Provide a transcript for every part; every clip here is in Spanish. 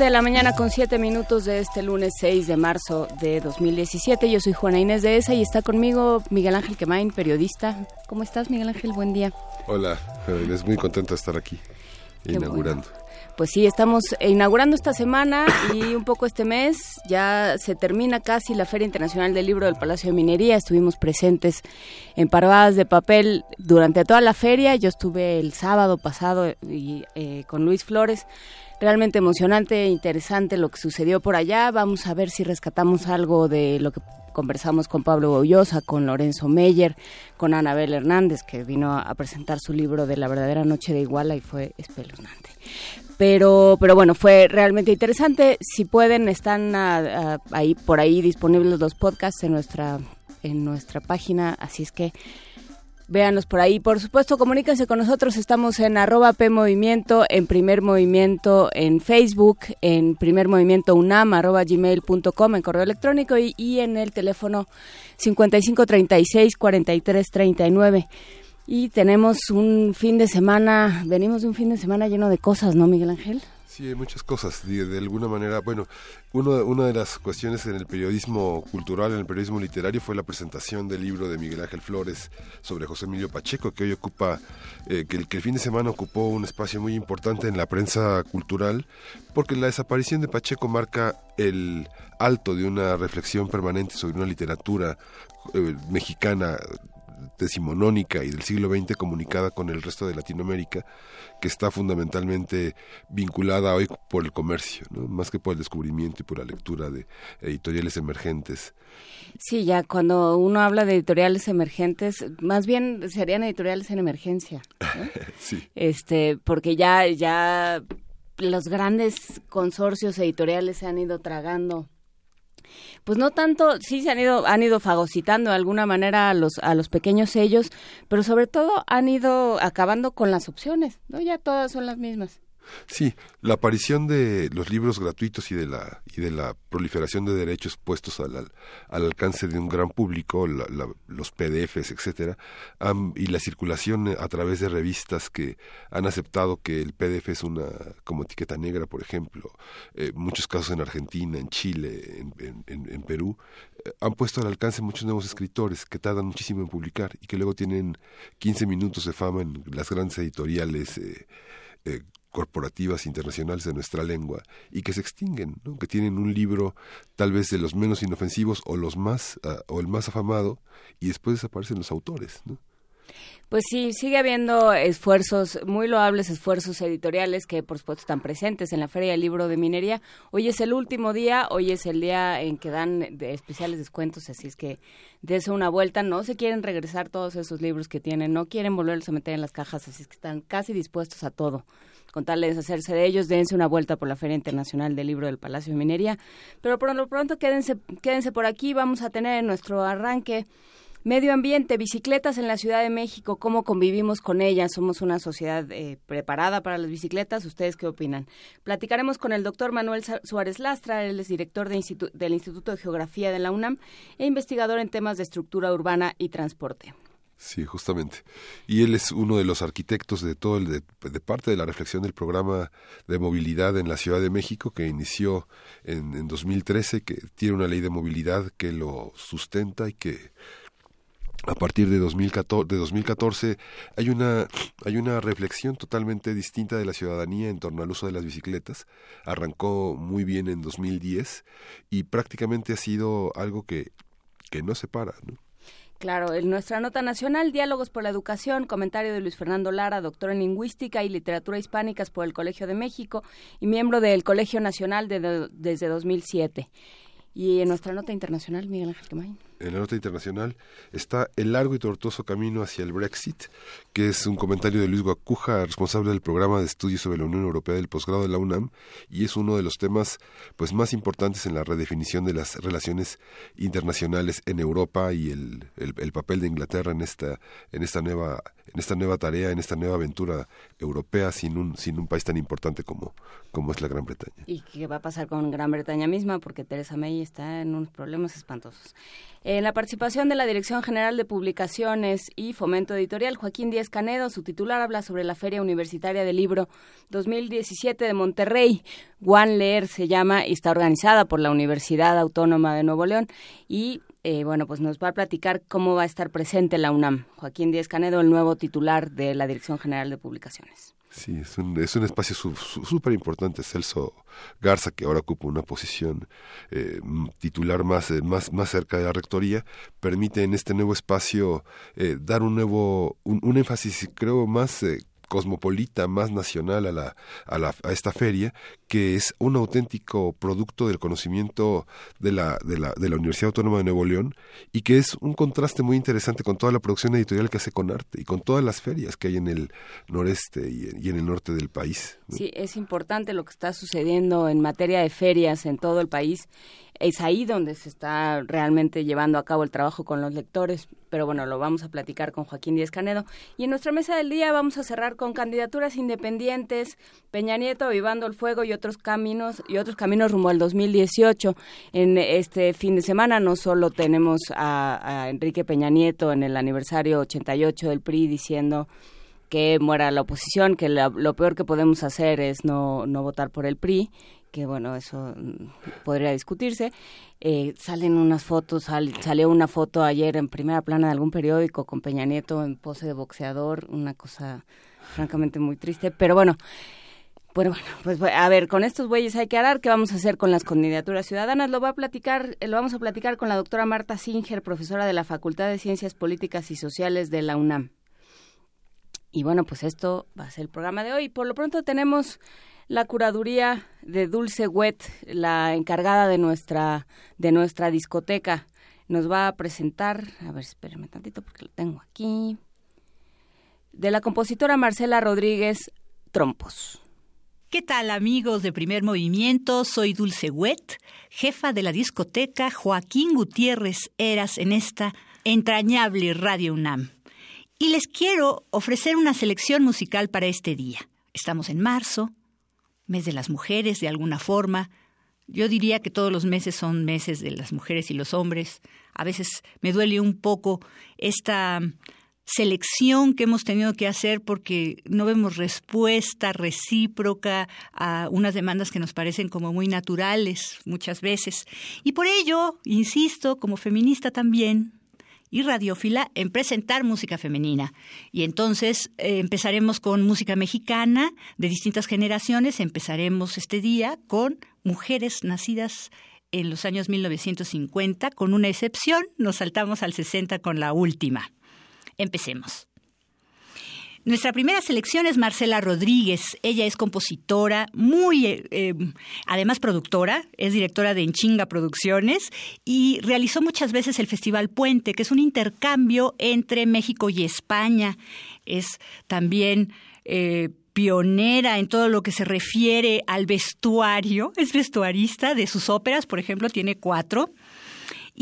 Siete de la mañana con siete minutos de este lunes 6 de marzo de 2017. Yo soy Juana Inés de ESA y está conmigo Miguel Ángel Quemain, periodista. ¿Cómo estás, Miguel Ángel? Buen día. Hola, es muy contento de estar aquí, Qué inaugurando. Pues sí, estamos inaugurando esta semana y un poco este mes. Ya se termina casi la Feria Internacional del Libro del Palacio de Minería. Estuvimos presentes en Parvadas de Papel durante toda la feria. Yo estuve el sábado pasado y, eh, con Luis Flores. Realmente emocionante e interesante lo que sucedió por allá. Vamos a ver si rescatamos algo de lo que conversamos con Pablo Bollosa, con Lorenzo Meyer, con Anabel Hernández, que vino a presentar su libro de La verdadera noche de Iguala y fue espeluznante. Pero, pero bueno, fue realmente interesante. Si pueden, están ah, ah, ahí por ahí disponibles los podcasts en nuestra en nuestra página, así es que véanlos por ahí. Por supuesto, comuníquense con nosotros. Estamos en arroba PMovimiento, en Primer Movimiento, en Facebook, en Primer Movimiento UNAM, arroba gmail.com, en correo electrónico y, y en el teléfono 5536-4339. Y tenemos un fin de semana, venimos de un fin de semana lleno de cosas, ¿no, Miguel Ángel? Sí, hay muchas cosas. De, de alguna manera, bueno, uno, una de las cuestiones en el periodismo cultural, en el periodismo literario, fue la presentación del libro de Miguel Ángel Flores sobre José Emilio Pacheco, que hoy ocupa, eh, que, el, fin de semana ocupó un espacio muy importante en la prensa cultural, porque la desaparición de Pacheco marca el alto de una reflexión permanente sobre una literatura eh, mexicana decimonónica y del siglo XX comunicada con el resto de Latinoamérica, que está fundamentalmente vinculada hoy por el comercio, ¿no? más que por el descubrimiento y por la lectura de editoriales emergentes. Sí, ya cuando uno habla de editoriales emergentes, más bien serían editoriales en emergencia. sí. Este, porque ya, ya los grandes consorcios editoriales se han ido tragando pues no tanto, sí se han ido, han ido fagocitando de alguna manera a los, a los pequeños sellos, pero sobre todo han ido acabando con las opciones, ¿no? Ya todas son las mismas. Sí, la aparición de los libros gratuitos y de la y de la proliferación de derechos puestos al, al, al alcance de un gran público, la, la, los PDFs, etcétera, y la circulación a través de revistas que han aceptado que el PDF es una como etiqueta negra, por ejemplo, eh, muchos casos en Argentina, en Chile, en, en, en Perú, eh, han puesto al alcance muchos nuevos escritores que tardan muchísimo en publicar y que luego tienen 15 minutos de fama en las grandes editoriales. Eh, eh, corporativas internacionales de nuestra lengua y que se extinguen, ¿no? que tienen un libro tal vez de los menos inofensivos o los más uh, o el más afamado y después desaparecen los autores, ¿no? Pues sí, sigue habiendo esfuerzos, muy loables esfuerzos editoriales que por supuesto están presentes en la Feria del Libro de Minería. Hoy es el último día, hoy es el día en que dan de especiales descuentos, así es que dése una vuelta. No se quieren regresar todos esos libros que tienen, no quieren volverlos a meter en las cajas, así es que están casi dispuestos a todo con tal de deshacerse de ellos, dense una vuelta por la Feria Internacional del Libro del Palacio de Minería. Pero por lo pronto quédense, quédense por aquí, vamos a tener en nuestro arranque Medio ambiente, bicicletas en la Ciudad de México, ¿cómo convivimos con ellas? ¿Somos una sociedad eh, preparada para las bicicletas? ¿Ustedes qué opinan? Platicaremos con el doctor Manuel Suárez Lastra, él es director de Institu del Instituto de Geografía de la UNAM e investigador en temas de estructura urbana y transporte. Sí, justamente. Y él es uno de los arquitectos de todo el de, de, parte de la reflexión del programa de movilidad en la Ciudad de México que inició en, en 2013, que tiene una ley de movilidad que lo sustenta y que a partir de 2014, de 2014 hay una hay una reflexión totalmente distinta de la ciudadanía en torno al uso de las bicicletas. Arrancó muy bien en 2010 y prácticamente ha sido algo que que no se para, ¿no? Claro, en nuestra nota nacional, Diálogos por la Educación, comentario de Luis Fernando Lara, doctor en Lingüística y Literatura Hispánicas por el Colegio de México y miembro del Colegio Nacional de, de, desde 2007. Y en nuestra nota internacional, Miguel Ángel Quemain en la nota internacional está El largo y tortuoso camino hacia el Brexit, que es un comentario de Luis Guacuja, responsable del programa de estudios sobre la Unión Europea del posgrado de la UNAM, y es uno de los temas pues más importantes en la redefinición de las relaciones internacionales en Europa y el, el, el papel de Inglaterra en esta, en esta nueva en esta nueva tarea, en esta nueva aventura europea sin un, sin un país tan importante como, como es la Gran Bretaña. ¿Y qué va a pasar con Gran Bretaña misma? Porque Teresa May está en unos problemas espantosos. En la participación de la Dirección General de Publicaciones y Fomento Editorial, Joaquín Díez Canedo, su titular, habla sobre la Feria Universitaria del Libro 2017 de Monterrey. Juan Leer se llama y está organizada por la Universidad Autónoma de Nuevo León y eh, bueno, pues nos va a platicar cómo va a estar presente la UNAM. Joaquín Díez Canedo, el nuevo titular de la Dirección General de Publicaciones. Sí, es un, es un espacio súper importante. Celso Garza, que ahora ocupa una posición eh, titular más, eh, más, más cerca de la rectoría, permite en este nuevo espacio eh, dar un nuevo, un, un énfasis, creo, más cosmopolita, más nacional a, la, a, la, a esta feria, que es un auténtico producto del conocimiento de la, de, la, de la Universidad Autónoma de Nuevo León y que es un contraste muy interesante con toda la producción editorial que hace con arte y con todas las ferias que hay en el noreste y, en el norte del país. Sí, es importante lo que está sucediendo en materia de ferias en todo el país es ahí donde se está realmente llevando a cabo el trabajo con los lectores, pero bueno, lo vamos a platicar con Joaquín Díez Canedo. Y en nuestra mesa del día vamos a cerrar con candidaturas independientes, Peña Nieto avivando el fuego y otros caminos y otros caminos rumbo al 2018. En este fin de semana no solo tenemos a, a Enrique Peña Nieto en el aniversario 88 del PRI diciendo que muera la oposición, que lo peor que podemos hacer es no, no votar por el PRI, que bueno, eso mm, podría discutirse. Eh, salen unas fotos, salió una foto ayer en primera plana de algún periódico con Peña Nieto en pose de boxeador, una cosa francamente muy triste, pero bueno. Bueno, pues a ver, con estos bueyes hay que arar. ¿Qué vamos a hacer con las candidaturas ciudadanas? Lo va a platicar, lo vamos a platicar con la doctora Marta Singer, profesora de la Facultad de Ciencias Políticas y Sociales de la UNAM. Y bueno, pues esto va a ser el programa de hoy. Por lo pronto tenemos la curaduría de Dulce Wet, la encargada de nuestra, de nuestra discoteca. Nos va a presentar, a ver, espérenme tantito porque lo tengo aquí, de la compositora Marcela Rodríguez Trompos. ¿Qué tal amigos de Primer Movimiento? Soy Dulce Wet, jefa de la discoteca Joaquín Gutiérrez Eras en esta entrañable Radio UNAM. Y les quiero ofrecer una selección musical para este día. Estamos en marzo, mes de las mujeres de alguna forma. Yo diría que todos los meses son meses de las mujeres y los hombres. A veces me duele un poco esta selección que hemos tenido que hacer porque no vemos respuesta recíproca a unas demandas que nos parecen como muy naturales muchas veces. Y por ello, insisto, como feminista también, y radiófila en presentar música femenina. Y entonces eh, empezaremos con música mexicana de distintas generaciones. Empezaremos este día con mujeres nacidas en los años 1950, con una excepción. Nos saltamos al 60 con la última. Empecemos. Nuestra primera selección es Marcela Rodríguez. Ella es compositora, muy, eh, eh, además productora, es directora de Enchinga Producciones y realizó muchas veces el Festival Puente, que es un intercambio entre México y España. Es también eh, pionera en todo lo que se refiere al vestuario. Es vestuarista de sus óperas, por ejemplo, tiene cuatro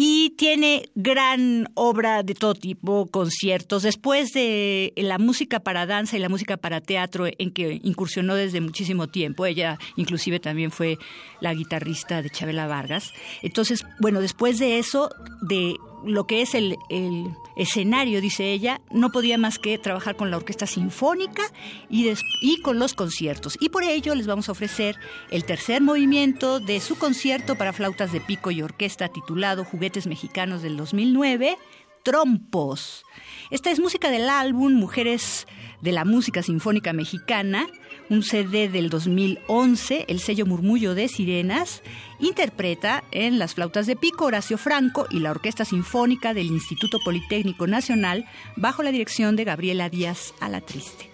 y tiene gran obra de todo tipo, conciertos. Después de la música para danza y la música para teatro en que incursionó desde muchísimo tiempo, ella inclusive también fue la guitarrista de Chabela Vargas. Entonces, bueno, después de eso, de lo que es el, escenario, dice ella, no podía más que trabajar con la orquesta sinfónica y, con los conciertos. Y por ello les vamos a ofrecer el tercer movimiento de su concierto para flautas de pico y orquesta titulado Juguetes Mexicanos del 2009, Trompos. Esta es música del álbum Mujeres de la Música Sinfónica Mexicana, un CD del 2011, el sello Murmullo de Sirenas, interpreta en las flautas de pico Horacio Franco y la Orquesta Sinfónica del Instituto Politécnico Nacional bajo la dirección de Gabriela Díaz Alatriste.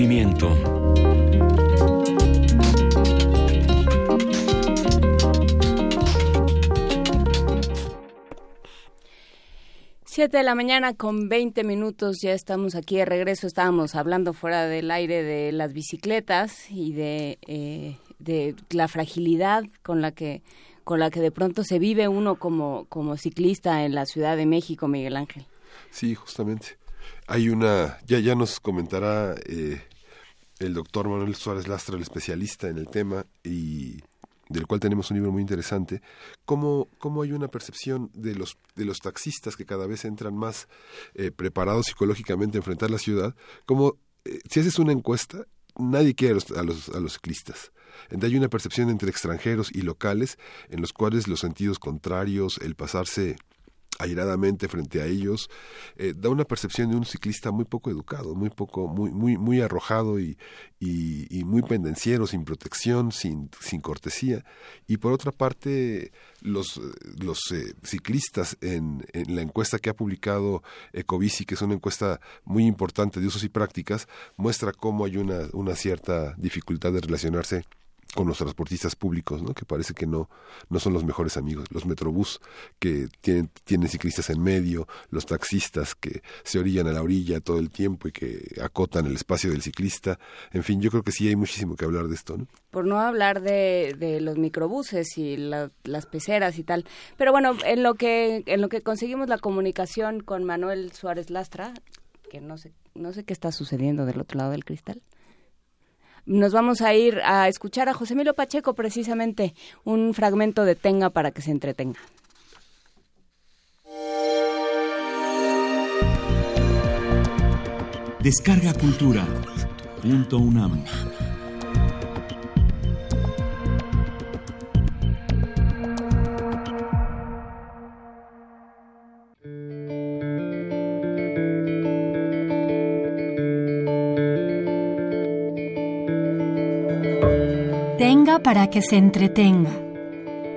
Movimiento. Siete de la mañana con 20 minutos, ya estamos aquí de regreso, estábamos hablando fuera del aire de las bicicletas y de, eh, de la fragilidad con la que con la que de pronto se vive uno como, como ciclista en la Ciudad de México, Miguel Ángel. Sí, justamente. Hay una, ya, ya nos comentará eh, el doctor Manuel Suárez Lastra, el especialista en el tema, y del cual tenemos un libro muy interesante, cómo, cómo hay una percepción de los, de los taxistas que cada vez entran más eh, preparados psicológicamente a enfrentar la ciudad, como eh, si haces una encuesta, nadie quiere a los, a los, a los ciclistas. Entonces hay una percepción entre extranjeros y locales en los cuales los sentidos contrarios, el pasarse airadamente frente a ellos, eh, da una percepción de un ciclista muy poco educado, muy poco, muy, muy, muy arrojado y, y, muy pendenciero, sin protección, sin, sin cortesía. Y por otra parte, los, los eh, ciclistas en, en, la encuesta que ha publicado Ecobici, que es una encuesta muy importante de usos y prácticas, muestra cómo hay una, una cierta dificultad de relacionarse con los transportistas públicos, ¿no? que parece que no, no son los mejores amigos. Los metrobús que tienen, tienen ciclistas en medio, los taxistas que se orillan a la orilla todo el tiempo y que acotan el espacio del ciclista. En fin, yo creo que sí hay muchísimo que hablar de esto. Por no hablar de, de los microbuses y las peceras y tal. Pero bueno, en lo, que, en lo que conseguimos la comunicación con Manuel Suárez Lastra, que no sé, no sé qué está sucediendo del otro lado del cristal nos vamos a ir a escuchar a José Emilio Pacheco precisamente un fragmento de Tenga para que se entretenga. Descarga Cultura. Punto UNAM. Para que se entretenga,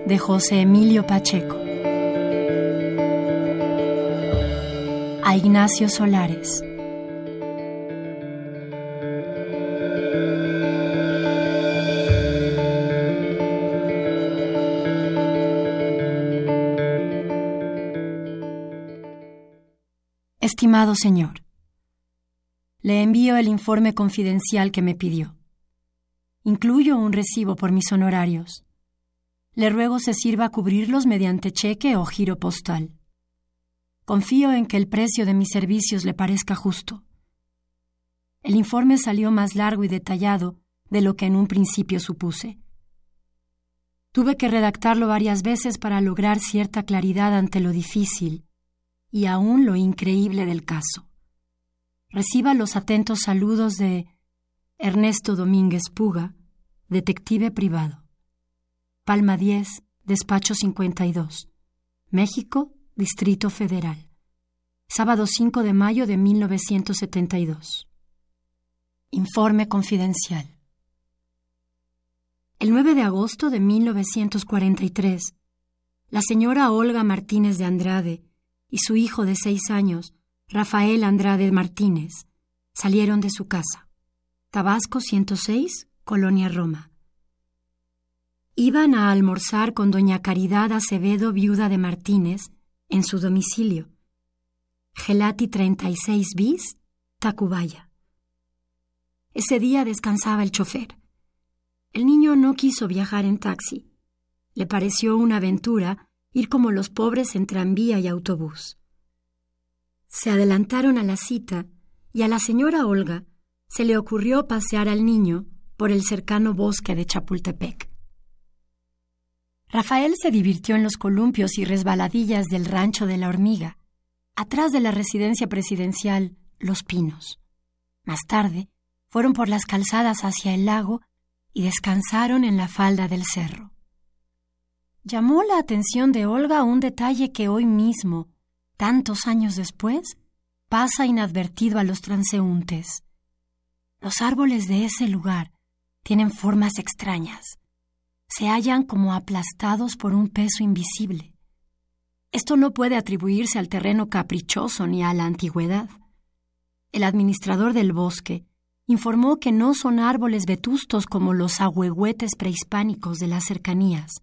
de José Emilio Pacheco. A Ignacio Solares. Estimado señor, le envío el informe confidencial que me pidió. Incluyo un recibo por mis honorarios. Le ruego se sirva a cubrirlos mediante cheque o giro postal. Confío en que el precio de mis servicios le parezca justo. El informe salió más largo y detallado de lo que en un principio supuse. Tuve que redactarlo varias veces para lograr cierta claridad ante lo difícil y aún lo increíble del caso. Reciba los atentos saludos de Ernesto Domínguez Puga, detective privado. Palma 10, despacho 52. México, Distrito Federal. Sábado 5 de mayo de 1972. Informe confidencial. El 9 de agosto de 1943, la señora Olga Martínez de Andrade y su hijo de seis años, Rafael Andrade Martínez, salieron de su casa. Tabasco 106, Colonia Roma. Iban a almorzar con doña Caridad Acevedo, viuda de Martínez, en su domicilio. Gelati 36 bis, Tacubaya. Ese día descansaba el chofer. El niño no quiso viajar en taxi. Le pareció una aventura ir como los pobres en tranvía y autobús. Se adelantaron a la cita y a la señora Olga se le ocurrió pasear al niño por el cercano bosque de Chapultepec. Rafael se divirtió en los columpios y resbaladillas del rancho de la hormiga, atrás de la residencia presidencial Los Pinos. Más tarde, fueron por las calzadas hacia el lago y descansaron en la falda del cerro. Llamó la atención de Olga un detalle que hoy mismo, tantos años después, pasa inadvertido a los transeúntes. Los árboles de ese lugar tienen formas extrañas. Se hallan como aplastados por un peso invisible. Esto no puede atribuirse al terreno caprichoso ni a la antigüedad. El administrador del bosque informó que no son árboles vetustos como los ahuehuetes prehispánicos de las cercanías.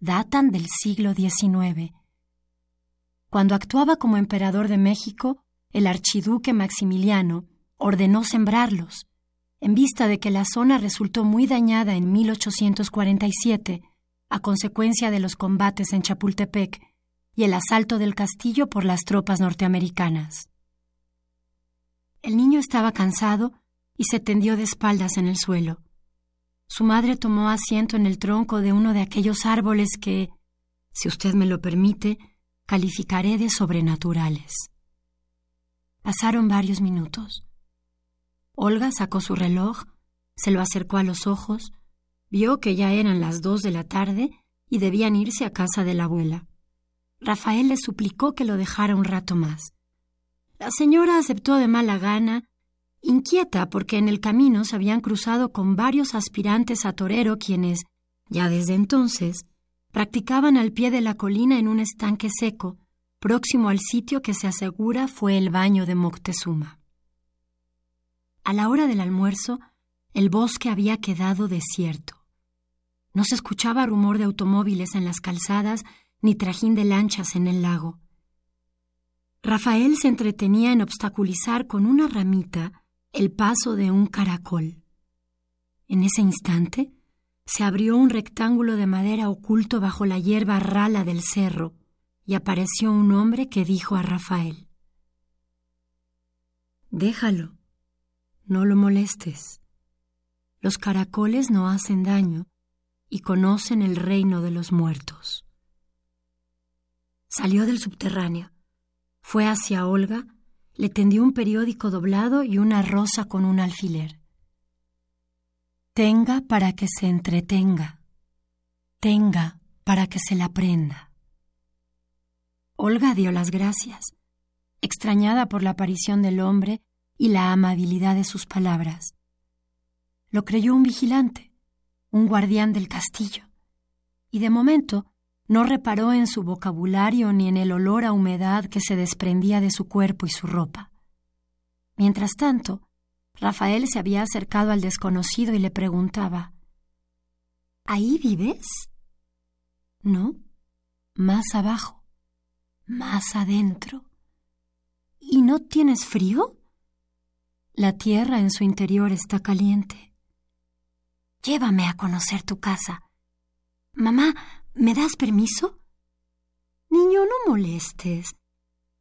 Datan del siglo XIX. Cuando actuaba como emperador de México, el archiduque Maximiliano ordenó sembrarlos, en vista de que la zona resultó muy dañada en 1847 a consecuencia de los combates en Chapultepec y el asalto del castillo por las tropas norteamericanas. El niño estaba cansado y se tendió de espaldas en el suelo. Su madre tomó asiento en el tronco de uno de aquellos árboles que, si usted me lo permite, calificaré de sobrenaturales. Pasaron varios minutos. Olga sacó su reloj, se lo acercó a los ojos, vio que ya eran las dos de la tarde y debían irse a casa de la abuela. Rafael le suplicó que lo dejara un rato más. La señora aceptó de mala gana, inquieta porque en el camino se habían cruzado con varios aspirantes a torero quienes, ya desde entonces, practicaban al pie de la colina en un estanque seco, próximo al sitio que se asegura fue el baño de Moctezuma. A la hora del almuerzo, el bosque había quedado desierto. No se escuchaba rumor de automóviles en las calzadas ni trajín de lanchas en el lago. Rafael se entretenía en obstaculizar con una ramita el paso de un caracol. En ese instante se abrió un rectángulo de madera oculto bajo la hierba rala del cerro y apareció un hombre que dijo a Rafael Déjalo. No lo molestes. Los caracoles no hacen daño y conocen el reino de los muertos. Salió del subterráneo, fue hacia Olga, le tendió un periódico doblado y una rosa con un alfiler. Tenga para que se entretenga, tenga para que se la prenda. Olga dio las gracias, extrañada por la aparición del hombre y la amabilidad de sus palabras. Lo creyó un vigilante, un guardián del castillo, y de momento no reparó en su vocabulario ni en el olor a humedad que se desprendía de su cuerpo y su ropa. Mientras tanto, Rafael se había acercado al desconocido y le preguntaba ¿Ahí vives? No, más abajo, más adentro. ¿Y no tienes frío? La tierra en su interior está caliente. Llévame a conocer tu casa. Mamá, ¿me das permiso? Niño, no molestes.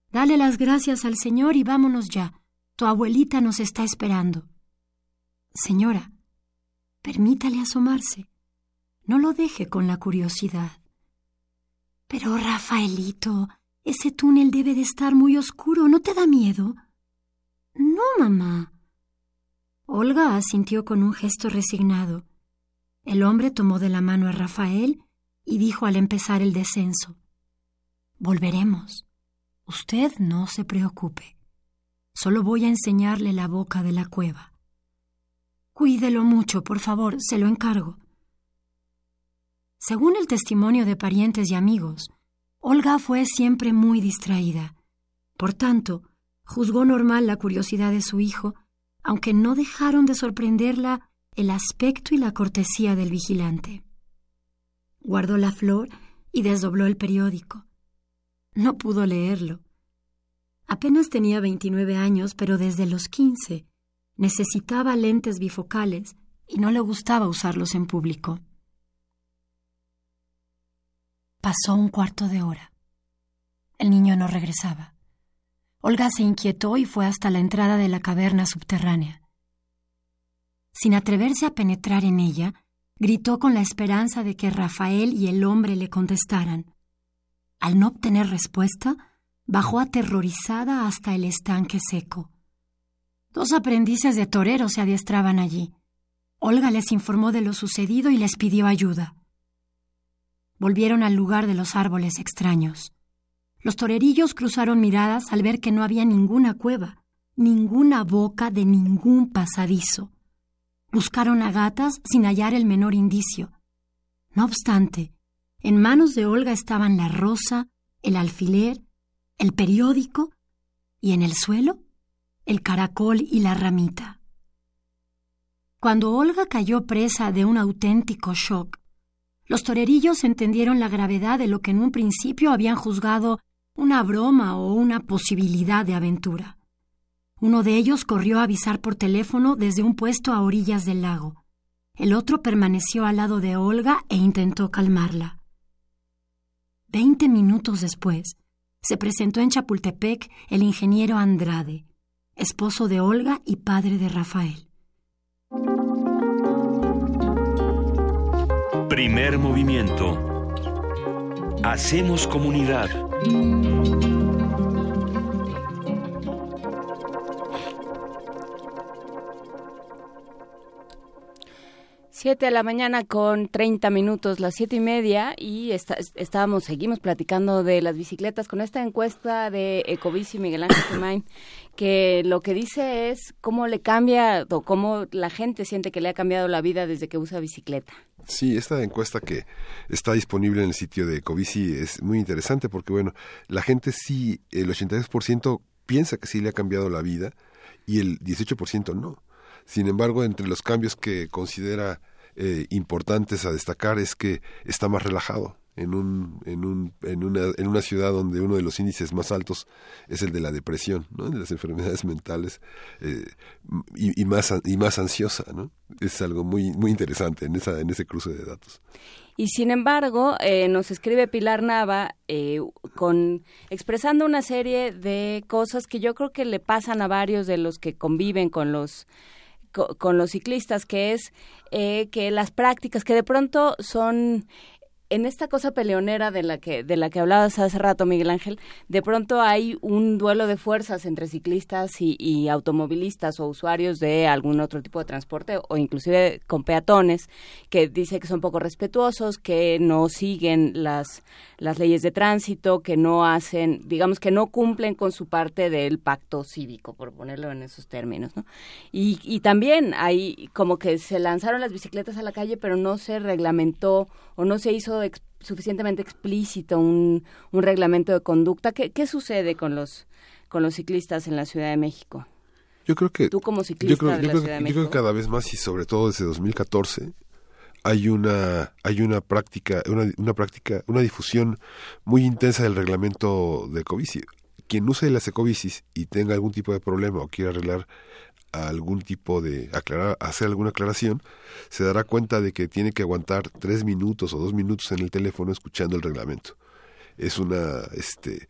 Dale las gracias al Señor y vámonos ya. Tu abuelita nos está esperando. Señora, permítale asomarse. No lo deje con la curiosidad. Pero, Rafaelito, ese túnel debe de estar muy oscuro. ¿No te da miedo? No, mamá. Olga asintió con un gesto resignado. El hombre tomó de la mano a Rafael y dijo al empezar el descenso Volveremos. Usted no se preocupe. Solo voy a enseñarle la boca de la cueva. Cuídelo mucho, por favor, se lo encargo. Según el testimonio de parientes y amigos, Olga fue siempre muy distraída. Por tanto, Juzgó normal la curiosidad de su hijo, aunque no dejaron de sorprenderla el aspecto y la cortesía del vigilante. Guardó la flor y desdobló el periódico. No pudo leerlo. Apenas tenía veintinueve años, pero desde los quince necesitaba lentes bifocales y no le gustaba usarlos en público. Pasó un cuarto de hora. El niño no regresaba. Olga se inquietó y fue hasta la entrada de la caverna subterránea. Sin atreverse a penetrar en ella, gritó con la esperanza de que Rafael y el hombre le contestaran. Al no obtener respuesta, bajó aterrorizada hasta el estanque seco. Dos aprendices de torero se adiestraban allí. Olga les informó de lo sucedido y les pidió ayuda. Volvieron al lugar de los árboles extraños. Los torerillos cruzaron miradas al ver que no había ninguna cueva, ninguna boca de ningún pasadizo. Buscaron a gatas sin hallar el menor indicio. No obstante, en manos de Olga estaban la rosa, el alfiler, el periódico y en el suelo el caracol y la ramita. Cuando Olga cayó presa de un auténtico shock, los torerillos entendieron la gravedad de lo que en un principio habían juzgado una broma o una posibilidad de aventura. Uno de ellos corrió a avisar por teléfono desde un puesto a orillas del lago. El otro permaneció al lado de Olga e intentó calmarla. Veinte minutos después, se presentó en Chapultepec el ingeniero Andrade, esposo de Olga y padre de Rafael. Primer movimiento. Hacemos comunidad. Siete de la mañana con treinta minutos, las siete y media, y estábamos, seguimos platicando de las bicicletas con esta encuesta de Ecobici Miguel Ángel Gemain, que lo que dice es cómo le cambia o cómo la gente siente que le ha cambiado la vida desde que usa bicicleta. Sí, esta encuesta que está disponible en el sitio de Ecobici es muy interesante porque, bueno, la gente sí, el 82% piensa que sí le ha cambiado la vida y el 18% no. Sin embargo, entre los cambios que considera eh, importantes a destacar es que está más relajado en, un, en, un, en, una, en una ciudad donde uno de los índices más altos es el de la depresión, ¿no? de las enfermedades mentales eh, y, más, y más ansiosa. ¿no? Es algo muy, muy interesante en, esa, en ese cruce de datos. Y sin embargo, eh, nos escribe Pilar Nava con expresando una serie de cosas que yo creo que le pasan a varios de los que conviven con los con los ciclistas, que es eh, que las prácticas que de pronto son en esta cosa peleonera de la que de la que hablabas hace rato Miguel Ángel, de pronto hay un duelo de fuerzas entre ciclistas y, automovilistas o usuarios de algún otro tipo de transporte o inclusive con peatones que dice que son poco respetuosos, que no siguen las las leyes de tránsito, que no hacen, digamos que no cumplen con su parte del pacto cívico, por ponerlo en esos términos, ¿no? Y, y también hay como que se lanzaron las bicicletas a la calle, pero no se reglamentó o no se hizo suficientemente explícito un, un reglamento de conducta. ¿Qué, ¿Qué sucede con los, con los ciclistas en la Ciudad de México? Yo creo que... Tú como ciclista de la Ciudad de México. Yo creo que cada vez más y sobre todo desde 2014 hay una hay una práctica una, una práctica una difusión muy intensa del reglamento de Ecobici. Quien use las Ecobicis y tenga algún tipo de problema o quiera arreglar algún tipo de aclarar, hacer alguna aclaración, se dará cuenta de que tiene que aguantar tres minutos o dos minutos en el teléfono escuchando el reglamento. Es una, este,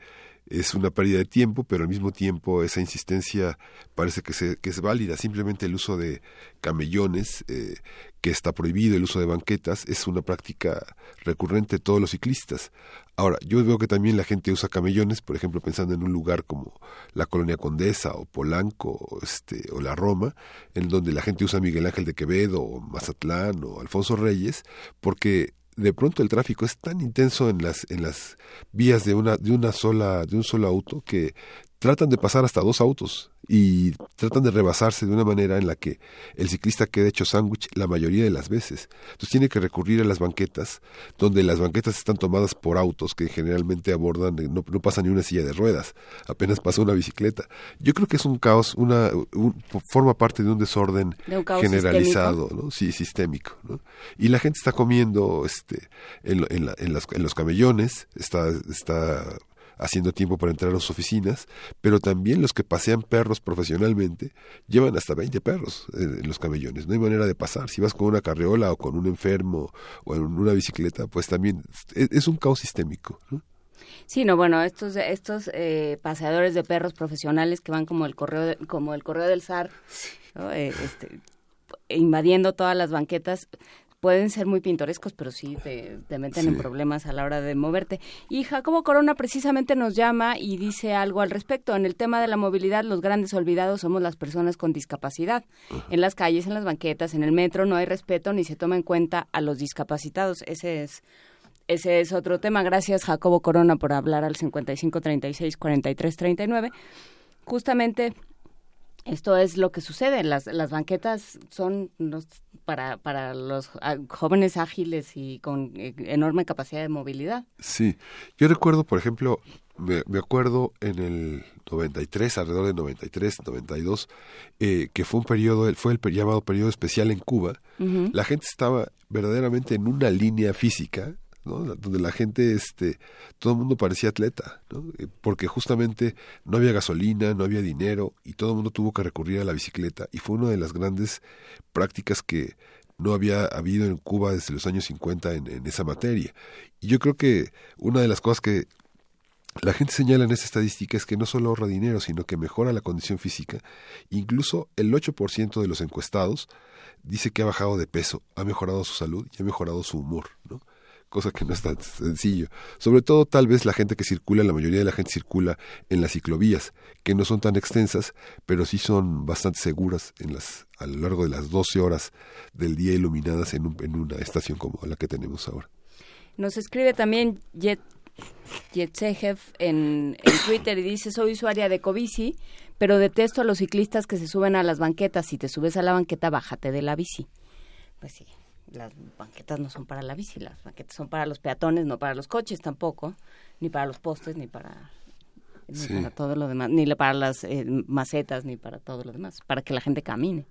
es una pérdida de tiempo, pero al mismo tiempo esa insistencia parece que, se, que es válida. Simplemente el uso de camellones, eh, que está prohibido, el uso de banquetas, es una práctica recurrente de todos los ciclistas. Ahora, yo veo que también la gente usa camellones, por ejemplo, pensando en un lugar como la Colonia Condesa o Polanco o, este, o la Roma, en donde la gente usa Miguel Ángel de Quevedo o Mazatlán o Alfonso Reyes, porque de pronto el tráfico es tan intenso en las en las vías de una de una sola de un solo auto que tratan de pasar hasta dos autos y tratan de rebasarse de una manera en la que el ciclista quede hecho sándwich la mayoría de las veces. Entonces tiene que recurrir a las banquetas, donde las banquetas están tomadas por autos que generalmente abordan, no, no pasa ni una silla de ruedas, apenas pasa una bicicleta. Yo creo que es un caos, una forma parte de un desorden generalizado, sistémico. ¿no? Sí, sistémico. ¿no? Y la gente está comiendo este, en, en, en, las, en los camellones, está, está haciendo tiempo para entrar a las oficinas, pero también los que pasean perros profesionalmente llevan hasta 20 perros en, los camellones. No hay manera de pasar. Si vas con una carreola o con un enfermo o en una bicicleta, pues también es, un caos sistémico. Sí, no, bueno, estos estos eh, paseadores de perros profesionales que van como el correo como el correo del zar, eh, este, invadiendo todas las banquetas, pueden ser muy pintorescos, pero sí te, meten en problemas a la hora de moverte. Y Jacobo Corona precisamente nos llama y dice algo al respecto. En el tema de la movilidad, los grandes olvidados somos las personas con discapacidad. En las calles, en las banquetas, en el metro, no hay respeto ni se toma en cuenta a los discapacitados. Ese es ese es otro tema. Gracias, Jacobo Corona, por hablar al 55 36 43 39. Justamente esto es lo que sucede. Las, las banquetas son para, para los ah, jóvenes ágiles y con eh, enorme capacidad de movilidad. Sí, yo recuerdo, por ejemplo, me, me, acuerdo en el 93, alrededor de 93, 92, eh, que fue un periodo, fue el llamado periodo especial en Cuba. La gente estaba verdaderamente en una línea física, ¿no? donde la gente, este, todo el mundo parecía atleta, ¿no? Eh, porque justamente no había gasolina, no había dinero y todo el mundo tuvo que recurrir a la bicicleta y fue una de las grandes prácticas que no había habido en Cuba desde los años 50 en, en esa materia. Y yo creo que una de las cosas que la gente señala en esa estadística es que no solo ahorra dinero, sino que mejora la condición física. Incluso el 8% de los encuestados dice que ha bajado de peso, ha mejorado su salud y ha mejorado su humor, ¿no? Cosa que no es tan sencillo. Sobre todo tal vez la gente que circula, la mayoría de la gente circula en las ciclovías, que no son tan extensas, pero sí son bastante seguras en las, a lo largo de las 12 horas del día iluminadas en, en una estación como la que tenemos ahora. Nos escribe también Jet Yetsejev en, en Twitter y dice, soy usuaria de Covici, pero detesto a los ciclistas que se suben a las banquetas. Si te subes a la banqueta, bájate de la bici. Pues sí, las banquetas no son para la bici, las banquetas son para los peatones, no para los coches tampoco, ni para los postes, ni para, ni para todo lo demás, ni para las eh, macetas, ni para todo lo demás, para que la gente camine.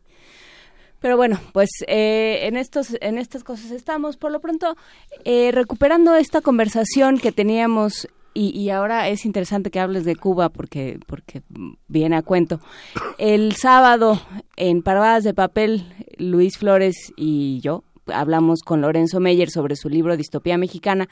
Pero bueno, pues eh, en estos en estas cosas estamos. Por lo pronto, eh, recuperando esta conversación que teníamos y, y, ahora es interesante que hables de Cuba porque porque viene a cuento. El sábado en Parvadas de Papel, Luis Flores y yo hablamos con Lorenzo Meyer sobre su libro Distopía Mexicana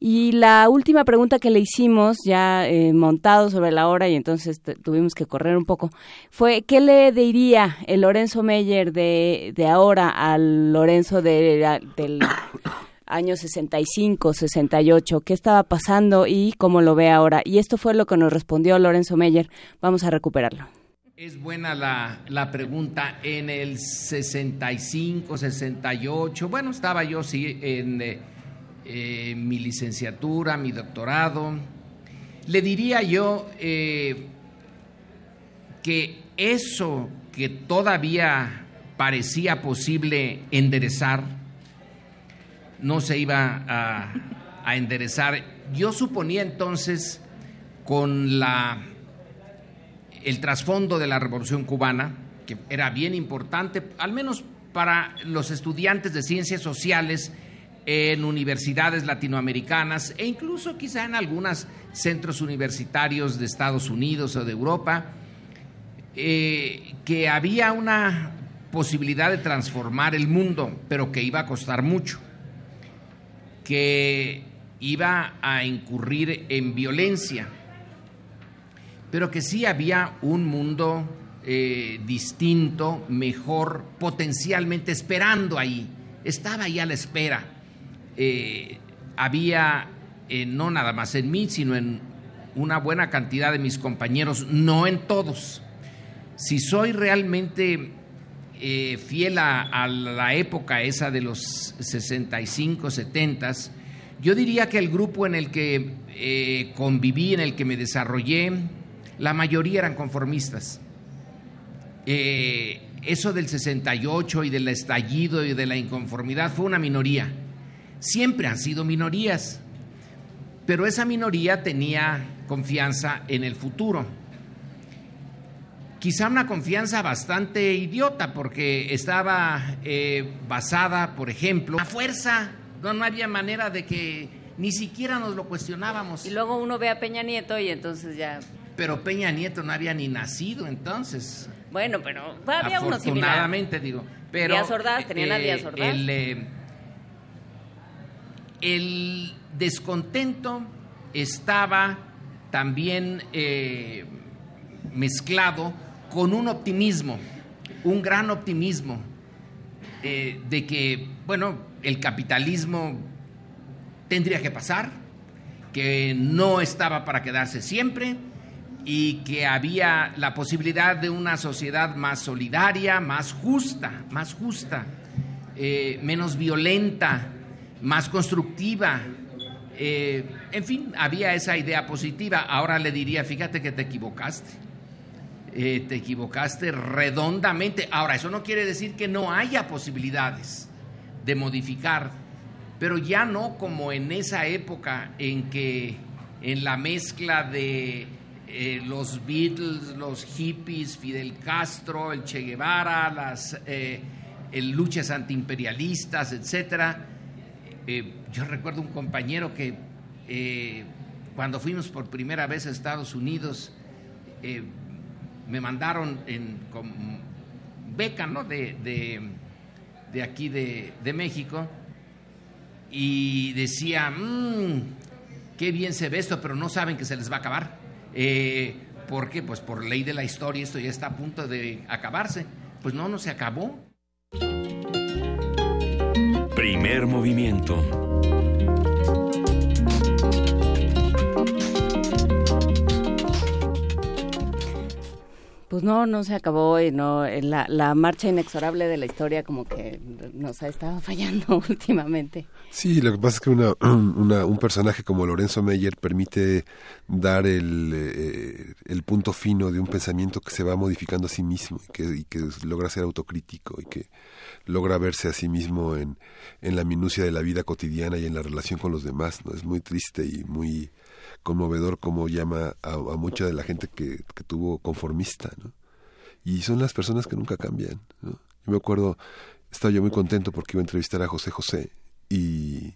y la última pregunta que le hicimos, ya eh, montado sobre la hora y entonces tuvimos que correr un poco, fue ¿qué le diría el Lorenzo Meyer de, de ahora al Lorenzo de, del año 65, 68? ¿Qué estaba pasando y cómo lo ve ahora? Y esto fue lo que nos respondió Lorenzo Meyer. Vamos a recuperarlo. Es buena la, la, pregunta. En el 65, 68, bueno, estaba yo sí en eh, eh, mi licenciatura, mi doctorado. Le diría yo eh, que eso que todavía parecía posible enderezar, no se iba a, a enderezar. Yo suponía entonces con la el trasfondo de la Revolución Cubana, que era bien importante, al menos para los estudiantes de ciencias sociales en universidades latinoamericanas e incluso quizá en algunos centros universitarios de Estados Unidos o de Europa, eh, que había una posibilidad de transformar el mundo, pero que iba a costar mucho, que iba a incurrir en violencia pero que sí había un mundo eh, distinto, mejor, potencialmente esperando ahí. Estaba ahí a la espera. Eh, había, eh, no nada más en mí, sino en una buena cantidad de mis compañeros, no en todos. Si soy realmente fiel a, la época esa de los 65, 70, yo diría que el grupo en el que conviví, en el que me desarrollé, la mayoría eran conformistas. Eh, eso del 68 y del estallido y de la inconformidad fue una minoría. Siempre han sido minorías, pero esa minoría tenía confianza en el futuro. Quizá una confianza bastante idiota porque estaba eh, basada, por ejemplo, la fuerza. No, no había manera de que ni siquiera nos lo cuestionábamos. Y luego uno ve a Peña Nieto y entonces ya pero Peña Nieto no había ni nacido entonces. Bueno, pero había uno similar. Afortunadamente, digo. Pero, Díaz Ordaz, tenían a Díaz Ordaz. El, eh, el descontento estaba también eh, mezclado con un optimismo, un gran optimismo eh, de que, bueno, el capitalismo tendría que pasar, que no estaba para quedarse siempre, y que había la posibilidad de una sociedad más solidaria, más justa, más justa, eh, menos violenta, más constructiva. Eh, en fin, había esa idea positiva. Ahora le diría, fíjate que te equivocaste. Eh, te equivocaste redondamente. Ahora, eso no quiere decir que no haya posibilidades de modificar, pero ya no como en esa época en que en la mezcla de eh, los Beatles, los hippies, Fidel Castro, el Che Guevara, las eh, luchas antiimperialistas, etcétera. Eh, yo recuerdo un compañero que cuando fuimos por primera vez a Estados Unidos me mandaron en beca, ¿no? De, de, aquí de, México y decía, mmm, qué bien se ve esto, pero no saben que se les va a acabar. Eh, ¿Por qué? Pues por ley de la historia esto ya está a punto de acabarse. Pues no, no se acabó. Primer movimiento. Pues no, no se acabó y no la, la marcha inexorable de la historia como que nos ha estado fallando últimamente. Sí, lo que pasa es que una, un personaje como Lorenzo Meyer permite dar el, eh, el punto fino de un pensamiento que se va modificando a sí mismo y que, y que logra ser autocrítico y que logra verse a sí mismo en, en la minucia de la vida cotidiana y en la relación con los demás. ¿no? Es muy triste y muy conmovedor como llama a, mucha de la gente que, tuvo conformista, ¿no? Y son las personas que nunca cambian, ¿no? Yo me acuerdo, estaba yo muy contento porque iba a entrevistar a José José y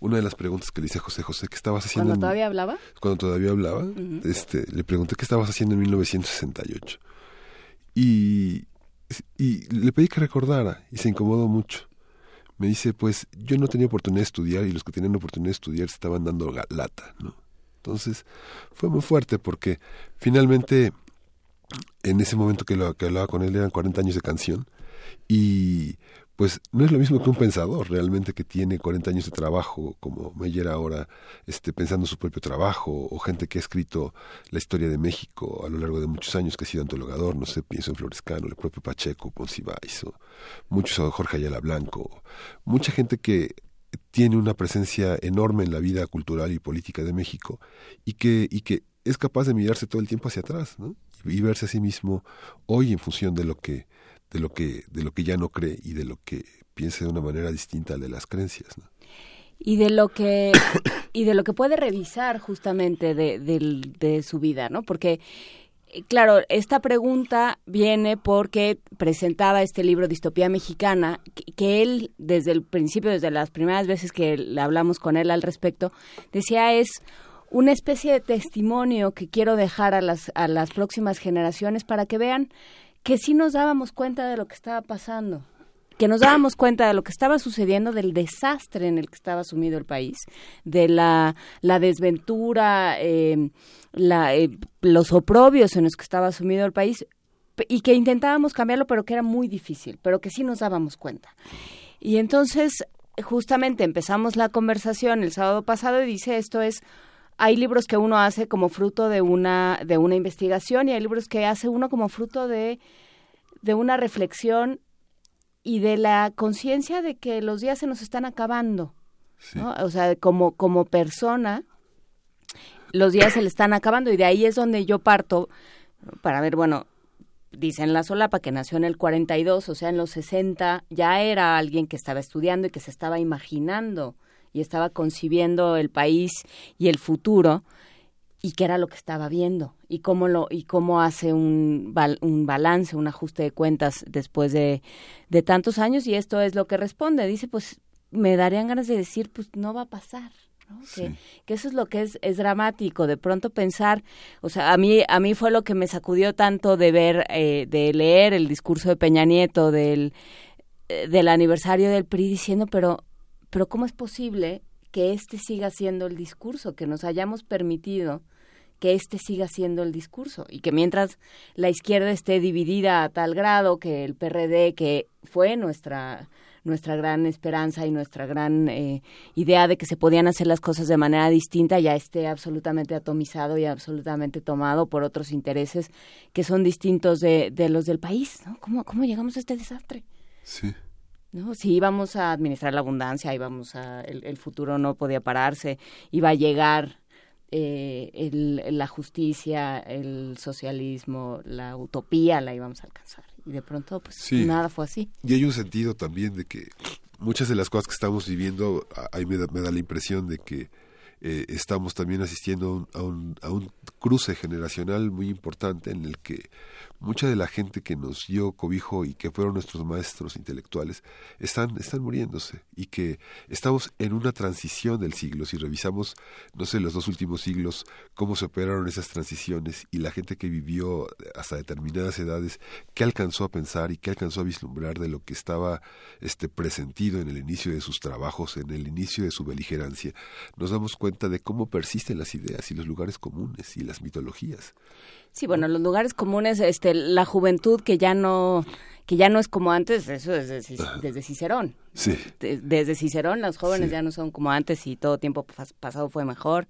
una de las preguntas que le hice a José José, ¿qué estabas haciendo? ¿Cuando todavía hablaba? Cuando todavía hablaba, este, le pregunté qué estabas haciendo en 1968. Y, y le pedí que recordara y se incomodó mucho. Me dice, pues yo no tenía oportunidad de estudiar y los que tenían oportunidad de estudiar se estaban dando lata, ¿no? Entonces fue muy fuerte porque finalmente en ese momento que, lo, que hablaba con él eran 40 años de canción y pues no es lo mismo que un pensador realmente que tiene 40 años de trabajo, como Meyer ahora, este, pensando su propio trabajo, o gente que ha escrito la historia de México a lo largo de muchos años, que ha sido antologador, no sé, pienso en Florescano, el propio Pacheco, Poncibáis, o muchos, Jorge Ayala Blanco, mucha gente que tiene una presencia enorme en la vida cultural y política de México y que, y que es capaz de mirarse todo el tiempo hacia atrás ¿no? y verse a sí mismo hoy en función de lo que de lo que de lo que ya no cree y de lo que piensa de una manera distinta de las creencias y de lo que y de lo que puede revisar justamente de, de su vida no porque claro, esta pregunta viene porque presentaba este libro Distopía Mexicana, que, él desde el principio, desde las primeras veces que le hablamos con él al respecto, decía es una especie de testimonio que quiero dejar a las, a las próximas generaciones para que vean que sí nos dábamos cuenta de lo que estaba pasando, que nos dábamos cuenta de lo que estaba sucediendo, del desastre en el que estaba sumido el país, de la, la desventura, la, eh, los oprobios en los que estaba sumido el país y que intentábamos cambiarlo, pero que era muy difícil, pero que sí nos dábamos cuenta. Y entonces, justamente empezamos la conversación el sábado pasado y dice esto es hay libros que uno hace como fruto de una de una investigación y hay libros que hace uno como fruto de de una reflexión y de la conciencia de que los días se nos están acabando. O sea, como como persona los días se le están acabando y de ahí es donde yo parto para ver, bueno, dicen la solapa que nació en el 42, o sea, en los 60 ya era alguien que estaba estudiando y que se estaba imaginando y estaba concibiendo el país y el futuro y qué era lo que estaba viendo y cómo lo y cómo hace un, un balance, un ajuste de cuentas después de, de tantos años y esto es lo que responde. Dice, pues me darían ganas de decir, pues no va a pasar. Que, eso es lo que es, es dramático, de pronto pensar, o sea, a mí, a mí fue lo que me sacudió tanto de ver, eh, de leer el discurso de Peña Nieto del, eh, del aniversario del PRI diciendo, pero, pero ¿cómo es posible que este siga siendo el discurso, que nos hayamos permitido que este siga siendo el discurso y que mientras la izquierda esté dividida a tal grado que el PRD, que fue nuestra nuestra gran esperanza y nuestra gran eh, idea de que se podían hacer las cosas de manera distinta ya esté absolutamente atomizado y absolutamente tomado por otros intereses que son distintos de, de los del país. ¿no? ¿Cómo, ¿Cómo llegamos a este desastre? Sí. ¿No? Si íbamos a administrar la abundancia, íbamos a, el, el futuro no podía pararse, iba a llegar eh, el, la justicia, el socialismo, la utopía la íbamos a alcanzar. Y de pronto, pues nada fue así. Y hay un sentido también de que muchas de las cosas que estamos viviendo, ahí me da, me da la impresión de que eh, estamos también asistiendo a un, a un cruce generacional muy importante en el que mucha de la gente que nos dio cobijo y que fueron nuestros maestros intelectuales están, están muriéndose y que estamos en una transición del siglo. Si revisamos, no sé, los dos últimos siglos, cómo se operaron esas transiciones y la gente que vivió hasta determinadas edades, qué alcanzó a pensar y qué alcanzó a vislumbrar de lo que estaba este, presentido en el inicio de sus trabajos, en el inicio de su beligerancia, nos damos cuenta de cómo persisten las ideas y los lugares comunes y las mitologías. Sí, bueno, los lugares comunes, este, la juventud que ya no que ya no es como antes, eso desde, desde Cicerón. Sí. desde Cicerón los jóvenes ya no son como antes y todo tiempo pasado fue mejor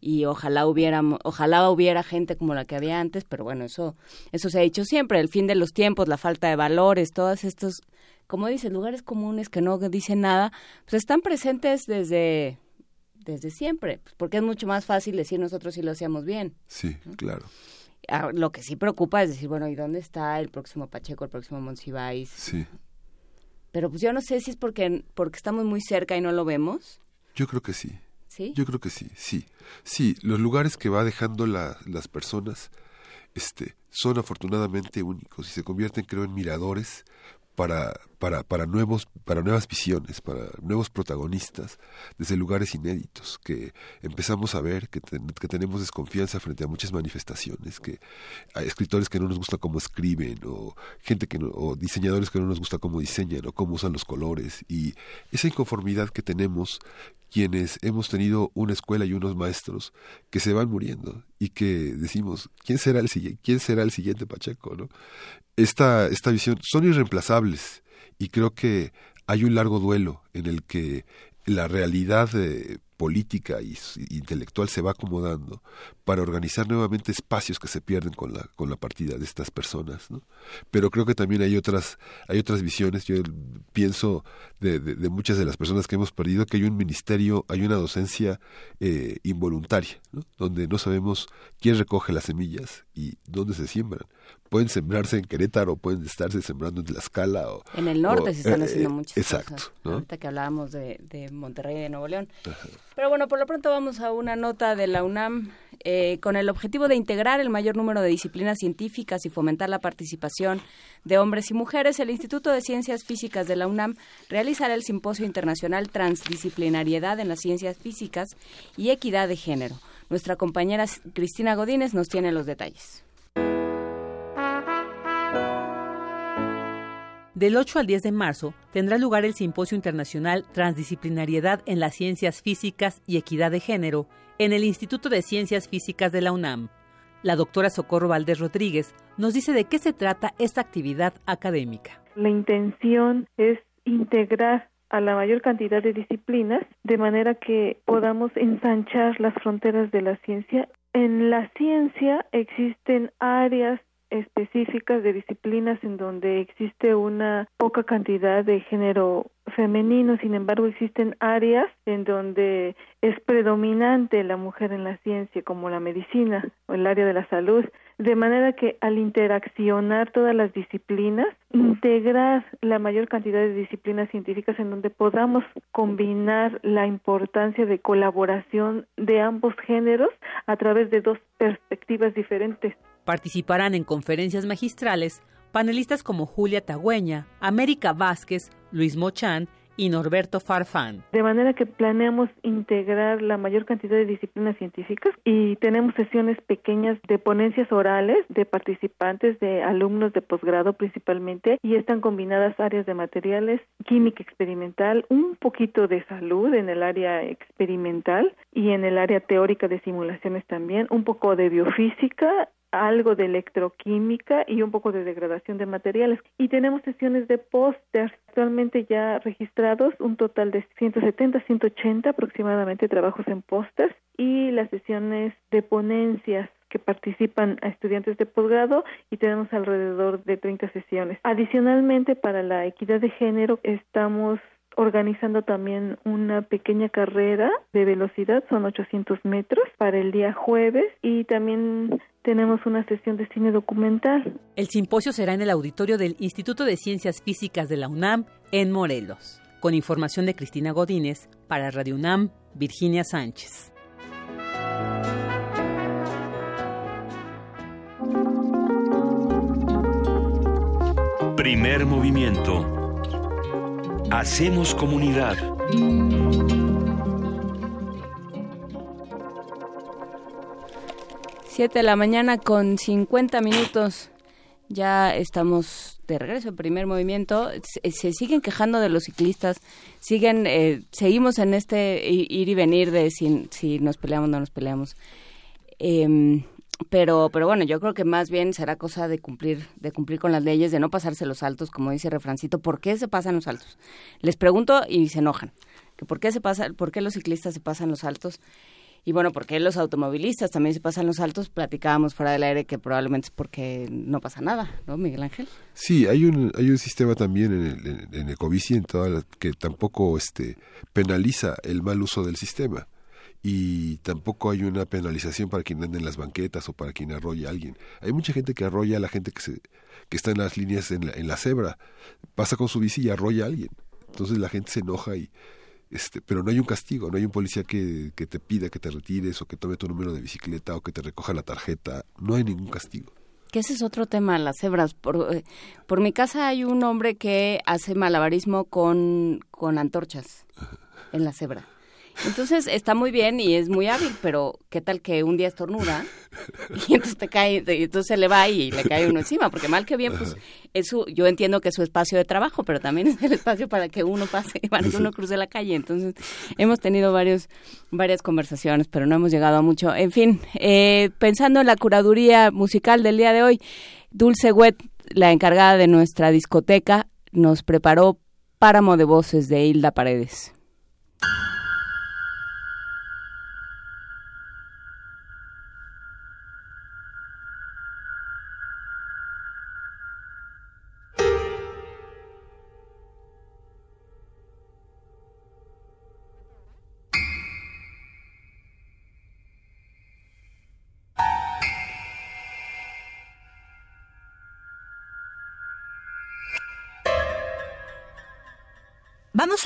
y ojalá hubiera ojalá hubiera gente como la que había antes, pero bueno, eso eso se ha dicho siempre, el fin de los tiempos, la falta de valores, todos estos como dices, lugares comunes que no dicen nada, pues están presentes desde desde siempre, porque es mucho más fácil decir nosotros si lo hacíamos bien. Sí, claro. Ah, lo que sí preocupa es decir, bueno, ¿y dónde está el próximo Pacheco, el próximo Monsiváis? Sí. Pero pues yo no sé si es porque, porque estamos muy cerca y no lo vemos. Yo creo que sí. ¿Sí? Yo creo que sí, sí. Sí, los lugares que va dejando la, las personas este, son afortunadamente únicos y se convierten, creo, en miradores para, para, para, nuevos, para nuevas visiones, para nuevos protagonistas, desde lugares inéditos, que empezamos a ver que, que tenemos desconfianza frente a muchas manifestaciones, que hay escritores que no nos gusta cómo escriben, o gente que o diseñadores que no nos gusta cómo diseñan, o cómo usan los colores, y esa inconformidad que tenemos quienes hemos tenido una escuela y unos maestros que se van muriendo y que decimos quién será el siguiente quién será el siguiente Pacheco no esta esta visión son irreemplazables y creo que hay un largo duelo en el que la realidad eh, política y intelectual se va acomodando para organizar nuevamente espacios que se pierden con la con la partida de estas personas ¿no? pero creo que también hay otras hay otras visiones yo pienso de, de, muchas de las personas que hemos perdido que hay un ministerio hay una docencia eh, involuntaria ¿no? donde no sabemos quién recoge las semillas y dónde se siembran pueden sembrarse en Querétaro, pueden estarse sembrando en Tlaxcala. O, en el norte se están eh, haciendo muchas exacto, cosas. ¿no? Ahorita que hablábamos de, de Monterrey y de Nuevo León. Pero bueno, por lo pronto vamos a una nota de la UNAM. Eh, con el objetivo de integrar el mayor número de disciplinas científicas y fomentar la participación de hombres y mujeres, el Instituto de Ciencias Físicas de la UNAM realizará el Simposio Internacional Transdisciplinariedad en las Ciencias Físicas y Equidad de Género. Nuestra compañera Cristina Godínez nos tiene los detalles. Del 8 al 10 de marzo tendrá lugar el Simposio Internacional Transdisciplinariedad en las Ciencias Físicas y Equidad de Género en el Instituto de Ciencias Físicas de la UNAM. La doctora Socorro Valdés Rodríguez nos dice de qué se trata esta actividad académica. La intención es integrar a la mayor cantidad de disciplinas de manera que podamos ensanchar las fronteras de la ciencia. En la ciencia existen áreas específicas de disciplinas en donde existe una poca cantidad de género femenino, sin embargo existen áreas en donde es predominante la mujer en la ciencia, como la medicina o el área de la salud, de manera que al interaccionar todas las disciplinas, integrar la mayor cantidad de disciplinas científicas en donde podamos combinar la importancia de colaboración de ambos géneros a través de dos perspectivas diferentes. Participarán en conferencias magistrales panelistas como Julia Tagüeña, América Vázquez, Luis Mochán y Norberto Farfán. De manera que planeamos integrar la mayor cantidad de disciplinas científicas y tenemos sesiones pequeñas de ponencias orales de participantes, de alumnos de posgrado principalmente, y están combinadas áreas de materiales, química experimental, un poquito de salud en el área experimental y en el área teórica de simulaciones también, un poco de biofísica algo de electroquímica y un poco de degradación de materiales. Y tenemos sesiones de póster actualmente ya registrados, un total de 170, 180 aproximadamente trabajos en pósters y las sesiones de ponencias que participan a estudiantes de posgrado y tenemos alrededor de 30 sesiones. Adicionalmente, para la equidad de género estamos organizando también una pequeña carrera de velocidad, son 800 metros, para el día jueves y también tenemos una sesión de cine documental. El simposio será en el auditorio del Instituto de Ciencias Físicas de la UNAM en Morelos, con información de Cristina Godínez para Radio UNAM, Virginia Sánchez. Primer movimiento. Hacemos comunidad. Siete de la mañana con 50 minutos. Ya estamos de regreso en primer movimiento. Se, siguen quejando de los ciclistas, siguen, eh, seguimos en este ir y venir de si, si nos peleamos o no nos peleamos. Eh, pero pero bueno yo creo que más bien será cosa de cumplir de cumplir con las leyes de no pasarse los altos como dice refrancito por qué se pasan los altos les pregunto y se enojan por qué se pasa por qué los ciclistas se pasan los altos y bueno por qué los automovilistas también se pasan los altos platicábamos fuera del aire que probablemente es porque no pasa nada no Miguel Ángel sí hay un hay un sistema también en el, en, Ecobici en toda que tampoco este penaliza el mal uso del sistema y tampoco hay una penalización para quien anda en las banquetas o para quien arrolla a alguien. Hay mucha gente que arrolla a la gente que, se, que está en las líneas en la, en la cebra, pasa con su bici y arrolla a alguien. Entonces la gente se enoja y este, pero no hay un castigo, no hay un policía que, que te pida que te retires o que tome tu número de bicicleta o que te recoja la tarjeta, no hay ningún castigo. Que ese es otro tema, las cebras. Por, eh, por mi casa hay un hombre que hace malabarismo con, con antorchas en la cebra. Entonces está muy bien y es muy hábil, pero ¿qué tal que un día estornuda y entonces te cae, y entonces se le va y le cae uno encima? Porque mal que bien, pues es su, yo entiendo que es su espacio de trabajo, pero también es el espacio para que uno pase, para que uno cruce la calle. Entonces hemos tenido varios, varias conversaciones, pero no hemos llegado a mucho. En fin, eh, pensando en la curaduría musical del día de hoy, Dulce Wet, la encargada de nuestra discoteca, nos preparó Páramo de Voces de Hilda Paredes.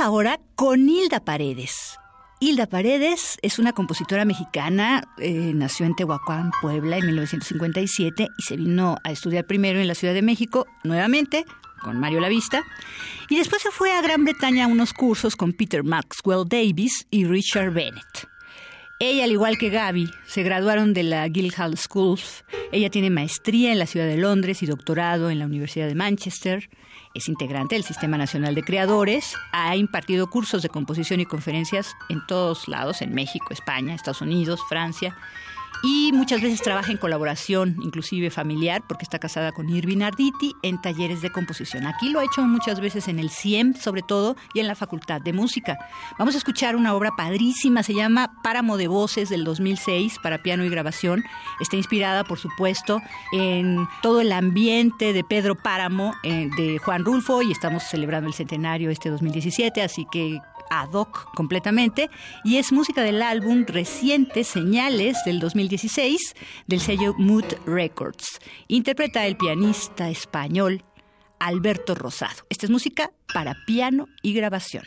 Ahora con Hilda Paredes. Hilda Paredes es una compositora mexicana, eh, nació en Tehuacán, Puebla, en 1957 y se vino a estudiar primero en la Ciudad de México, nuevamente, con Mario Lavista, y después se fue a Gran Bretaña a unos cursos con Peter Maxwell Davis y Richard Bennett. Ella, al igual que Gaby, se graduaron de la Guildhall School. Ella tiene maestría en la ciudad de Londres y doctorado en la Universidad de Manchester. Es integrante del Sistema Nacional de Creadores, ha impartido cursos de composición y conferencias en todos lados, en México, España, Estados Unidos, Francia, y muchas veces trabaja en colaboración, inclusive familiar, porque está casada con Irvin Arditi en talleres de composición. Aquí lo ha hecho muchas veces en el CIEM, sobre todo, y en la Facultad de Música. Vamos a escuchar una obra padrísima, se llama Páramo de Voces del 2006 para piano y grabación. Está inspirada, por supuesto, en todo el ambiente de Pedro Páramo, eh, de Juan Rulfo, y estamos celebrando el centenario este 2017, así que ad hoc completamente y es música del álbum reciente Señales del 2016 del sello Mood Records. Interpreta el pianista español Alberto Rosado. Esta es música para piano y grabación.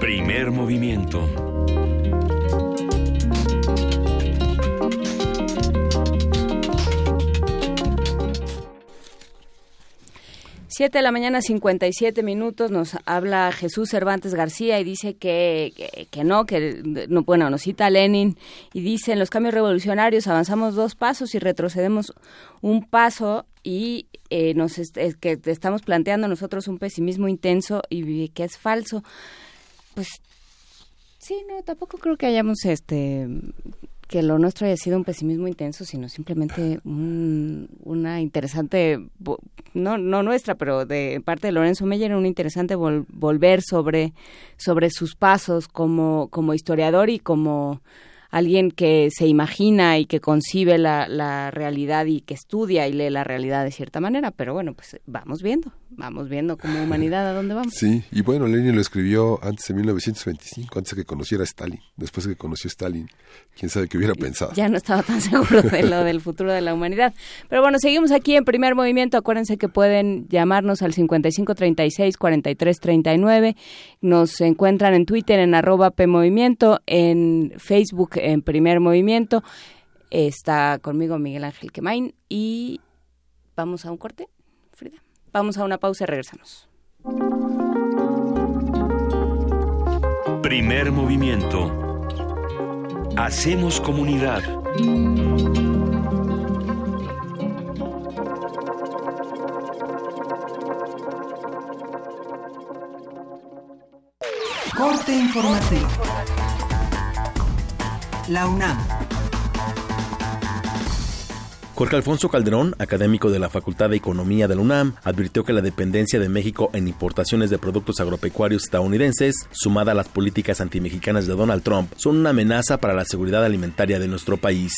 Primer movimiento. Siete de la mañana, 57 minutos, nos habla Jesús Cervantes García y dice que, que, no, que no, bueno, nos cita Lenin y dice, en los cambios revolucionarios avanzamos dos pasos y retrocedemos un paso y eh, nos que estamos planteando nosotros un pesimismo intenso y que es falso. Pues sí, no, tampoco creo que hayamos este que lo nuestro haya sido un pesimismo intenso, sino simplemente una interesante, no, no nuestra, pero de parte de Lorenzo Meyer, un interesante volver sobre, sobre sus pasos como, como historiador y como alguien que se imagina y que concibe la, la realidad y que estudia y lee la realidad de cierta manera, pero bueno, pues vamos viendo, vamos viendo como humanidad a dónde vamos. Sí, y bueno, Lenin lo escribió antes de 1925, antes de que conociera a Stalin, después de que conoció a Stalin, quién sabe qué hubiera pensado. Ya no estaba tan seguro de lo del futuro de la humanidad. Pero bueno, seguimos aquí en primer movimiento, acuérdense que pueden llamarnos al 5536 4339, nos encuentran en Twitter en arroba PMovimiento, en Facebook en primer movimiento. Está conmigo Miguel Ángel Quemain y vamos a un corte, Frida. Vamos a una pausa y regresamos. Primer movimiento. Hacemos comunidad. Corte informativo. La UNAM. Jorge Alfonso Calderón, académico de la Facultad de Economía de la UNAM, advirtió que la dependencia de México en importaciones de productos agropecuarios estadounidenses, sumada a las políticas antimexicanas de Donald Trump, son una amenaza para la seguridad alimentaria de nuestro país.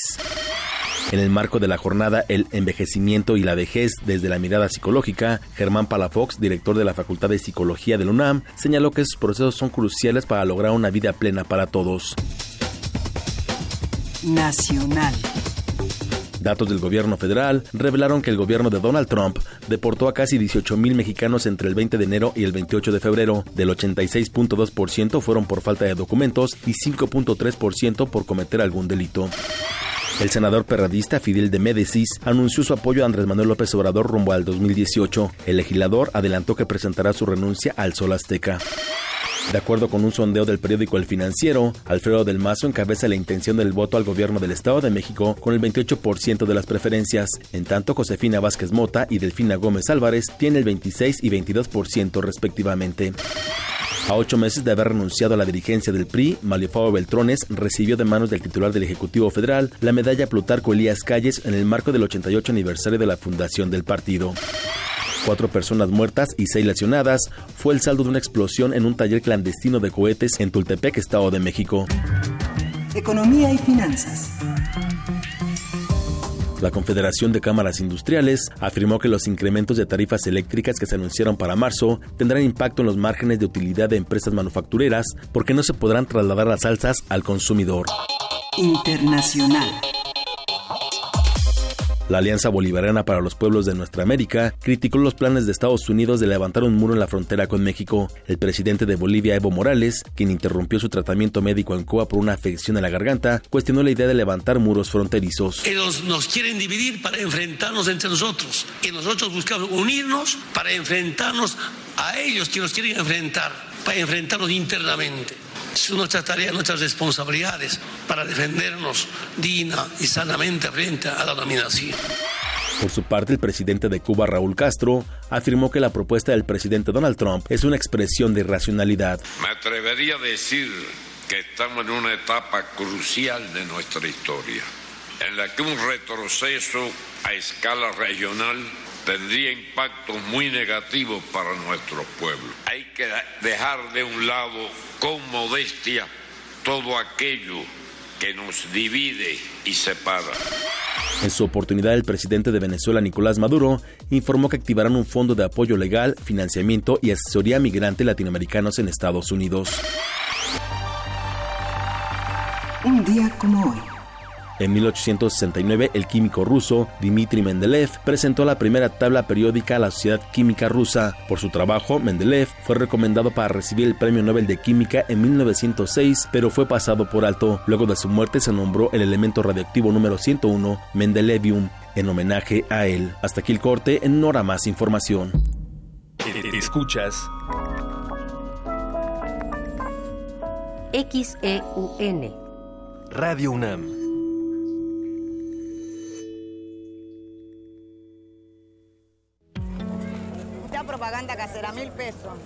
En el marco de la jornada El envejecimiento y la vejez desde la mirada psicológica, Germán Palafox, director de la Facultad de Psicología de la UNAM, señaló que esos procesos son cruciales para lograr una vida plena para todos nacional. Datos del gobierno federal revelaron que el gobierno de Donald Trump deportó a casi 18 mil mexicanos entre el 20 de enero y el 28 de febrero. Del 86.2% fueron por falta de documentos y 5.3% por cometer algún delito. El senador perradista Fidel de Médicis anunció su apoyo a Andrés Manuel López Obrador rumbo al 2018. El legislador adelantó que presentará su renuncia al Sol Azteca. De acuerdo con un sondeo del periódico El Financiero, Alfredo del Mazo encabeza la intención del voto al gobierno del Estado de México con el 28% de las preferencias, en tanto Josefina Vázquez Mota y Delfina Gómez Álvarez tienen el 26 y 22% respectivamente. A ocho meses de haber renunciado a la dirigencia del PRI, Malifao Beltrones recibió de manos del titular del Ejecutivo Federal la medalla Plutarco Elías Calles en el marco del 88 aniversario de la fundación del partido. Cuatro personas muertas y seis lesionadas fue el saldo de una explosión en un taller clandestino de cohetes en Tultepec, Estado de México. Economía y finanzas. La Confederación de Cámaras Industriales afirmó que los incrementos de tarifas eléctricas que se anunciaron para marzo tendrán impacto en los márgenes de utilidad de empresas manufactureras porque no se podrán trasladar las alzas al consumidor. Internacional. La Alianza Bolivariana para los Pueblos de Nuestra América criticó los planes de Estados Unidos de levantar un muro en la frontera con México. El presidente de Bolivia, Evo Morales, quien interrumpió su tratamiento médico en Cuba por una afección en la garganta, cuestionó la idea de levantar muros fronterizos. Ellos nos quieren dividir para enfrentarnos entre nosotros y nosotros buscamos unirnos para enfrentarnos a ellos que nos quieren enfrentar, para enfrentarnos internamente. Es nuestra tarea, nuestras responsabilidades para defendernos digna y sanamente frente a la dominación. Por su parte, el presidente de Cuba, Raúl Castro, afirmó que la propuesta del presidente Donald Trump es una expresión de irracionalidad. Me atrevería a decir que estamos en una etapa crucial de nuestra historia, en la que un retroceso a escala regional tendría impactos muy negativos para nuestro pueblo. Que dejar de un lado con modestia todo aquello que nos divide y separa. En su oportunidad, el presidente de Venezuela, Nicolás Maduro, informó que activarán un fondo de apoyo legal, financiamiento y asesoría a migrantes latinoamericanos en Estados Unidos. Un día como hoy. En 1869, el químico ruso Dmitry Mendeleev presentó la primera tabla periódica a la Sociedad Química Rusa. Por su trabajo, Mendeleev fue recomendado para recibir el Premio Nobel de Química en 1906, pero fue pasado por alto. Luego de su muerte se nombró el elemento radioactivo número 101, Mendelevium, en homenaje a él. Hasta aquí el corte, en hora más información. Escuchas XEUN Radio UNAM. Mil pesos.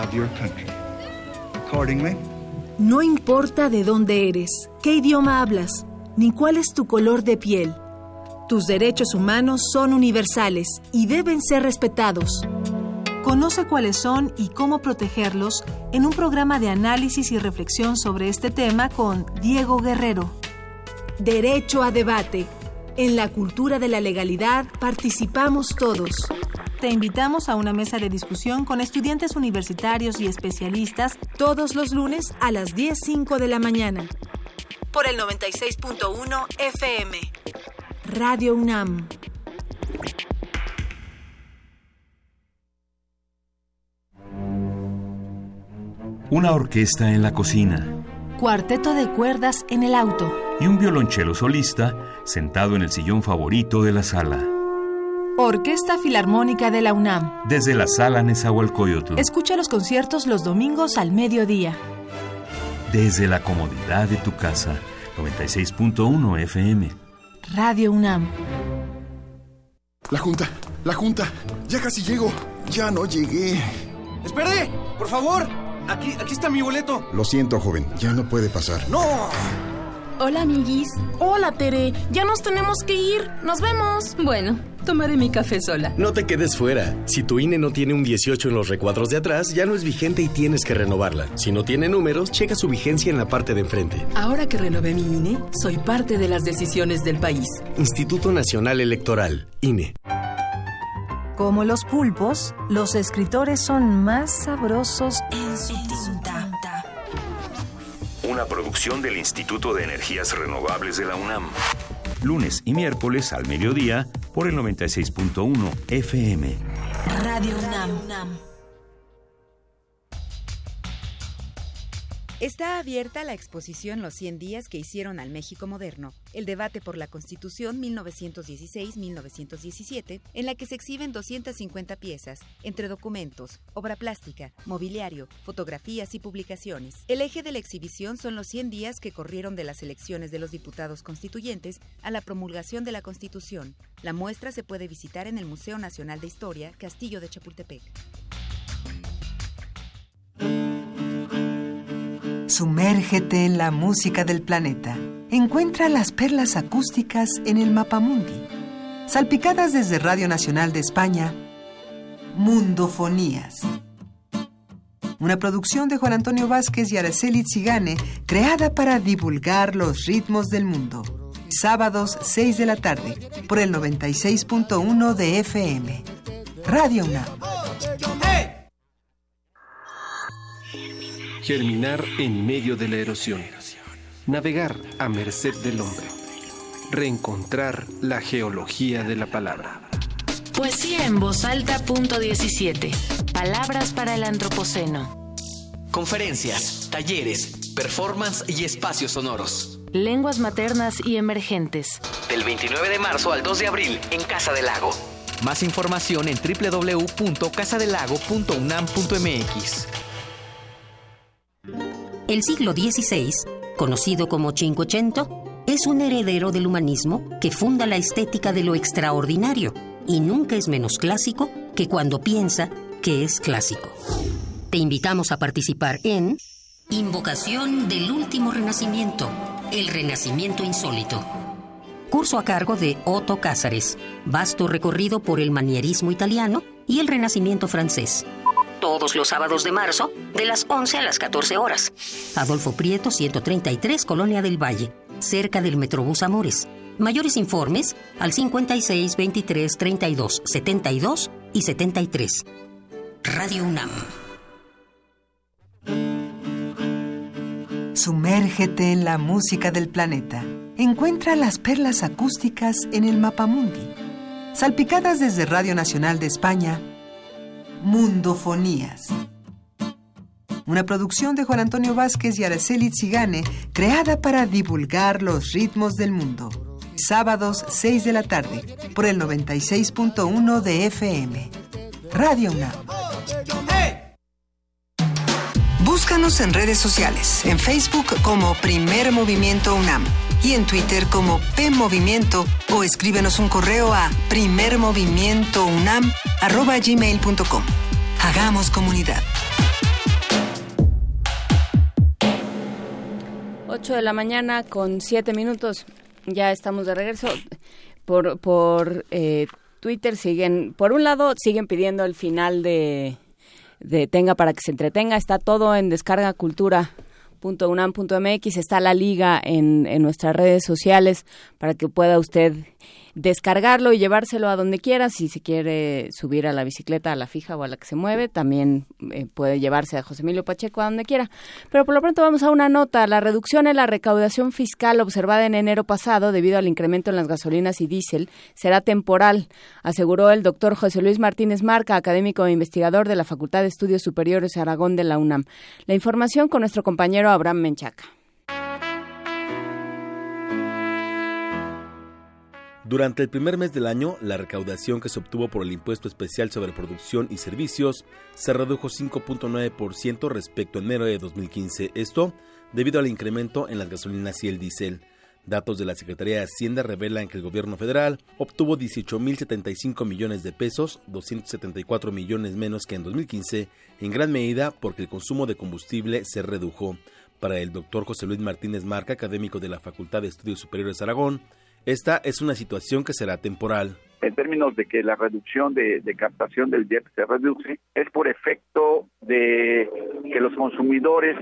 of your country. Accordingly, No importa de dónde eres, qué idioma hablas, ni cuál es tu color de piel. Tus derechos humanos son universales y deben ser respetados. Conoce cuáles son y cómo protegerlos en un programa de análisis y reflexión sobre este tema con Diego Guerrero. Derecho a debate. En la cultura de la legalidad participamos todos. Te invitamos a una mesa de discusión con estudiantes universitarios y especialistas todos los lunes a las 10.05 de la mañana. Por el 96.1 FM. Radio UNAM. Una orquesta en la cocina Cuarteto de cuerdas en el auto. y un violonchelo solista sentado en el sillón favorito de la sala. Orquesta Filarmónica de la UNAM. Desde la sala Nezahualcóyotl, Escucha los conciertos los domingos al mediodía. desde la comodidad de tu casa, 96.1 FM. Radio UNAM. La junta, la junta. Ya casi llego. Ya no llegué. ¡Espere! ¡Por favor! Aquí, aquí está mi boleto. Lo siento, joven. Ya no puede pasar. ¡No! Hola, amiguis. Hola, Tere. Ya nos tenemos que ir. Nos vemos. Bueno, tomaré mi café sola. No te quedes fuera. Si tu INE no tiene un 18 en los recuadros de atrás, ya no es vigente y tienes que renovarla. Si no tiene números, checa su vigencia en la parte de enfrente. Ahora que renové mi INE, soy parte de las decisiones del país. Instituto Nacional Electoral, INE. Como los pulpos, los escritores son más sabrosos en su tinta. Una producción del Instituto de Energías Renovables de la UNAM. Lunes y miércoles al mediodía por el 96.1 FM. Radio UNAM. Está abierta la exposición Los 100 días que hicieron al México moderno, el debate por la Constitución 1916-1917, en la que se exhiben 250 piezas, entre documentos, obra plástica, mobiliario, fotografías y publicaciones. El eje de la exhibición son los 100 días que corrieron de las elecciones de los diputados constituyentes a la promulgación de la Constitución. La muestra se puede visitar en el Museo Nacional de Historia, Castillo de Chapultepec. Sumérgete en la música del planeta. Encuentra las perlas acústicas en el Mapamundi. Salpicadas desde Radio Nacional de España, Mundofonías. Una producción de Juan Antonio Vázquez y Araceli Zigane, creada para divulgar los ritmos del mundo. Sábados 6 de la tarde, por el 96.1 de FM. Radio UNAM. Germinar en medio de la erosión. Navegar a merced del hombre. Reencontrar la geología de la palabra. Poesía en voz alta, punto 17. Palabras para el antropoceno. Conferencias, talleres, performance y espacios sonoros. Lenguas maternas y emergentes. Del 29 de marzo al 2 de abril en Casa del Lago. Más información en www.casadelagos.unam.mx. El siglo XVI, conocido como Cinquecento, es un heredero del humanismo que funda la estética de lo extraordinario y nunca es menos clásico que cuando piensa que es clásico. Te invitamos a participar en Invocación del Último Renacimiento, el Renacimiento Insólito. Curso a cargo de Otto Cázares, vasto recorrido por el manierismo italiano y el Renacimiento francés. Todos los sábados de marzo, de las 11 a las 14 horas. Adolfo Prieto, 133, Colonia del Valle, cerca del Metrobús Amores. Mayores informes al 56 23 32 72 y 73. Radio UNAM. Sumérgete en la música del planeta. Encuentra las perlas acústicas en el Mapamundi. Salpicadas desde Radio Nacional de España, Mundofonías. Una producción de Juan Antonio Vázquez y Araceli Zigane, creada para divulgar los ritmos del mundo. Sábados 6 de la tarde, por el 96.1 de FM. Radio UNAM. Búscanos en redes sociales, en Facebook como Primer Movimiento UNAM y en Twitter como P Movimiento o escríbenos un correo a primermovimientounam@gmail.com. Hagamos comunidad. 8 de la mañana con 7 minutos. Ya estamos de regreso. Por, por eh, Twitter siguen, por un lado, siguen pidiendo el final de, de Tenga para que se entretenga. Está todo en descarga cultura está la liga en, en nuestras redes sociales para que pueda usted descargarlo y llevárselo a donde quiera. Si se quiere subir a la bicicleta, a la fija o a la que se mueve, también eh, puede llevarse a José Emilio Pacheco a donde quiera. Pero por lo pronto vamos a una nota. La reducción en la recaudación fiscal observada en enero pasado debido al incremento en las gasolinas y diésel será temporal, aseguró el doctor José Luis Martínez Marca, académico e investigador de la Facultad de Estudios Superiores Aragón de la UNAM. La información con nuestro compañero Abraham Menchaca. Durante el primer mes del año, la recaudación que se obtuvo por el impuesto especial sobre producción y servicios se redujo 5.9% respecto a enero de 2015. Esto debido al incremento en las gasolinas y el diésel. Datos de la Secretaría de Hacienda revelan que el gobierno federal obtuvo 18.075 millones de pesos, 274 millones menos que en 2015, en gran medida porque el consumo de combustible se redujo. Para el doctor José Luis Martínez Marca, académico de la Facultad de Estudios Superiores Aragón, esta es una situación que será temporal. En términos de que la reducción de, captación del IEP se reduce, es por efecto de que los consumidores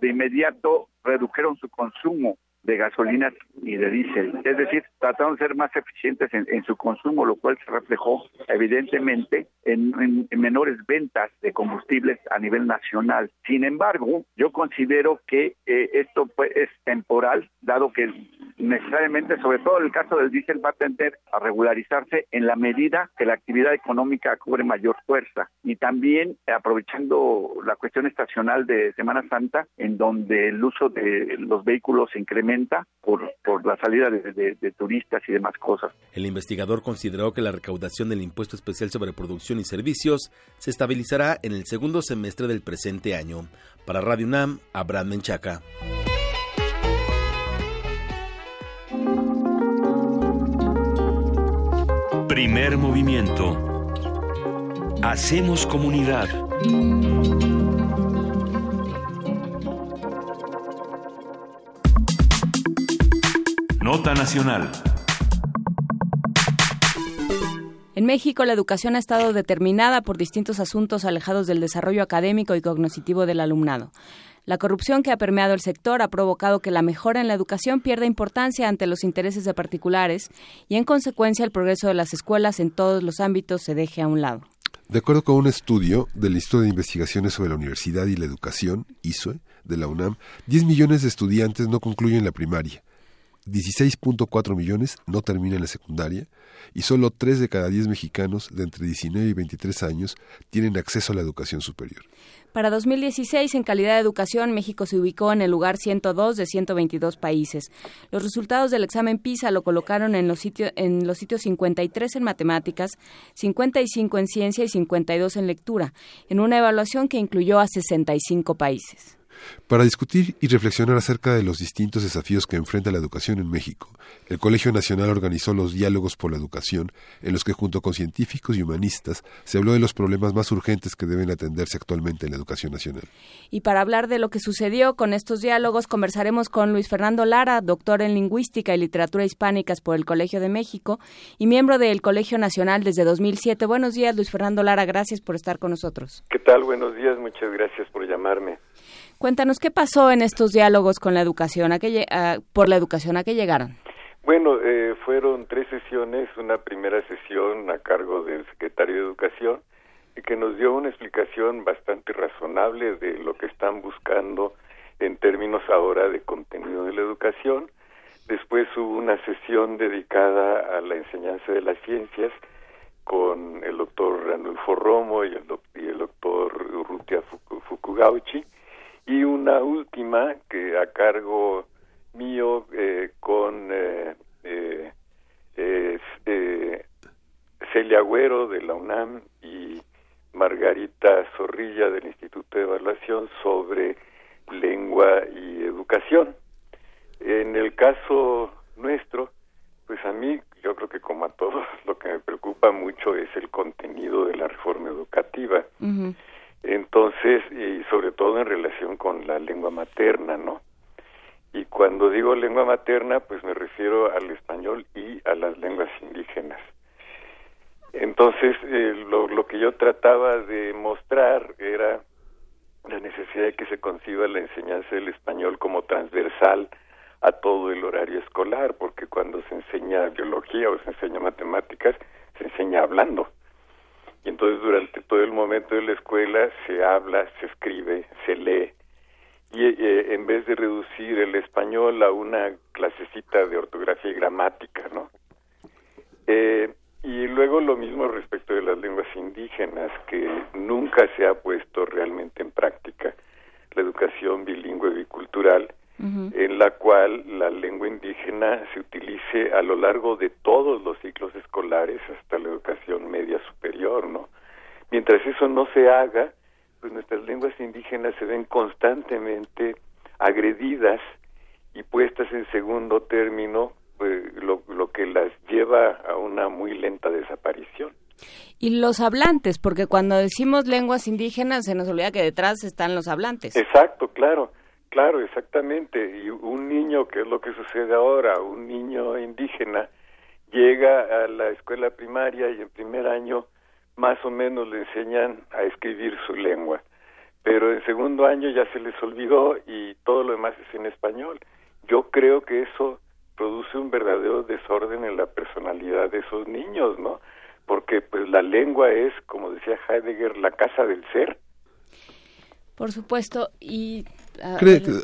de inmediato redujeron su consumo de gasolinas y de diésel. Es decir, trataron de ser más eficientes en, su consumo, lo cual se reflejó evidentemente en, menores ventas de combustibles a nivel nacional. Sin embargo, yo considero que eh, esto pues, es temporal, dado que necesariamente, sobre todo en el caso del diésel, va a tender a regularizarse en la medida que la actividad económica cubre mayor fuerza. Y también aprovechando la cuestión estacional de Semana Santa, en donde el uso de los vehículos se incrementa por, por la salida de, de turistas y demás cosas. El investigador consideró que la recaudación del impuesto especial sobre producción y servicios se estabilizará en el segundo semestre del presente año. Para Radio UNAM, Abraham Menchaca. Primer movimiento. Hacemos comunidad. Nota Nacional. En México, la educación ha estado determinada por distintos asuntos alejados del desarrollo académico y cognitivo del alumnado. La corrupción que ha permeado el sector ha provocado que la mejora en la educación pierda importancia ante los intereses de particulares y, en consecuencia, el progreso de las escuelas en todos los ámbitos se deje a un lado. De acuerdo con un estudio del Instituto de Investigaciones sobre la Universidad y la Educación, ISOE, de la UNAM, 10 millones de estudiantes no concluyen la primaria, 16.4 millones no terminan la secundaria y solo 3 de cada 10 mexicanos de entre 19 y 23 años tienen acceso a la educación superior. Para 2016, en calidad de educación, México se ubicó en el lugar 102 de 122 países. Los resultados del examen PISA lo colocaron en los, sitios, en los sitios 53 en matemáticas, 55 en ciencia y 52 en lectura, en una evaluación que incluyó a 65 países. Para discutir y reflexionar acerca de los distintos desafíos que enfrenta la educación en México, el Colegio Nacional organizó los Diálogos por la Educación, en los que junto con científicos y humanistas se habló de los problemas más urgentes que deben atenderse actualmente en la educación nacional. Y para hablar de lo que sucedió con estos diálogos, conversaremos con Luis Fernando Lara, doctor en Lingüística y Literatura Hispánicas por el Colegio de México y miembro del Colegio Nacional desde 2007. Buenos días, Luis Fernando Lara, gracias por estar con nosotros. ¿Qué tal? Buenos días, muchas gracias por llamarme. Cuéntanos qué pasó en estos diálogos con la educación, a por la educación a qué llegaron. Bueno, eh, fueron tres sesiones, una primera sesión a cargo del secretario de Educación, que nos dio una explicación bastante razonable de lo que están buscando en términos ahora de contenido de la educación. Después hubo una sesión dedicada a la enseñanza de las ciencias con el doctor Ranulfo Romo y el, y el doctor Urrutia Fukugauchi y una última que a cargo mío eh, con eh, eh, eh, Celia Agüero de la UNAM y Margarita Zorrilla del Instituto de Evaluación sobre lengua y educación. En el caso nuestro, pues a mí, yo creo que como a todos, lo que me preocupa mucho es el contenido de la reforma educativa. Entonces, y sobre todo en relación con la lengua materna, ¿no? Y cuando digo lengua materna, pues me refiero al español y a las lenguas indígenas. Entonces, eh, lo, lo que yo trataba de mostrar era la necesidad de que se conciba la enseñanza del español como transversal a todo el horario escolar, porque cuando se enseña biología o se enseña matemáticas, se enseña hablando. Y entonces durante todo el momento de la escuela se habla, se escribe, se lee, y eh, en vez de reducir el español a una clasecita de ortografía y gramática, ¿no? Eh, y luego lo mismo respecto de las lenguas indígenas, que nunca se ha puesto realmente en práctica la educación bilingüe bicultural, en la cual la lengua indígena se utilice a lo largo de todos los ciclos escolares hasta la educación media superior, ¿no? Mientras eso no se haga, pues nuestras lenguas indígenas se ven constantemente agredidas y puestas en segundo término, pues, lo, lo que las lleva a una muy lenta desaparición. Y los hablantes, porque cuando decimos lenguas indígenas se nos olvida que detrás están los hablantes. Exacto, claro, claro, exactamente. Y un niño, que es lo que sucede ahora, un niño indígena llega a la escuela primaria y en primer año más o menos le enseñan a escribir su lengua, pero en segundo año ya se les olvidó y todo lo demás es en español. Yo creo que eso produce un verdadero desorden en la personalidad de esos niños, ¿no? Porque pues la lengua es, como decía Heidegger, la casa del ser. Por supuesto, y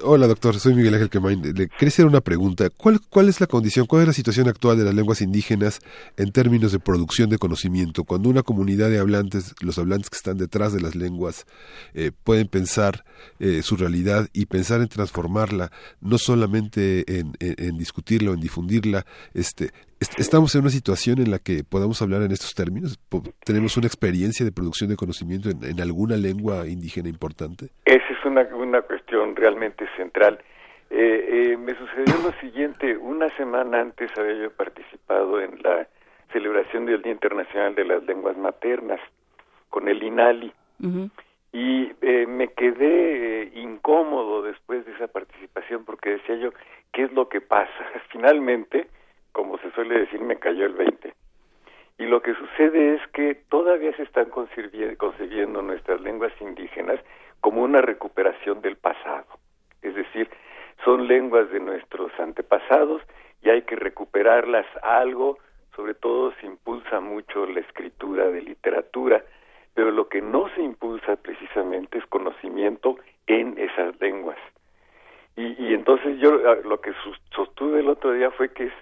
hola, doctor, soy Miguel Ángel Quemain. Le quería hacer una pregunta. ¿Cuál, ¿Cuál es la condición, cuál es la situación actual de las lenguas indígenas en términos de producción de conocimiento? Cuando una comunidad de hablantes, los hablantes que están detrás de las lenguas, eh, pueden pensar eh, su realidad y pensar en transformarla, no solamente en, en, discutirla o en difundirla, este, ¿Estamos en una situación en la que podamos hablar en estos términos? ¿Tenemos una experiencia de producción de conocimiento en, alguna lengua indígena importante? Esa es una, una cuestión realmente central. Eh, eh, me sucedió lo siguiente, una semana antes había yo participado en la celebración del Día Internacional de las Lenguas Maternas con el INALI y eh, me quedé incómodo después de esa participación porque decía yo, ¿qué es lo que pasa? Finalmente, como se suele decir, me cayó el 20. Y lo que sucede es que todavía se están concebiendo nuestras lenguas indígenas como una recuperación del pasado. Es decir, son lenguas de nuestros antepasados y hay que recuperarlas algo, sobre todo se impulsa mucho la escritura de literatura, pero lo que no se impulsa precisamente es conocimiento en esas lenguas. Y, y entonces yo ah, lo que sostuve el otro día fue que es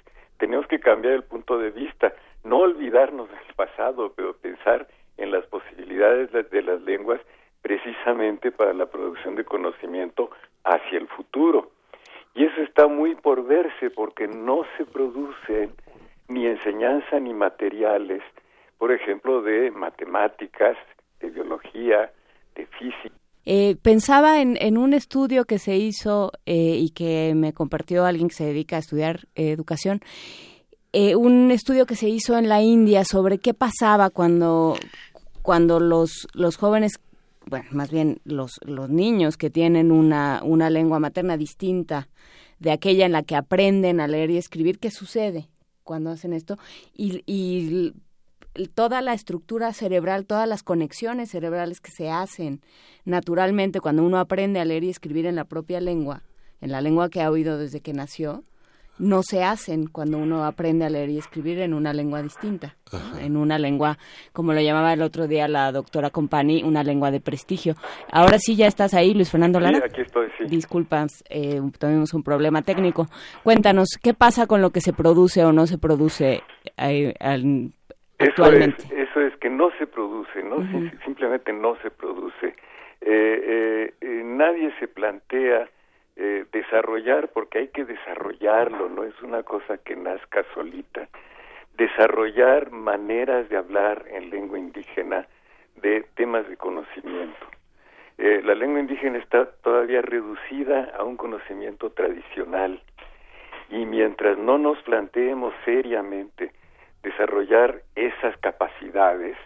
tenemos que cambiar el punto de vista, no olvidarnos del pasado, pero pensar en las posibilidades de las lenguas precisamente para la producción de conocimiento hacia el futuro. Y eso está muy por verse porque no se producen ni enseñanza ni materiales, por ejemplo, de matemáticas, de biología, de física. Eh, pensaba en, en, un estudio que se hizo eh, y que me compartió alguien que se dedica a estudiar eh, educación, un estudio que se hizo en la India sobre qué pasaba cuando, cuando los, los jóvenes, bueno, más bien los, los niños que tienen una, una lengua materna distinta de aquella en la que aprenden a leer y escribir, ¿qué sucede cuando hacen esto? Y, y toda la estructura cerebral, todas las conexiones cerebrales que se hacen naturalmente cuando uno aprende a leer y escribir en la propia lengua, en la lengua que ha oído desde que nació, no se hacen cuando uno aprende a leer y escribir en una lengua distinta, en una lengua, como lo llamaba el otro día la doctora Compani, una lengua de prestigio. Ahora sí ya estás ahí, Luis Fernando Lara. Sí, aquí estoy, sí. Disculpas, eh, tuvimos un problema técnico. Cuéntanos, ¿qué pasa con lo que se produce o no se produce eh, actualmente? Eso es, eso es que no se produce, no simplemente no se produce. Eh, eh, nadie se plantea eh, desarrollar, porque hay que desarrollarlo, no es una cosa que nazca solita, desarrollar maneras de hablar en lengua indígena de temas de conocimiento. Eh, la lengua indígena está todavía reducida a un conocimiento tradicional. Y mientras no nos planteemos seriamente desarrollar esas capacidades,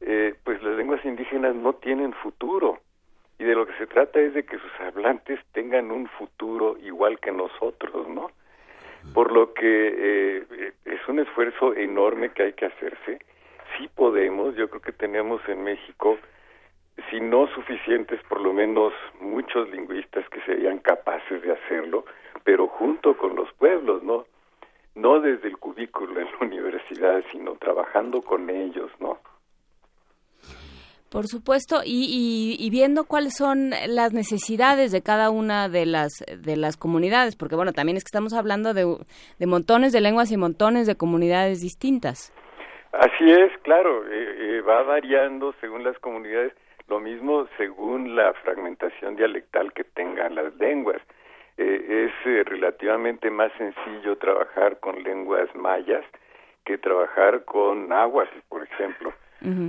eh, pues las lenguas indígenas no tienen futuro y de lo que se trata es de que sus hablantes tengan un futuro igual que nosotros, ¿no? Por lo que eh, es un esfuerzo enorme que hay que hacerse. Sí podemos, yo creo que tenemos en México, si no suficientes, por lo menos muchos lingüistas que serían capaces de hacerlo, pero junto con los pueblos, ¿no? No desde el cubículo en la universidad, sino trabajando con ellos, ¿no? Por supuesto, y, viendo cuáles son las necesidades de cada una de las de las comunidades, porque bueno, también es que estamos hablando de, montones de lenguas y montones de comunidades distintas. Así es, claro, eh, eh, va variando según las comunidades, lo mismo según la fragmentación dialectal que tengan las lenguas. Eh, es relativamente más sencillo trabajar con lenguas mayas que trabajar con náhuatl, por ejemplo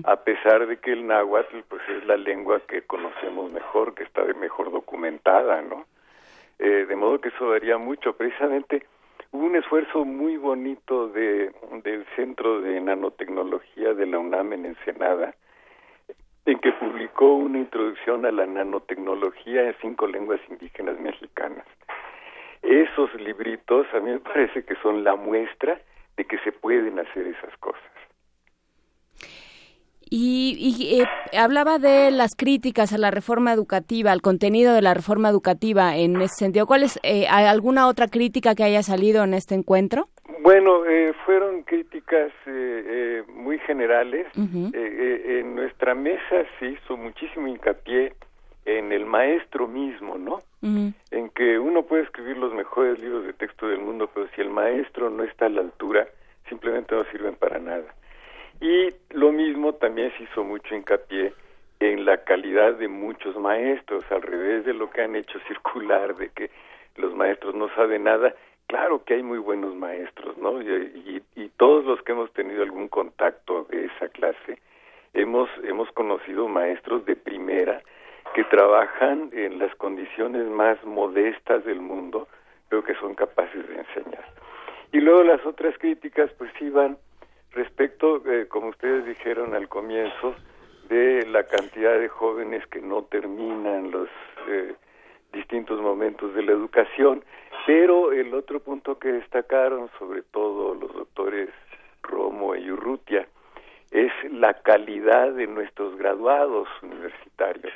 a pesar de que el náhuatl pues es la lengua que conocemos mejor, que está mejor documentada, ¿no? Eh, de modo que eso daría mucho. Precisamente hubo un esfuerzo muy bonito de, del Centro de Nanotecnología de la UNAM en Ensenada, en que publicó una introducción a la nanotecnología en cinco lenguas indígenas mexicanas. Esos libritos a mí me parece que son la muestra de que se pueden hacer esas cosas. Y, eh, hablaba de las críticas a la reforma educativa, al contenido de la reforma educativa en ese sentido. ¿Cuál es eh, alguna otra crítica que haya salido en este encuentro? Bueno, eh, fueron críticas muy generales. en nuestra mesa se hizo muchísimo hincapié en el maestro mismo, ¿no? En que uno puede escribir los mejores libros de texto del mundo, pero si el maestro no está a la altura, simplemente no sirven para nada. Y lo mismo también se hizo mucho hincapié en la calidad de muchos maestros, al revés de lo que han hecho circular de que los maestros no saben nada. Claro que hay muy buenos maestros, ¿no? Y, y, todos los que hemos tenido algún contacto de esa clase, hemos, hemos conocido maestros de primera que trabajan en las condiciones más modestas del mundo, pero que son capaces de enseñar. Y luego las otras críticas pues iban Respecto, eh, como ustedes dijeron al comienzo, de la cantidad de jóvenes que no terminan los eh, distintos momentos de la educación, pero el otro punto que destacaron, sobre todo los doctores Romo y Urrutia, es la calidad de nuestros graduados universitarios.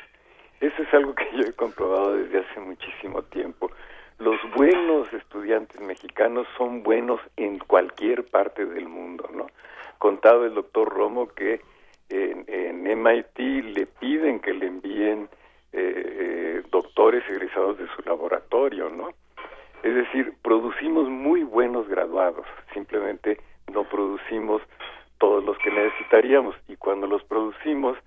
Eso es algo que yo he comprobado desde hace muchísimo tiempo. Los buenos estudiantes mexicanos son buenos en cualquier parte del mundo, ¿no? contado el doctor Romo que en, MIT le piden que le envíen eh, eh, doctores egresados de su laboratorio, ¿no? Es decir, producimos muy buenos graduados, simplemente no producimos todos los que necesitaríamos y cuando los producimos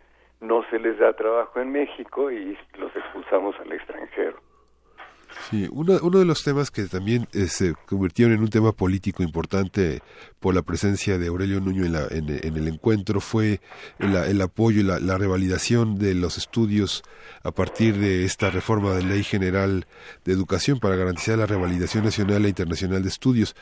no se les da trabajo en México y los expulsamos al extranjero. Sí, uno, de los temas que también se convirtieron en un tema político importante por la presencia de Aurelio Nuño en, la, en, el encuentro fue el, apoyo y la, la, revalidación de los estudios a partir de esta reforma de ley general de educación para garantizar la revalidación nacional e internacional de estudios.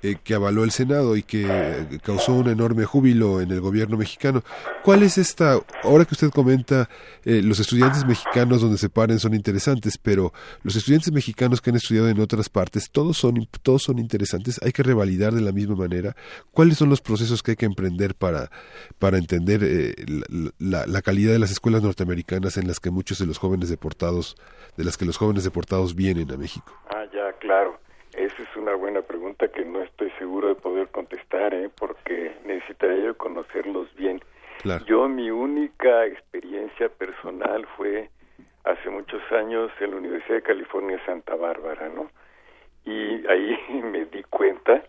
Eh, que avaló el Senado y que eh, causó un enorme júbilo en el gobierno mexicano. ¿Cuál es esta, ahora que usted comenta, eh, los estudiantes mexicanos donde se paren son interesantes, pero los estudiantes mexicanos que han estudiado en otras partes, todos son, todos son interesantes, hay que revalidar de la misma manera. ¿Cuáles son los procesos que hay que emprender para, para entender la, la calidad de las escuelas norteamericanas en las que muchos de los jóvenes deportados, de las que los jóvenes deportados vienen a México? Ah, ya, claro. Esa es una buena pregunta que no estoy seguro de poder contestar, ¿eh? porque necesitaría yo conocerlos bien. Yo mi única experiencia personal fue hace muchos años en la Universidad de California Santa Bárbara, ¿no? Y ahí me di cuenta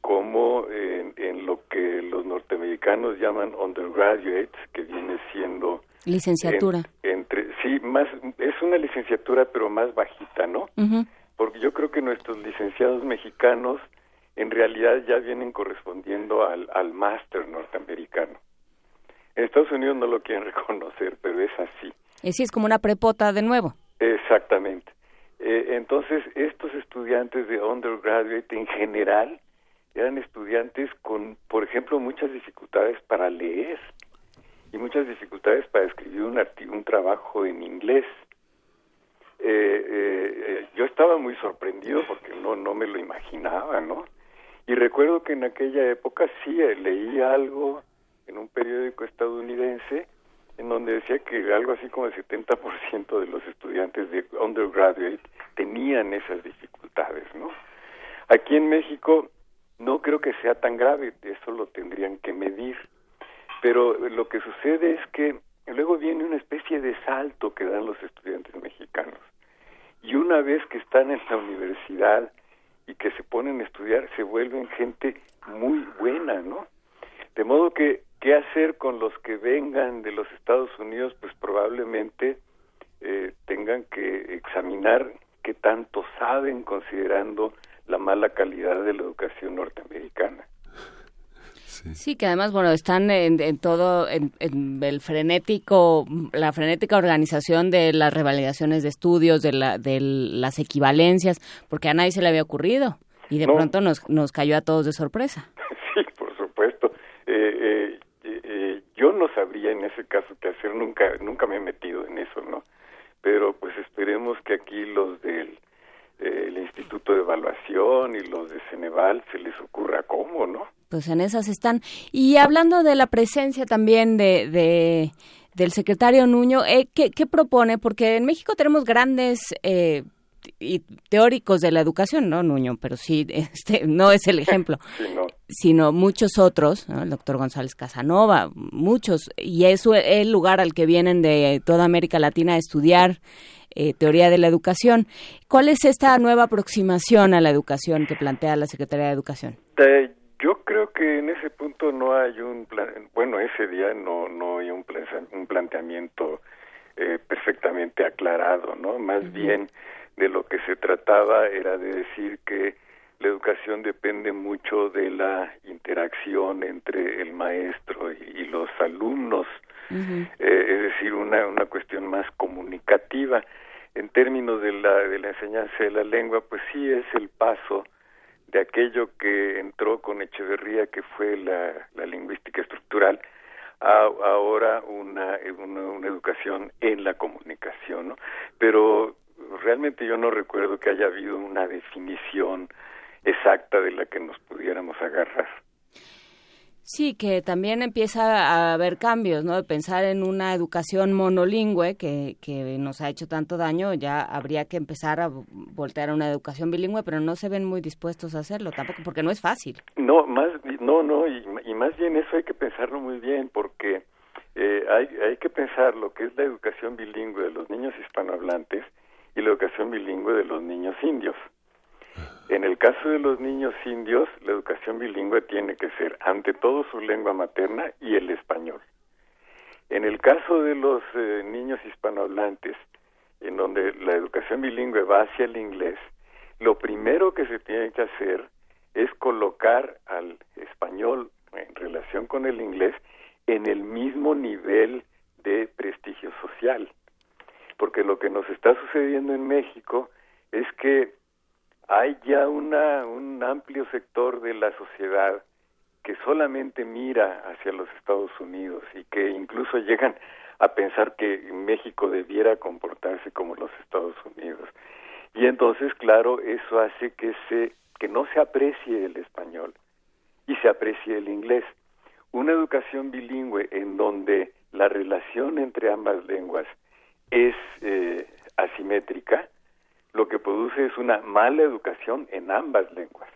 cómo en, lo que los norteamericanos llaman undergraduates, que viene siendo licenciatura. entre sí, más es una licenciatura pero más bajita, ¿no? Porque yo creo que nuestros licenciados mexicanos en realidad ya vienen correspondiendo al, al máster norteamericano. En Estados Unidos no lo quieren reconocer, pero es así. Es, es como una prepota de nuevo. Exactamente. Eh, entonces, estos estudiantes de undergraduate en general eran estudiantes con, por ejemplo, muchas dificultades para leer y muchas dificultades para escribir un, un trabajo en inglés. Eh, eh, yo estaba muy sorprendido porque no, no me lo imaginaba, ¿no? Y recuerdo que en aquella época sí leí algo en un periódico estadounidense en donde decía que algo así como el 70% de los estudiantes de undergraduate tenían esas dificultades, ¿no? Aquí en México no creo que sea tan grave, eso lo tendrían que medir, pero lo que sucede es que luego viene una especie de salto que dan los estudiantes mexicanos. Y una vez que están en la universidad y que se ponen a estudiar, se vuelven gente muy buena, ¿no? De modo que ¿Qué hacer con los que vengan de los Estados Unidos? Pues probablemente eh, tengan que examinar qué tanto saben considerando la mala calidad de la educación norteamericana. Sí. que además, bueno, están en, todo, en, el frenético, la frenética organización de las revalidaciones de estudios, de, la, de las equivalencias, porque a nadie se le había ocurrido y de pronto nos, nos cayó a todos de sorpresa. Sí, por supuesto. Eh, eh, yo no sabría en ese caso qué hacer, nunca, nunca me he metido en eso, ¿no? Pero pues esperemos que aquí los del eh, Instituto de Evaluación y los de Ceneval se les ocurra cómo, ¿no? Pues en esas están. Y hablando de la presencia también de, de del secretario Nuño, eh, ¿qué, ¿qué, propone? Porque en México tenemos grandes eh, y teóricos de la educación, ¿no, Nuño? Pero sí, este, no es el ejemplo, sino muchos otros, el doctor González Casanova, muchos, y es el lugar al que vienen de toda América Latina a estudiar eh, teoría de la educación. ¿Cuál es esta nueva aproximación a la educación que plantea la Secretaría de Educación? Eh, yo creo que en ese punto no hay un plan, bueno, ese día no, no hay un, un planteamiento eh, perfectamente aclarado, ¿no? Más bien de lo que se trataba era de decir que la educación depende mucho de la interacción entre el maestro y, los alumnos, eh, es decir, una, una cuestión más comunicativa. En términos de la, de la enseñanza de la lengua, pues sí es el paso de aquello que entró con Echeverría, que fue la, lingüística estructural, a ahora una, una, una, educación en la comunicación, ¿no? Pero realmente yo no recuerdo que haya habido una definición exacta de la que nos pudiéramos agarrar. Sí, que también empieza a haber cambios, ¿no? De pensar en una educación monolingüe que, que nos ha hecho tanto daño, ya habría que empezar a voltear a una educación bilingüe, pero no se ven muy dispuestos a hacerlo tampoco, porque no es fácil. No, más, no, no, y, y más bien eso hay que pensarlo muy bien, porque eh, hay, hay que pensar lo que es la educación bilingüe de los niños hispanohablantes y la educación bilingüe de los niños indios. En el caso de los niños indios, la educación bilingüe tiene que ser ante todo su lengua materna y el español. En el caso de los eh, niños hispanohablantes, en donde la educación bilingüe va hacia el inglés, lo primero que se tiene que hacer es colocar al español en relación con el inglés en el mismo nivel de prestigio social porque lo que nos está sucediendo en México es que hay ya una, un amplio sector de la sociedad que solamente mira hacia los Estados Unidos y que incluso llegan a pensar que México debiera comportarse como los Estados Unidos. Y entonces, claro, eso hace que se que no se aprecie el español y se aprecie el inglés. Una educación bilingüe en donde la relación entre ambas lenguas es eh, asimétrica, lo que produce es una mala educación en ambas lenguas.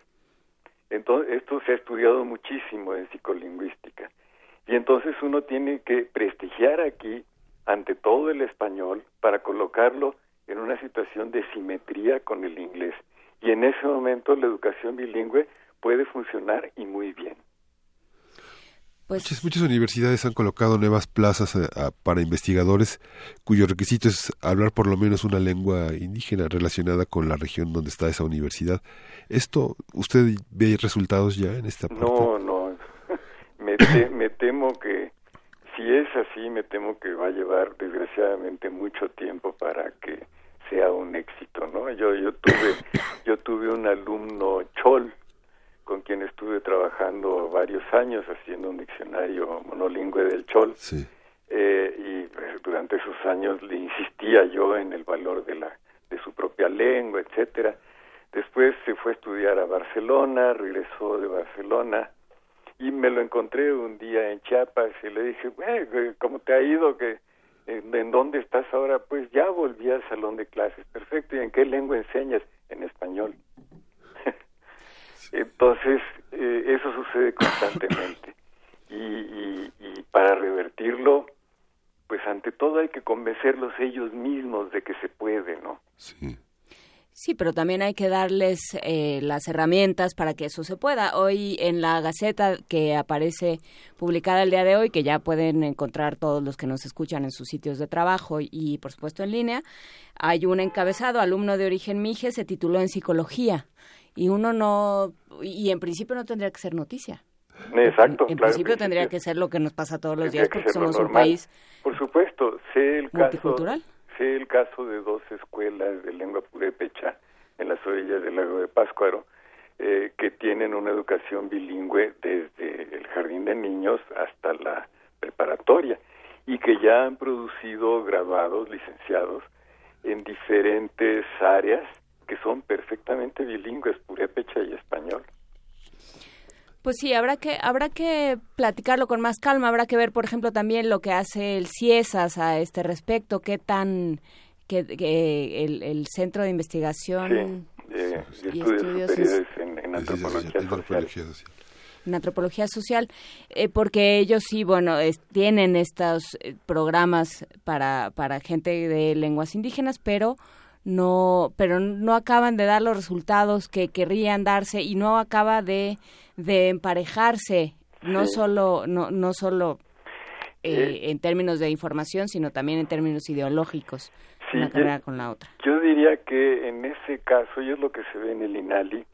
Entonces, esto se ha estudiado muchísimo en psicolingüística. Y entonces uno tiene que prestigiar aquí, ante todo el español, para colocarlo en una situación de simetría con el inglés. Y en ese momento la educación bilingüe puede funcionar y muy bien. Pues muchas, muchas universidades han colocado nuevas plazas eh, a- para investigadores cuyo requisito es hablar por lo menos una lengua indígena relacionada con la región donde está esa universidad. ¿Esto, usted ve resultados ya en esta parte? No, no. Me, te- me temo que, si es así, me temo que va a llevar desgraciadamente mucho tiempo para que sea un éxito, ¿no? Yo, yo tuve, yo tuve un alumno chol con quien estuve trabajando varios años haciendo un diccionario monolingüe del chol. Sí. Eh, y pues, durante esos años le insistía yo en el valor de la de su propia lengua, etcétera. Después se fue a estudiar a Barcelona, regresó de Barcelona y me lo encontré un día en Chiapas y le dije, "Eh, ¿cómo te ha ido? que en, en dónde estás ahora? Pues ya volví al salón de clases. Perfecto. ¿Y en qué lengua enseñas? En español. Entonces, eh, eso sucede constantemente. Y, y, y para revertirlo, pues ante todo hay que convencerlos ellos mismos de que se puede, ¿no? Sí, pero también hay que darles eh, las herramientas para que eso se pueda. Hoy en la Gaceta que aparece publicada el día de hoy, que ya pueden encontrar todos los que nos escuchan en sus sitios de trabajo y por supuesto en línea, hay un encabezado, alumno de origen Mije, se tituló en psicología. Y uno no, y en principio no tendría que ser noticia. Exacto. En claro, principio en tendría que ser lo que nos pasa todos los días que porque somos un país Por supuesto, sé el caso, sé el caso de dos escuelas de lengua purépecha en las orillas del lago de Páscuaro eh, que tienen una educación bilingüe desde el jardín de niños hasta la preparatoria y que ya han producido graduados, licenciados en diferentes áreas que son perfectamente bilingües, purépecha y español. Pues sí, habrá que habrá que platicarlo con más calma, habrá que ver, por ejemplo, también lo que hace el CIESAS a este respecto, qué tan que, que el, el centro de investigación Sí, eh, y estudios, estudios superiores en, en antropología social. en antropología social, eh, porque ellos sí, bueno, es- tienen estos eh, programas para para gente de lenguas indígenas, pero no pero no acaban de dar los resultados que querrían darse y no acaba de de emparejarse no Sí. solo no no solo eh, en términos de información sino también en términos ideológicos Sí, una yo- carrera con la otra Yo diría que en ese caso, y es lo que se ve en el INALI,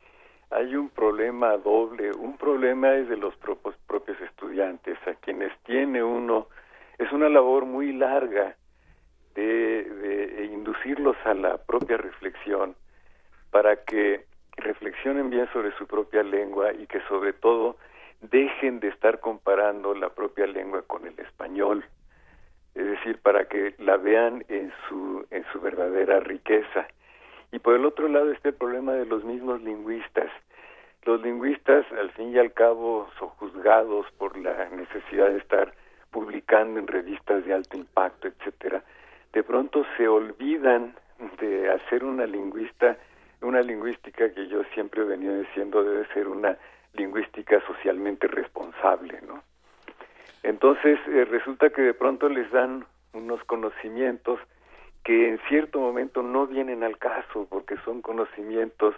hay un problema doble. Un problema es de los propios, propios estudiantes, a quienes tiene uno. Es una labor muy larga de, de inducirlos a la propia reflexión para que reflexionen bien sobre su propia lengua y que sobre todo dejen de estar comparando la propia lengua con el español es decir, para que la vean en su, en su verdadera riqueza. Y por el otro lado está el problema de los mismos lingüistas. Los lingüistas, al fin y al cabo, son juzgados por la necesidad de estar publicando en revistas de alto impacto, etcétera. De pronto se olvidan de hacer una lingüista, una lingüística que yo siempre he venido diciendo debe ser una lingüística socialmente responsable, ¿no? Entonces eh, resulta que de pronto les dan unos conocimientos que en cierto momento no vienen al caso porque son conocimientos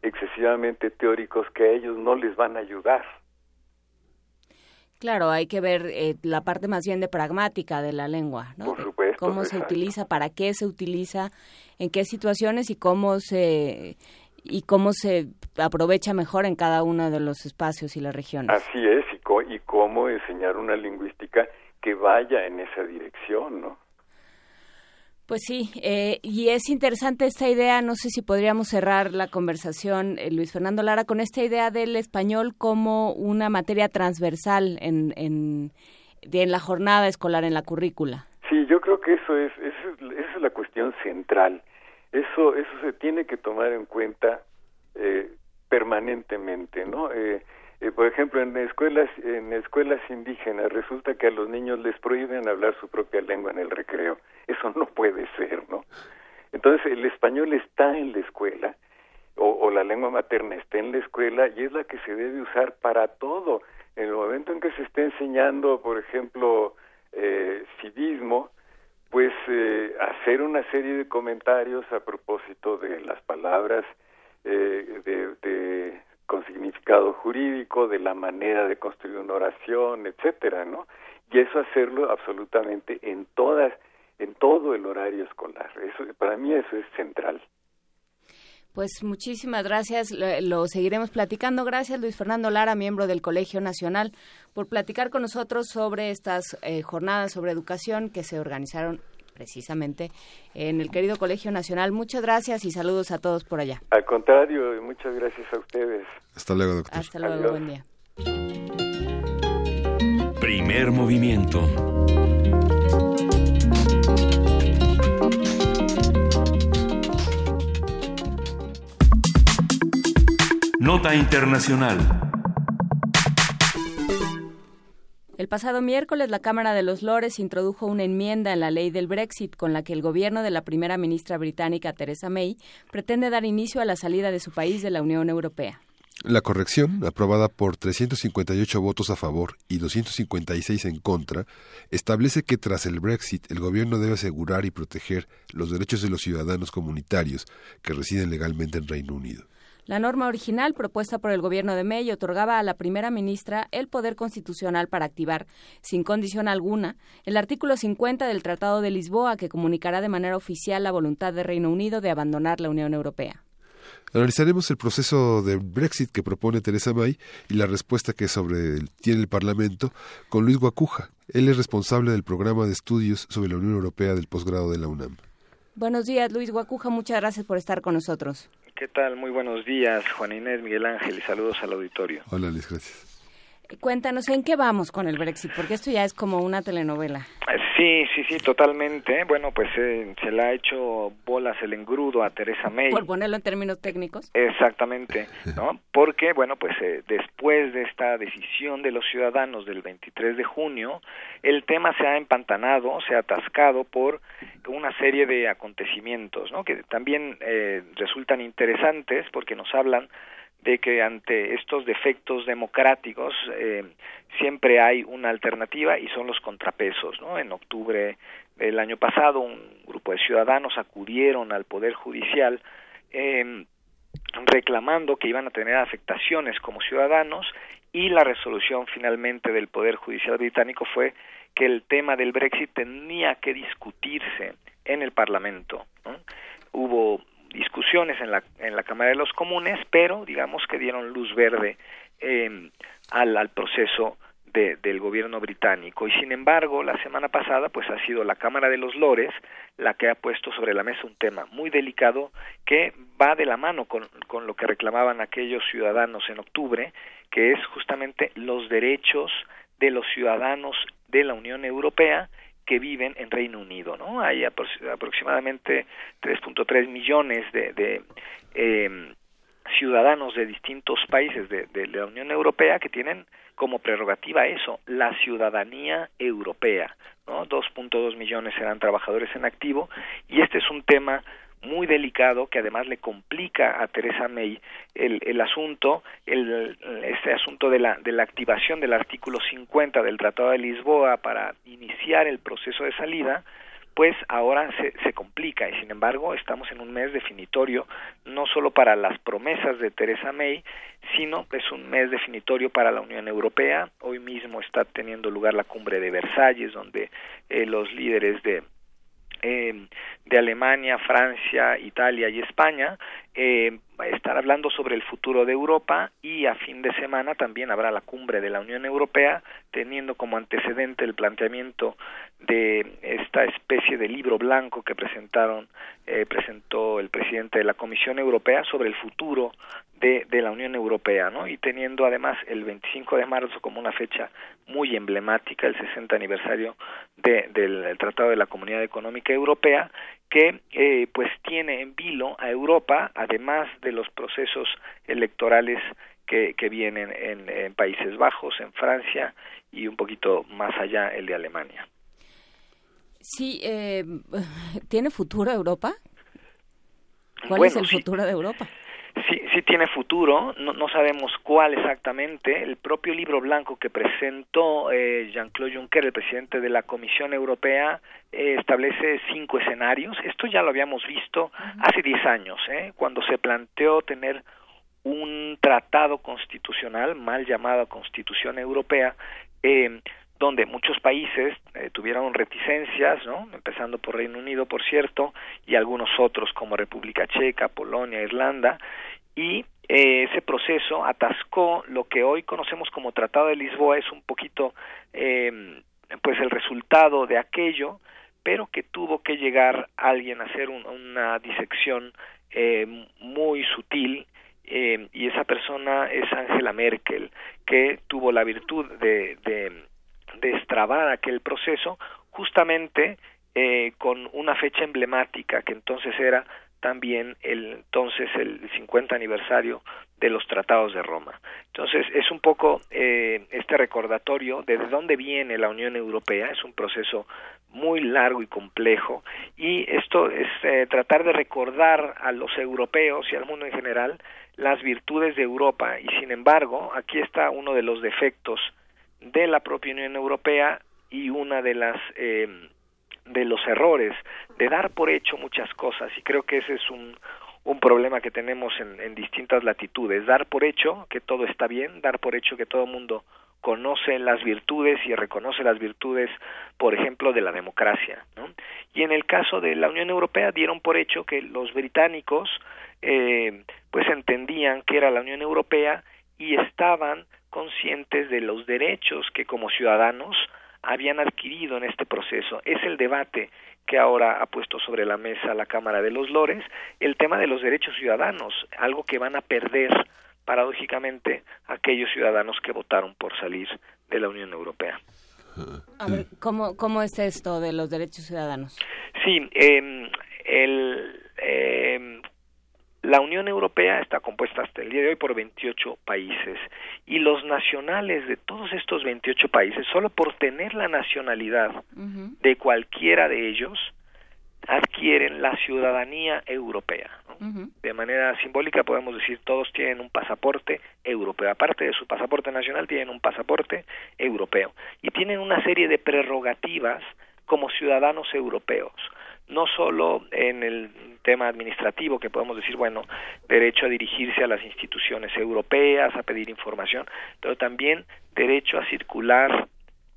excesivamente teóricos que a ellos no les van a ayudar. Claro, hay que ver eh, la parte más bien de pragmática de la lengua, ¿no? Por supuesto, Cómo se utiliza, para qué se utiliza, en qué situaciones y cómo se y cómo se aprovecha mejor en cada uno de los espacios y las regiones. Así es, y, co- y cómo enseñar una lingüística que vaya en esa dirección, ¿no? Pues sí, eh, y es interesante esta idea, no sé si podríamos cerrar la conversación, eh, Luis Fernando Lara, con esta idea del español como una materia transversal en, en, la jornada escolar, en la currícula. Sí, yo creo que eso es, eso es, esa es la cuestión central. Eso, eso se tiene que tomar en cuenta eh, permanentemente, ¿no? Eh, por ejemplo, en escuelas, en escuelas indígenas resulta que a los niños les prohíben hablar su propia lengua en el recreo. Eso no puede ser, ¿no? Entonces el español está en la escuela lengua materna esté en la escuela y es la que se debe usar para todo. En el momento en que se esté enseñando, por ejemplo, eh, civismo, pues eh, hacer una serie de comentarios a propósito de las palabras eh, de, con significado jurídico, de la manera de construir una oración, etcétera, ¿no? Y eso hacerlo absolutamente en todas, en todo el horario escolar. Eso, para mí eso es central. Pues muchísimas gracias, lo, seguiremos platicando. Gracias Luis Fernando Lara, miembro del Colegio Nacional, por platicar con nosotros sobre estas eh, jornadas sobre educación que se organizaron precisamente en el querido Colegio Nacional. Muchas gracias y saludos a todos por allá. Al contrario, muchas gracias a ustedes. Hasta luego, doctor. Hasta luego, buen día. Primer movimiento. Nota Internacional. El pasado miércoles la Cámara de los Lores introdujo una enmienda en la ley del Brexit con la que el gobierno de la primera ministra británica Theresa May pretende dar inicio a la salida de su país de la Unión Europea. La corrección, aprobada por 358 votos a favor y 256 en contra, establece que tras el Brexit el gobierno debe asegurar y proteger los derechos de los ciudadanos comunitarios que residen legalmente en Reino Unido. La norma original propuesta por el gobierno de May otorgaba a la primera ministra el poder constitucional para activar, sin condición alguna, el artículo 50 del Tratado de Lisboa que comunicará de manera oficial la voluntad de Reino Unido de abandonar la Unión Europea. Analizaremos el proceso de Brexit que propone Teresa May y la respuesta que sobre tiene el Parlamento con Luis Guacuja. Él es responsable del programa de estudios sobre la Unión Europea del posgrado de la UNAM. Buenos días, Luis Guacuja. Muchas gracias por estar con nosotros. ¿Qué tal? Muy buenos días, Juan Inés, Miguel Ángel, y saludos al auditorio. Hola, Luis, gracias. Cuéntanos, ¿en qué vamos con el Brexit? Porque esto ya es como una telenovela. Sí, sí, sí, totalmente. Bueno, pues eh, se le ha hecho bolas el engrudo a Teresa May. Por ponerlo en términos técnicos. Exactamente, ¿no? Porque, bueno, pues eh, después de esta decisión de los ciudadanos del 23 de junio, el tema se ha empantanado, se ha atascado por una serie de acontecimientos, ¿no? Que también eh, resultan interesantes porque nos hablan de que ante estos defectos democráticos eh, siempre hay una alternativa y son los contrapesos. ¿no? En octubre del año pasado un grupo de ciudadanos acudieron al Poder Judicial eh, reclamando que iban a tener afectaciones como ciudadanos y la resolución finalmente del Poder Judicial británico fue que el tema del Brexit tenía que discutirse en el Parlamento. Hubo discusiones en la, en la Cámara de los Comunes, pero digamos que dieron luz verde eh, al, al proceso de, del gobierno británico. Y sin embargo, la semana pasada, pues ha sido la Cámara de los Lores la que ha puesto sobre la mesa un tema muy delicado que va de la mano con, con lo que reclamaban aquellos ciudadanos en octubre, que es justamente los derechos de los ciudadanos de la Unión Europea que viven en Reino Unido, ¿no? Hay aproximadamente 3.3 millones de, de eh, ciudadanos de distintos países de, de, la Unión Europea que tienen como prerrogativa eso, la ciudadanía europea, ¿no? 2.2 millones serán trabajadores en activo y este es un tema muy delicado que además le complica a Teresa May el, el asunto, el, este asunto de la, de la activación del artículo 50 del Tratado de Lisboa para iniciar el proceso de salida, pues ahora se, se complica y sin embargo estamos en un mes definitorio no solo para las promesas de Teresa May, sino es un mes definitorio para la Unión Europea. Hoy mismo está teniendo lugar la cumbre de Versalles, donde eh, los líderes de eh, de Alemania, Francia, Italia y España, eh, estar hablando sobre el futuro de Europa y a fin de semana también habrá la cumbre de la Unión Europea, teniendo como antecedente el planteamiento de esta especie de libro blanco que presentaron eh, presentó el presidente de la Comisión Europea sobre el futuro de, de la Unión Europea, ¿no? Y teniendo además el 25 de marzo como una fecha muy emblemática, el 60 aniversario de, del Tratado de la Comunidad Económica Europea, que eh, pues tiene en vilo a Europa, además de los procesos electorales que, que vienen en, en Países Bajos, en Francia y un poquito más allá el de Alemania. Sí, eh, ¿tiene futuro Europa? ¿Cuál bueno, es el sí. futuro de Europa? Sí, sí tiene futuro, no, no sabemos cuál exactamente. El propio libro blanco que presentó eh, Jean-Claude Juncker, el presidente de la Comisión Europea, eh, establece cinco escenarios. Esto ya lo habíamos visto hace diez años, ¿eh? cuando se planteó tener un tratado constitucional, mal llamado Constitución Europea, eh, donde muchos países eh, tuvieron reticencias, ¿no? empezando por Reino Unido, por cierto, y algunos otros como República Checa, Polonia, Irlanda, y eh, ese proceso atascó lo que hoy conocemos como Tratado de Lisboa, es un poquito eh, pues el resultado de aquello, pero que tuvo que llegar alguien a hacer una disección eh, muy sutil eh, y esa persona es Angela Merkel, que tuvo la virtud de, de destrabar aquel proceso justamente eh, con una fecha emblemática que entonces era también el entonces el 50 aniversario de los tratados de Roma. Entonces es un poco eh, este recordatorio de, de dónde viene la Unión Europea, es un proceso muy largo y complejo. Y esto es eh, tratar de recordar a los europeos y al mundo en general las virtudes de Europa. Y sin embargo aquí está uno de los defectos de la propia Unión Europea y una de las eh, de los errores de dar por hecho muchas cosas y creo que ese es un un problema que tenemos en, en distintas latitudes dar por hecho que todo está bien dar por hecho que todo el mundo conoce las virtudes y reconoce las virtudes, por ejemplo, de la democracia. ¿no? Y en el caso de la Unión Europea dieron por hecho que los británicos eh, pues entendían que era la Unión Europea y estaban conscientes de los derechos que como ciudadanos habían adquirido en este proceso. Es el debate que ahora ha puesto sobre la mesa la Cámara de los Lores, el tema de los derechos ciudadanos, algo que van a perder paradójicamente aquellos ciudadanos que votaron por salir de la Unión Europea. A ver, ¿cómo, ¿cómo es esto de los derechos ciudadanos? Sí, eh, el, eh, la Unión Europea está compuesta hasta el día de hoy por 28 países y los nacionales de todos estos 28 países, solo por tener la nacionalidad uh -huh. de cualquiera de ellos, adquieren la ciudadanía europea. ¿no? Uh -huh. De manera simbólica podemos decir todos tienen un pasaporte europeo. Aparte de su pasaporte nacional, tienen un pasaporte europeo. Y tienen una serie de prerrogativas como ciudadanos europeos no solo en el tema administrativo que podemos decir bueno derecho a dirigirse a las instituciones europeas a pedir información pero también derecho a circular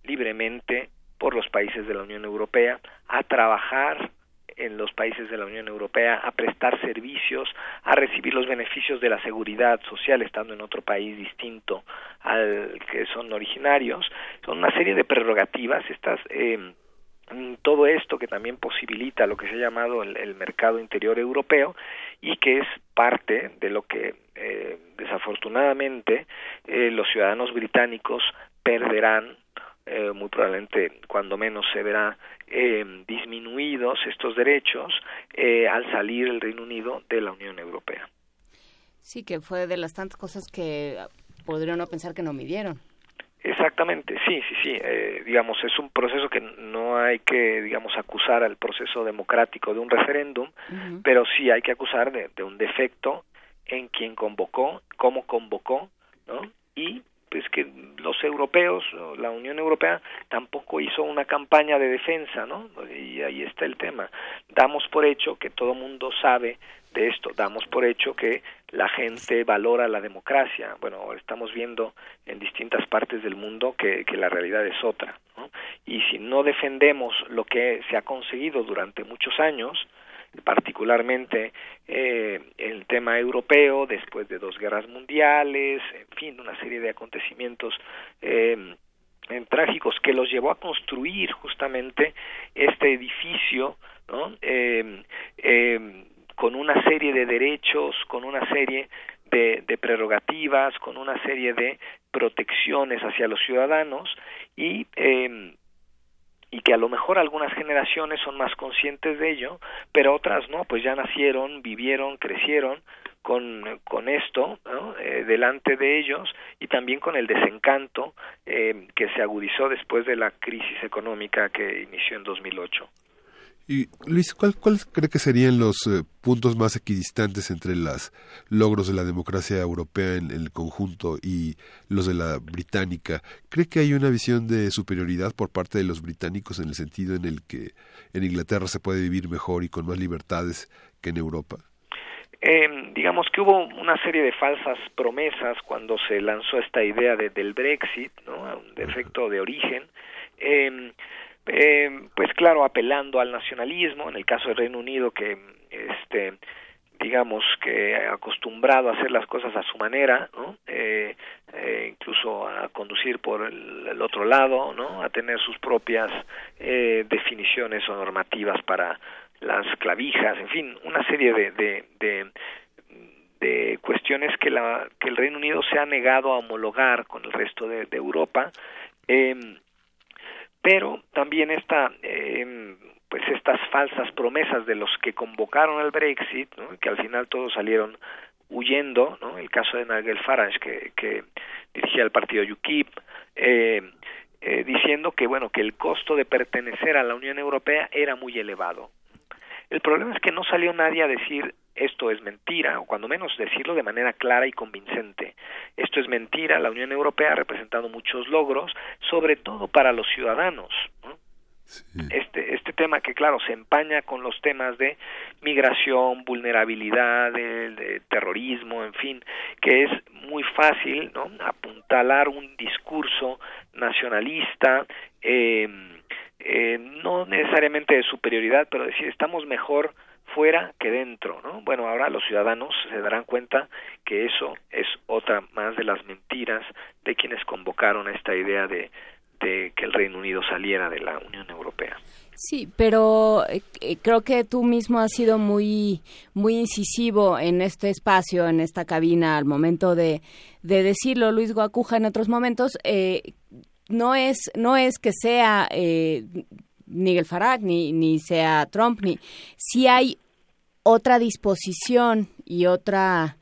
libremente por los países de la Unión Europea a trabajar en los países de la Unión Europea a prestar servicios, a recibir los beneficios de la seguridad social estando en otro país distinto al que son originarios. Son una serie de prerrogativas, estas eh, todo esto que también posibilita lo que se ha llamado el, el mercado interior europeo y que es parte de lo que eh, desafortunadamente eh, los ciudadanos británicos perderán eh, muy probablemente cuando menos se verá disminuidos estos derechos al salir el Reino Unido de la Unión Europea. Sí, que fue de las tantas cosas que podría uno pensar que no midieron. Exactamente, sí, sí, sí. Eh, digamos, es un proceso que no hay que, digamos, acusar al proceso democrático de un referéndum, uh -huh. pero sí hay que acusar de, de, un defecto en quien convocó, cómo convocó, ¿no? Y pues que los europeos, la Unión Europea tampoco hizo una campaña de defensa, ¿no? Y ahí está el tema. Damos por hecho que todo mundo sabe de esto, damos por hecho que la gente valora la democracia. Bueno, estamos viendo en distintas partes del mundo que, que la realidad es otra. ¿no? Y si no defendemos lo que se ha conseguido durante muchos años, particularmente eh, el tema europeo después de dos guerras mundiales, en fin, una serie de acontecimientos eh, trágicos que los llevó a construir justamente este edificio, ¿no? Eh, con una serie de derechos, con una serie de, de, prerrogativas, con una serie de protecciones hacia los ciudadanos y eh, y que a lo mejor algunas generaciones son más conscientes de ello, pero otras no, pues ya nacieron, vivieron, crecieron con, con esto ¿no? eh, delante de ellos y también con el desencanto eh, que se agudizó después de la crisis económica que inició en 2008. Y Luis, ¿cuál, cuál cree que serían los eh, puntos más equidistantes entre los logros de la democracia europea en, el conjunto y los de la británica? ¿Cree que hay una visión de superioridad por parte de los británicos en el sentido en el que en Inglaterra se puede vivir mejor y con más libertades que en Europa? Eh, digamos que hubo una serie de falsas promesas cuando se lanzó esta idea de, del Brexit, ¿no? un defecto de origen. Eh, eh, pues claro, apelando al nacionalismo, en el caso del Reino Unido que este digamos que acostumbrado a hacer las cosas a su manera, ¿no? Eh, eh, incluso a conducir por el, otro lado, ¿no? A tener sus propias eh, definiciones o normativas para las clavijas, en fin, una serie de, de, de, de cuestiones que, la, que el Reino Unido se ha negado a homologar con el resto de, de Europa. Eh, pero también esta eh, pues estas falsas promesas de los que convocaron al Brexit que al final todos salieron huyendo ¿no? el caso de Nigel Farage que, que dirigía el partido UKIP eh, eh, diciendo que bueno que el costo de pertenecer a la Unión Europea era muy elevado el problema es que no salió nadie a decir esto es mentira, o cuando menos decirlo de manera clara y convincente. Esto es mentira, la Unión Europea ha representado muchos logros, sobre todo para los ciudadanos. Este, este tema que, claro, se empaña con los temas de migración, vulnerabilidad, de, terrorismo, en fin, que es muy fácil ¿no? apuntalar un discurso nacionalista, eh, eh, no necesariamente de superioridad, pero decir estamos mejor fuera que dentro, ¿no? Bueno, ahora los ciudadanos se darán cuenta que eso es otra más de las mentiras de quienes convocaron esta idea de, que el Reino Unido saliera de la Unión Europea. Sí, pero eh, creo que tú mismo has sido muy muy incisivo en este espacio, en esta cabina, al momento de, de decirlo, Luis Guacuja, en otros momentos. Eh, no es no es que sea eh, Nigel Farage ni, ni sea Trump ni si hay otra disposición y otra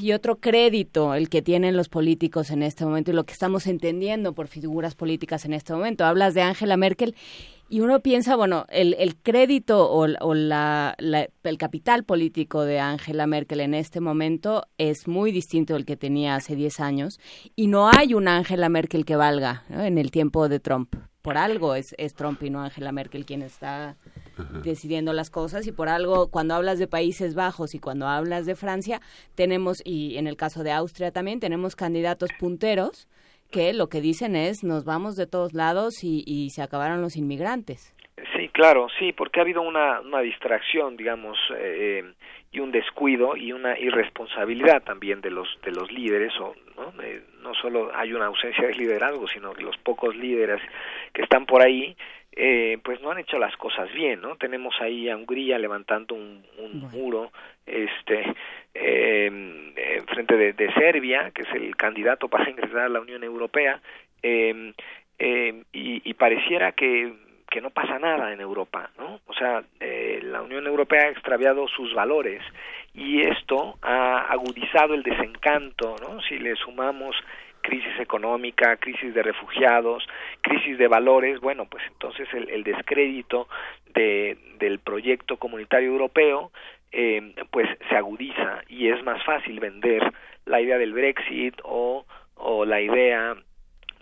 y otro crédito el que tienen los políticos en este momento y lo que estamos entendiendo por figuras políticas en este momento. Hablas de Angela Merkel y uno piensa, bueno, el, el crédito o, o la, el capital político de Angela Merkel en este momento es muy distinto del que tenía hace 10 años y no hay una Angela Merkel que valga en el tiempo de Trump. Por algo es, es Trump y no Angela Merkel quien está decidiendo las cosas y por algo cuando hablas de Países Bajos y cuando hablas de Francia tenemos y en el caso de Austria también tenemos candidatos punteros que lo que dicen es nos vamos de todos lados y, y se acabaron los inmigrantes. Sí, claro, sí, porque ha habido una, una distracción, digamos, eh, y un descuido y una irresponsabilidad también de los de los líderes o no eh, no solo hay una ausencia de liderazgo sino que los pocos líderes que están por ahí eh, pues no han hecho las cosas bien no tenemos ahí a Hungría levantando un, un muro este eh, frente de, de, Serbia que es el candidato para ingresar a la Unión Europea eh, eh, y, y pareciera que que no pasa nada en Europa, ¿no? O sea, eh, la Unión Europea ha extraviado sus valores y esto ha agudizado el desencanto, ¿no? Si le sumamos crisis económica, crisis de refugiados, crisis de valores, bueno, pues entonces el, el descrédito de, del proyecto comunitario europeo eh, pues se agudiza y es más fácil vender la idea del Brexit o, la idea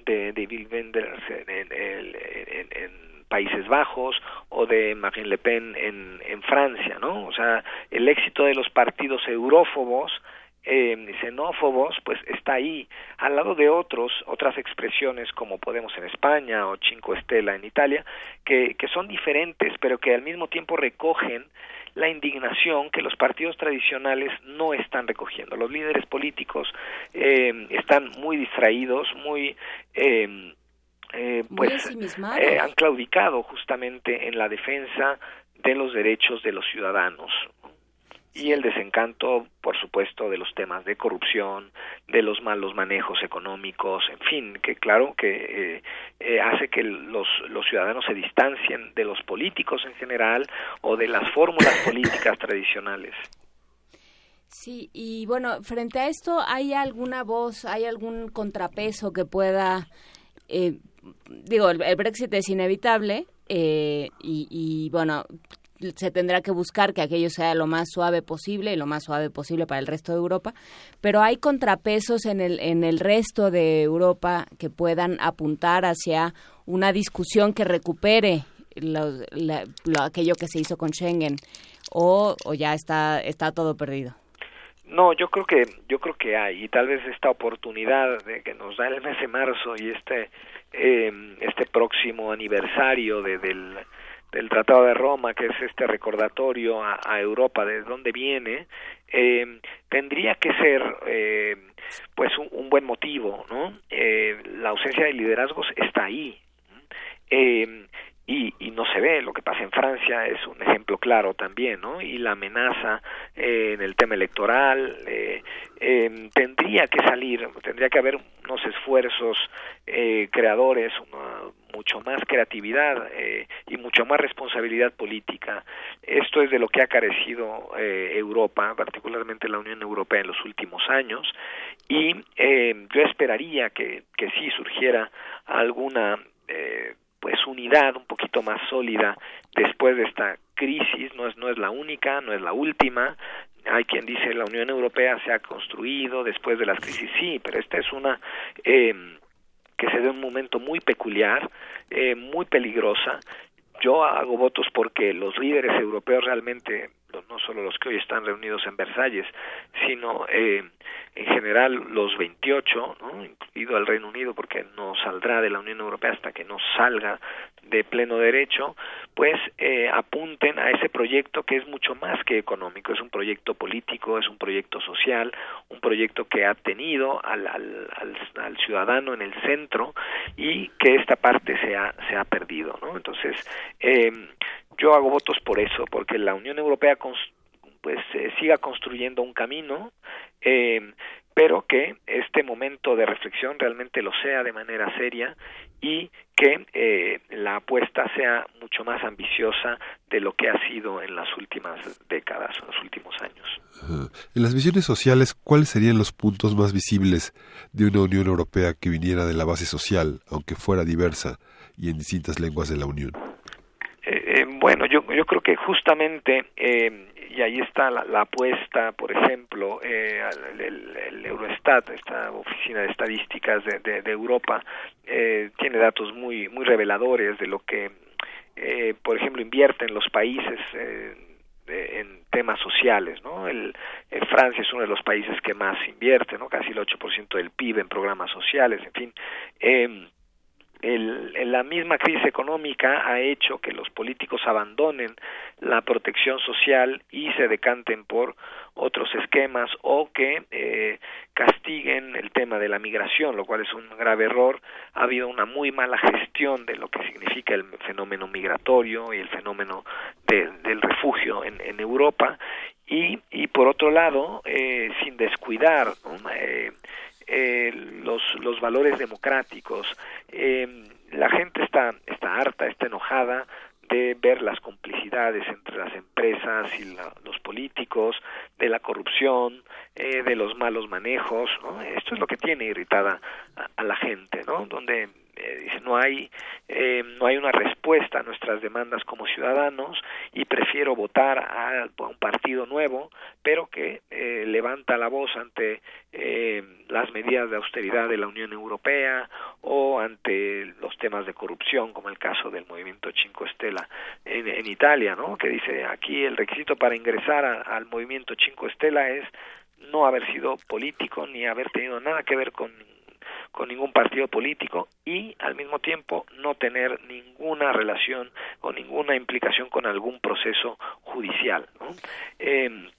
de, de Wenders en, en, en, en Países Bajos o de Marine Le Pen en, en Francia, ¿no? O sea, el éxito de los partidos eurófobos eh, xenófobos, pues está ahí, al lado de otros, otras expresiones como Podemos en España o Cinco Estela en Italia, que, que son diferentes, pero que al mismo tiempo recogen la indignación que los partidos tradicionales no están recogiendo. Los líderes políticos eh, están muy distraídos, muy eh, eh, pues eh, han claudicado justamente en la defensa de los derechos de los ciudadanos y el desencanto, por supuesto, de los temas de corrupción, de los malos manejos económicos, en fin, que claro que eh, eh, hace que los, los ciudadanos se distancien de los políticos en general o de las fórmulas políticas tradicionales. Sí, y bueno, frente a esto, ¿hay alguna voz, hay algún contrapeso que pueda eh, digo, el, Brexit es inevitable, eh, y, y, bueno, se tendrá que buscar que aquello sea lo más suave posible y lo más suave posible para el resto de Europa, pero hay contrapesos en el, en el resto de Europa que puedan apuntar hacia una discusión que recupere aquello que se hizo con Schengen o, o ya está, está todo perdido. No, yo creo que yo creo que hay y tal vez esta oportunidad de que nos da el mes de marzo y este eh, este próximo aniversario de, del del Tratado de Roma, que es este recordatorio a, Europa de dónde viene, eh, tendría que ser eh, pues un, buen motivo, ¿no? Eh, la ausencia de liderazgos está ahí. Y, y, no se ve. Lo que pasa en Francia es un ejemplo claro también, ¿no? Y la amenaza eh, en el tema electoral eh, eh, tendría que salir, tendría que haber unos esfuerzos eh, creadores, una, mucho más creatividad eh, y mucho más responsabilidad política. Esto es de lo que ha carecido Europa, particularmente la Unión Europea en los últimos años, y yo esperaría que, que sí surgiera alguna eh, pues unidad un poquito más sólida después de esta crisis. No es no es la única no es la última. Hay quien dice la Unión Europea se ha construido después de las crisis. Sí pero esta es una eh, que se dé un momento muy peculiar eh, muy peligrosa. Yo hago votos porque los líderes europeos realmente no solo los que hoy están reunidos en Versalles, sino eh, en general los 28, ¿no? incluido el Reino Unido, porque no saldrá de la Unión Europea hasta que no salga de pleno derecho, pues eh, apunten a ese proyecto que es mucho más que económico, es un proyecto político, es un proyecto social, un proyecto que ha tenido al, al, al, ciudadano en el centro y que esta parte se ha, se ha perdido. ¿no? Entonces, eh, yo hago votos por eso, porque la Unión Europea pues eh, siga construyendo un camino, eh, pero que este momento de reflexión realmente lo sea de manera seria y que eh, la apuesta sea mucho más ambiciosa de lo que ha sido en las últimas décadas, en los últimos años. En las visiones sociales, ¿cuáles serían los puntos más visibles de una Unión Europea que viniera de la base social, aunque fuera diversa y en distintas lenguas de la Unión? Eh, eh, bueno, yo, yo creo que justamente, eh, y ahí está la, la apuesta, por ejemplo, eh, el, Eurostat, esta oficina de estadísticas de, de, Europa, eh, tiene datos muy, muy reveladores de lo que, eh, por ejemplo, invierten los países. Eh, en temas sociales, ¿no? El, el, Francia es uno de los países que más invierte, ¿no? Casi el 8% del PIB en programas sociales, en fin. Eh, el, la misma crisis económica ha hecho que los políticos abandonen la protección social y se decanten por otros esquemas o que eh, castiguen el tema de la migración, lo cual es un grave error. Ha habido una muy mala gestión de lo que significa el fenómeno migratorio y el fenómeno de, del refugio en, en Europa y, y por otro lado, eh, sin descuidar eh, eh, los, los valores democráticos. Eh, la gente está, está harta, está enojada de ver las complicidades entre las empresas y la, los políticos, de la corrupción, eh, de los malos manejos. Esto es lo que tiene irritada a, a la gente, ¿no? Donde eh, no hay eh, no hay una respuesta a nuestras demandas como ciudadanos y prefiero votar a, un partido nuevo pero que eh, levanta la voz ante eh, las medidas de austeridad de la Unión Europea o ante los temas de corrupción como el caso del movimiento Cinco Stella en, en Italia no que dice aquí el requisito para ingresar al movimiento Cinco Stella es no haber sido político ni haber tenido nada que ver con con ningún partido político y al mismo tiempo no tener ninguna relación o ninguna implicación con algún proceso judicial. ¿no? Eh,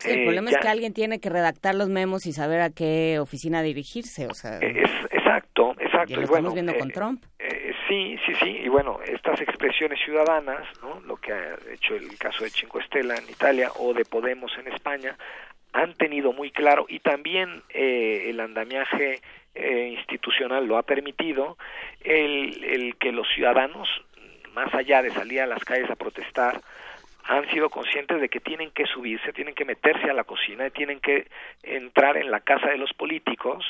Sí, el problema eh, ya, es que alguien tiene que redactar los memos y saber a qué oficina dirigirse, o sea. Es, exacto, exacto. Ya lo y estamos bueno, viendo eh, con Trump. Eh, sí, sí, sí. Y bueno, estas expresiones ciudadanas, ¿no? Lo que ha hecho el caso de Cinco Estela en Italia o de Podemos en España, han tenido muy claro y también eh, el andamiaje eh, institucional lo ha permitido el, el que los ciudadanos, más allá de salir a las calles a protestar, han sido conscientes de que tienen que subirse, tienen que meterse a la cocina, tienen que entrar en la casa de los políticos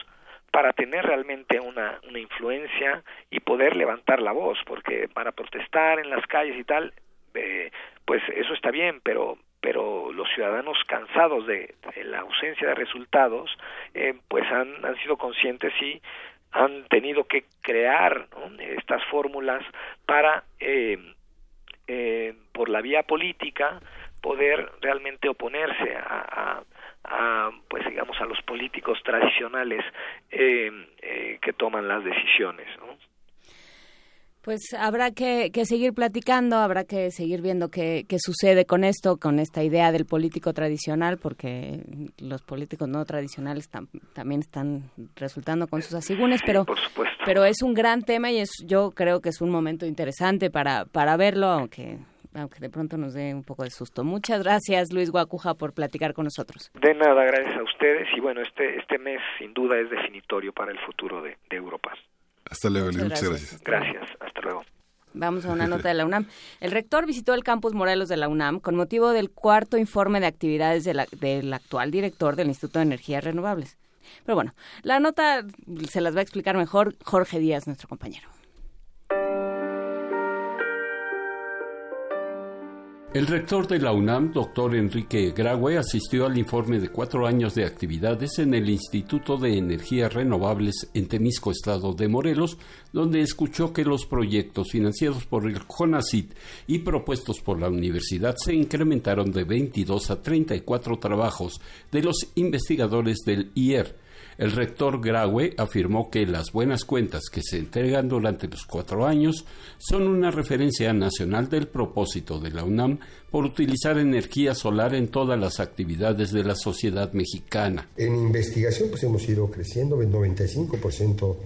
para tener realmente una, una influencia y poder levantar la voz, porque para protestar en las calles y tal, eh, pues eso está bien, pero pero los ciudadanos cansados de, la ausencia de resultados, eh, pues han, han sido conscientes y han tenido que crear estas fórmulas para, eh, eh, por la vía política, poder realmente oponerse a, a, pues digamos a los políticos tradicionales eh, eh, que toman las decisiones ¿no? Pues habrá que, seguir platicando, habrá que seguir viendo qué, sucede con esto, con esta idea del político tradicional, porque los políticos no tradicionales también están resultando con sus asigunes, pero, pero es un gran tema y es, yo creo que es un momento interesante para, para verlo, aunque aunque de pronto nos dé un poco de susto. Muchas gracias, Luis Guacuja, por platicar con nosotros. De nada, gracias a ustedes. Y bueno, este, este mes sin duda es definitorio para el futuro de, Europa. Hasta luego, Luis. Muchas gracias. Gracias, hasta luego. Vamos a una nota de la UNAM. El rector visitó el campus Morelos de la UNAM con motivo del cuarto informe de actividades del actual director del Instituto de Energías Renovables. Pero bueno, la nota se las va a explicar mejor Jorge Díaz, nuestro compañero. El rector de la UNAM, doctor Enrique Graue, asistió al informe de cuatro años de actividades en el Instituto de Energías Renovables en Temisco, Estado de Morelos, donde escuchó que los proyectos financiados por el CONACIT y propuestos por la universidad se incrementaron de 22 a 34 trabajos de los investigadores del IER el rector Graue afirmó que las buenas cuentas que se entregan durante los cuatro años son una referencia nacional del propósito de la UNAM por utilizar energía solar en todas las actividades de la sociedad mexicana. En investigación pues hemos ido creciendo, el 95%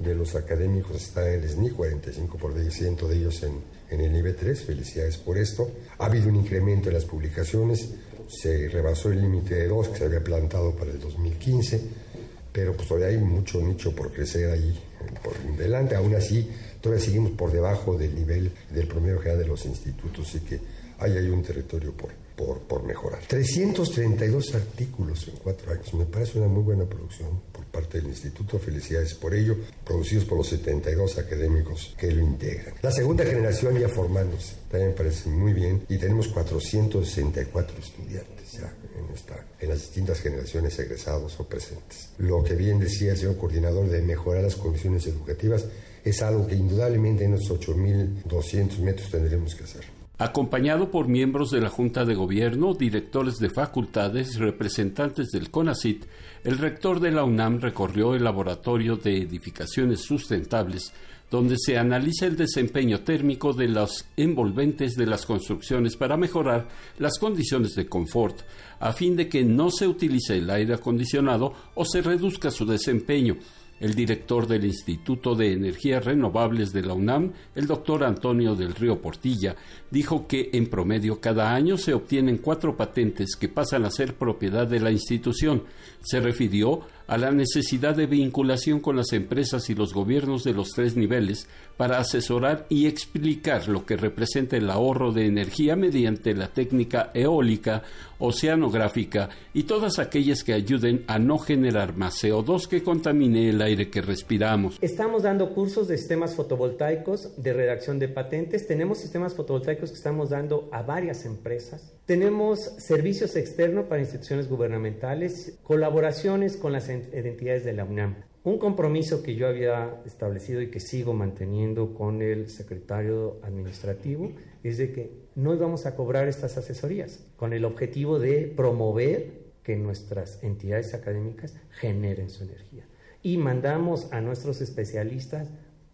de los académicos están en el SNI, 45% de ellos en, en el nivel 3, felicidades por esto. Ha habido un incremento en las publicaciones, se rebasó el límite de dos que se había plantado para el 2015 pero pues todavía hay mucho nicho por crecer ahí por delante. Aún así, todavía seguimos por debajo del nivel del promedio general de los institutos, así que ahí hay un territorio por, por, por mejorar. 332 artículos en cuatro años, me parece una muy buena producción por parte del instituto, felicidades por ello, producidos por los 72 académicos que lo integran. La segunda generación ya formándose, también me parece muy bien, y tenemos 464 estudiantes ya en, esta, en las distintas generaciones egresados o presentes. Lo que bien decía el señor coordinador de mejorar las condiciones educativas es algo que indudablemente en los 8.200 metros tendremos que hacer. Acompañado por miembros de la Junta de Gobierno, directores de facultades, representantes del CONACIT, el rector de la UNAM recorrió el laboratorio de edificaciones sustentables donde se analiza el desempeño térmico de los envolventes de las construcciones para mejorar las condiciones de confort, a fin de que no se utilice el aire acondicionado o se reduzca su desempeño. El director del Instituto de Energías Renovables de la UNAM, el doctor Antonio del Río Portilla, dijo que en promedio cada año se obtienen cuatro patentes que pasan a ser propiedad de la institución. Se refirió a la necesidad de vinculación con las empresas y los gobiernos de los tres niveles para asesorar y explicar lo que representa el ahorro de energía mediante la técnica eólica, oceanográfica y todas aquellas que ayuden a no generar más CO2 que contamine el aire que respiramos. Estamos dando cursos de sistemas fotovoltaicos, de redacción de patentes, tenemos sistemas fotovoltaicos que estamos dando a varias empresas, tenemos servicios externos para instituciones gubernamentales, colaboraciones con las entidades de la UNAM. Un compromiso que yo había establecido y que sigo manteniendo con el secretario administrativo es de que no íbamos a cobrar estas asesorías con el objetivo de promover que nuestras entidades académicas generen su energía. Y mandamos a nuestros especialistas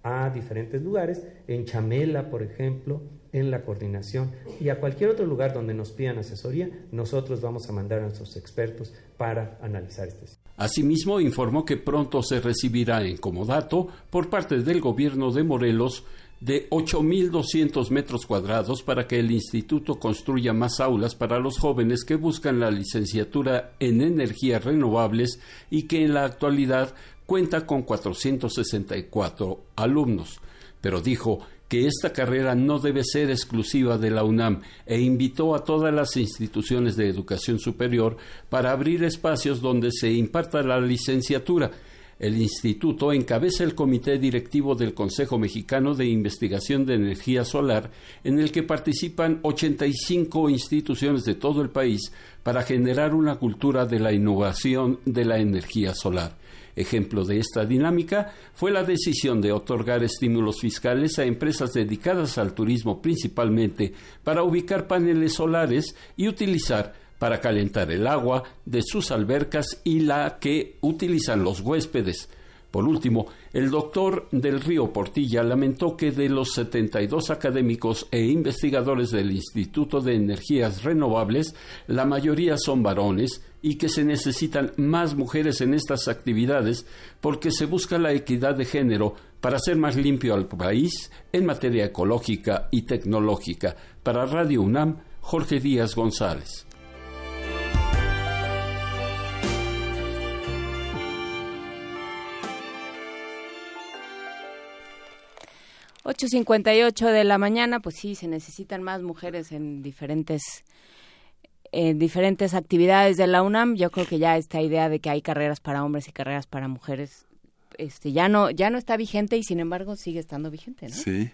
a diferentes lugares, en Chamela, por ejemplo, en la coordinación y a cualquier otro lugar donde nos pidan asesoría, nosotros vamos a mandar a nuestros expertos para analizar este. Asimismo, informó que pronto se recibirá en comodato por parte del gobierno de Morelos de 8.200 metros cuadrados para que el instituto construya más aulas para los jóvenes que buscan la licenciatura en energías renovables y que en la actualidad cuenta con 464 alumnos. Pero dijo que esta carrera no debe ser exclusiva de la UNAM e invitó a todas las instituciones de educación superior para abrir espacios donde se imparta la licenciatura. El instituto encabeza el comité directivo del Consejo Mexicano de Investigación de Energía Solar, en el que participan 85 instituciones de todo el país para generar una cultura de la innovación de la energía solar. Ejemplo de esta dinámica fue la decisión de otorgar estímulos fiscales a empresas dedicadas al turismo principalmente para ubicar paneles solares y utilizar para calentar el agua de sus albercas y la que utilizan los huéspedes. Por último, el doctor del Río Portilla lamentó que de los 72 académicos e investigadores del Instituto de Energías Renovables, la mayoría son varones y que se necesitan más mujeres en estas actividades porque se busca la equidad de género para hacer más limpio al país en materia ecológica y tecnológica. Para Radio UNAM, Jorge Díaz González. 8.58 de la mañana, pues sí, se necesitan más mujeres en diferentes en diferentes actividades de la UNAM. Yo creo que ya esta idea de que hay carreras para hombres y carreras para mujeres este ya no ya no está vigente y sin embargo sigue estando vigente, ¿no? Sí.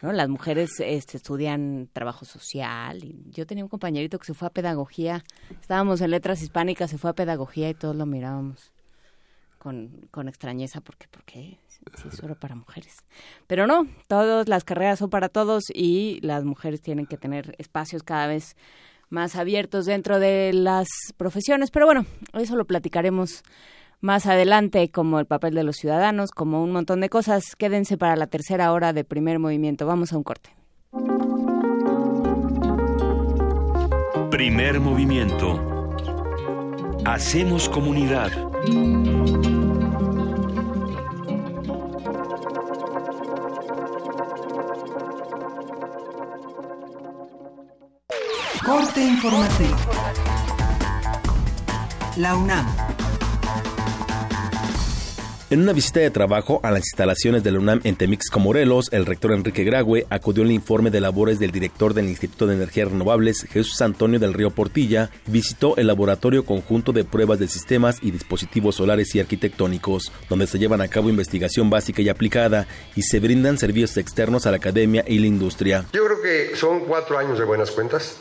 Las mujeres este, estudian trabajo social y yo tenía un compañerito que se fue a pedagogía. Estábamos en letras hispánicas, se fue a pedagogía y todos lo mirábamos con, con extrañeza porque porque sí, solo para mujeres. Pero no, todas las carreras son para todos y las mujeres tienen que tener espacios cada vez más abiertos dentro de las profesiones. Pero bueno, eso lo platicaremos más adelante, como el papel de los ciudadanos, como un montón de cosas. Quédense para la tercera hora de primer movimiento. Vamos a un corte. Primer movimiento. Hacemos comunidad. Corte informativo. La UNAM. En una visita de trabajo a las instalaciones de UNAM en Temixco, Morelos, el rector Enrique Grague acudió al informe de labores del director del Instituto de Energías Renovables, Jesús Antonio del Río Portilla, visitó el laboratorio conjunto de pruebas de sistemas y dispositivos solares y arquitectónicos, donde se llevan a cabo investigación básica y aplicada y se brindan servicios externos a la academia y la industria. Yo creo que son cuatro años de buenas cuentas.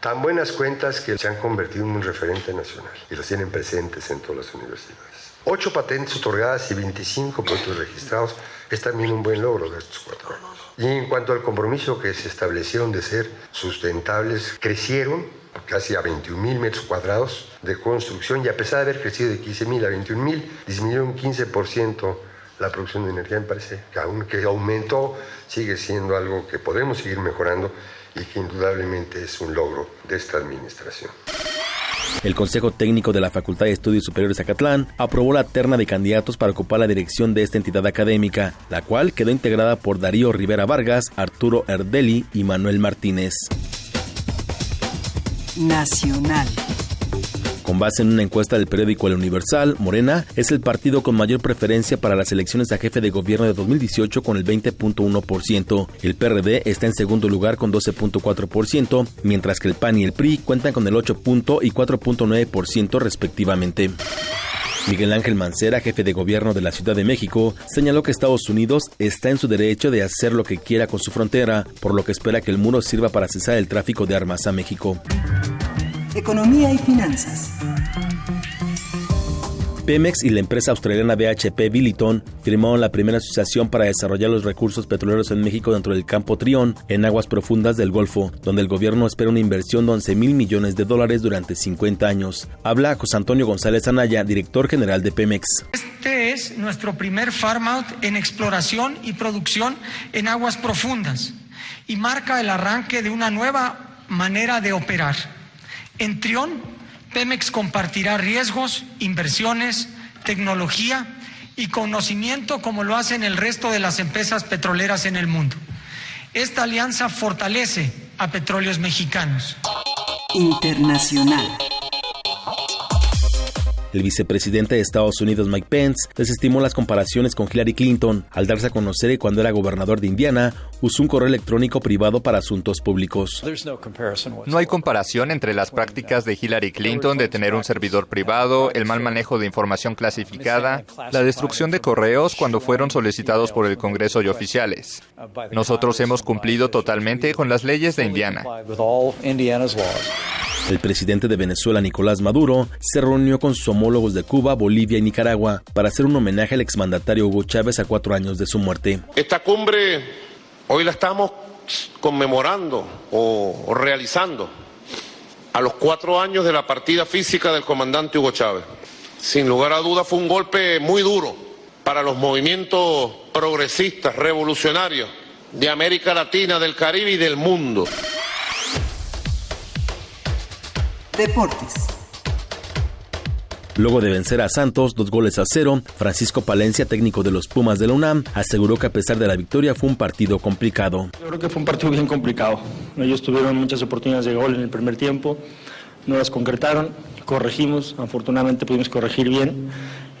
Tan buenas cuentas que se han convertido en un referente nacional y los tienen presentes en todas las universidades. Ocho patentes otorgadas y 25 productos registrados es también un buen logro de estos cuatro años. Y en cuanto al compromiso que se establecieron de ser sustentables, crecieron casi a 21 mil metros cuadrados de construcción y a pesar de haber crecido de 15 mil a 21 mil, disminuyó un 15% la producción de energía, me parece que aunque aumentó, sigue siendo algo que podemos seguir mejorando y que indudablemente es un logro de esta administración. El Consejo Técnico de la Facultad de Estudios Superiores Acatlán aprobó la terna de candidatos para ocupar la dirección de esta entidad académica, la cual quedó integrada por Darío Rivera Vargas, Arturo Erdeli y Manuel Martínez. Nacional. Con base en una encuesta del periódico El Universal, Morena es el partido con mayor preferencia para las elecciones a jefe de gobierno de 2018 con el 20.1%. El PRD está en segundo lugar con 12.4%, mientras que el PAN y el PRI cuentan con el 8. y 4.9% respectivamente. Miguel Ángel Mancera, jefe de gobierno de la Ciudad de México, señaló que Estados Unidos está en su derecho de hacer lo que quiera con su frontera, por lo que espera que el muro sirva para cesar el tráfico de armas a México. Economía y finanzas. Pemex y la empresa australiana BHP Billiton firmaron la primera asociación para desarrollar los recursos petroleros en México dentro del campo Trión, en aguas profundas del Golfo, donde el gobierno espera una inversión de 11 mil millones de dólares durante 50 años. Habla José Antonio González Anaya, director general de Pemex. Este es nuestro primer farm out en exploración y producción en aguas profundas y marca el arranque de una nueva manera de operar en Trión, Pemex compartirá riesgos, inversiones, tecnología y conocimiento como lo hacen el resto de las empresas petroleras en el mundo. Esta alianza fortalece a petróleos mexicanos. Internacional. El vicepresidente de Estados Unidos, Mike Pence, desestimó las comparaciones con Hillary Clinton al darse a conocer que cuando era gobernador de Indiana usó un correo electrónico privado para asuntos públicos. No hay comparación entre las prácticas de Hillary Clinton de tener un servidor privado, el mal manejo de información clasificada, la destrucción de correos cuando fueron solicitados por el Congreso y oficiales. Nosotros hemos cumplido totalmente con las leyes de Indiana. El presidente de Venezuela, Nicolás Maduro, se reunió con sus homólogos de Cuba, Bolivia y Nicaragua para hacer un homenaje al exmandatario Hugo Chávez a cuatro años de su muerte. Esta cumbre hoy la estamos conmemorando o, realizando a los cuatro años de la partida física del comandante Hugo Chávez. Sin lugar a dudas fue un golpe muy duro para los movimientos progresistas, revolucionarios de América Latina, del Caribe y del mundo. Deportes. Luego de vencer a Santos dos goles a cero, Francisco Palencia, técnico de los Pumas de la UNAM, aseguró que a pesar de la victoria fue un partido complicado. Yo creo que fue un partido bien complicado. Ellos tuvieron muchas oportunidades de gol en el primer tiempo, no las concretaron, corregimos, afortunadamente pudimos corregir bien.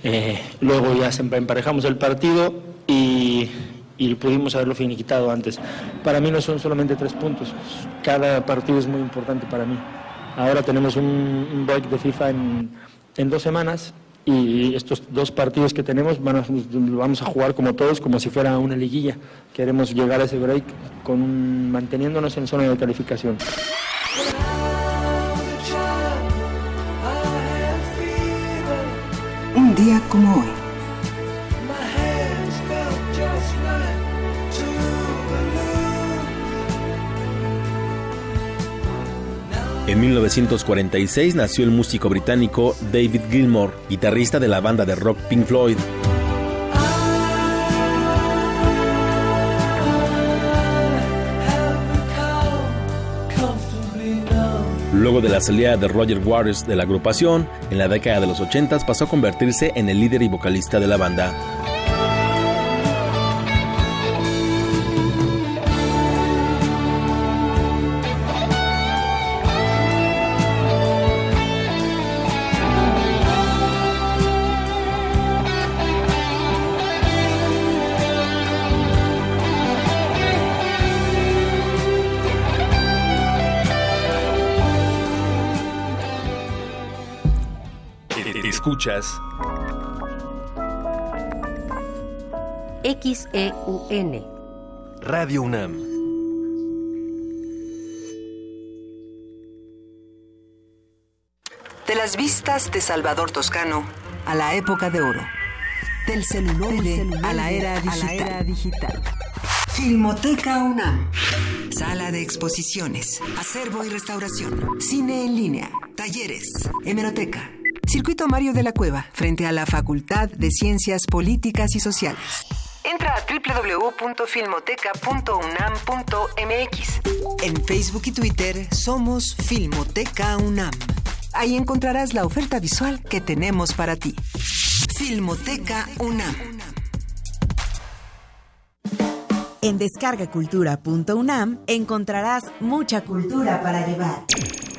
Eh, luego ya emparejamos el partido y, y pudimos haberlo finiquitado antes. Para mí no son solamente tres puntos, cada partido es muy importante para mí. Ahora tenemos un, break de FIFA en, en, dos semanas y estos dos partidos que tenemos van vamos a jugar como todos, como si fuera una liguilla. Queremos llegar a ese break con manteniéndonos en zona de calificación. Un día como hoy. En 1946 nació el músico británico David Gilmour, guitarrista de la banda de rock Pink Floyd. Luego de la salida de Roger Waters de la agrupación, en la década de los 80 pasó a convertirse en el líder y vocalista de la banda. Escuchas XEUN Radio UNAM. De las vistas de Salvador Toscano a la época de oro. Del celular a la era digital. Filmoteca UNAM. Sala de exposiciones, acervo y restauración, cine en línea, talleres, hemeroteca. Circuito Mario de la Cueva, frente a la Facultad de Ciencias Políticas y Sociales. Entra a www.filmoteca.unam.mx. En Facebook y Twitter somos Filmoteca UNAM. Ahí encontrarás la oferta visual que tenemos para ti. Filmoteca UNAM. En descargacultura.unam encontrarás mucha cultura para llevar.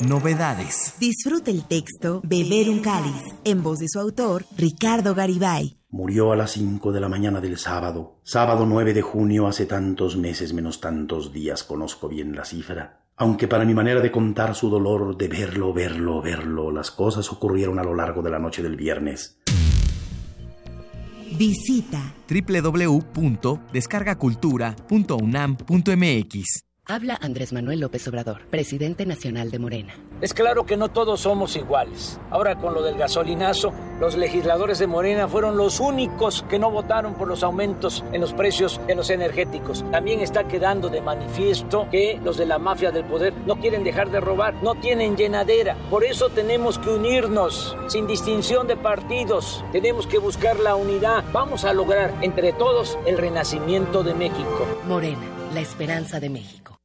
Novedades. Disfruta el texto Beber un cáliz, en voz de su autor, Ricardo Garibay. Murió a las 5 de la mañana del sábado. Sábado 9 de junio, hace tantos meses menos tantos días, conozco bien la cifra. Aunque para mi manera de contar su dolor, de verlo, verlo, verlo, las cosas ocurrieron a lo largo de la noche del viernes. Visita www.descargacultura.unam.mx Habla Andrés Manuel López Obrador, presidente nacional de Morena. Es claro que no todos somos iguales. Ahora con lo del gasolinazo, los legisladores de Morena fueron los únicos que no votaron por los aumentos en los precios de los energéticos. También está quedando de manifiesto que los de la mafia del poder no quieren dejar de robar, no tienen llenadera. Por eso tenemos que unirnos, sin distinción de partidos. Tenemos que buscar la unidad. Vamos a lograr entre todos el renacimiento de México. Morena, la esperanza de México.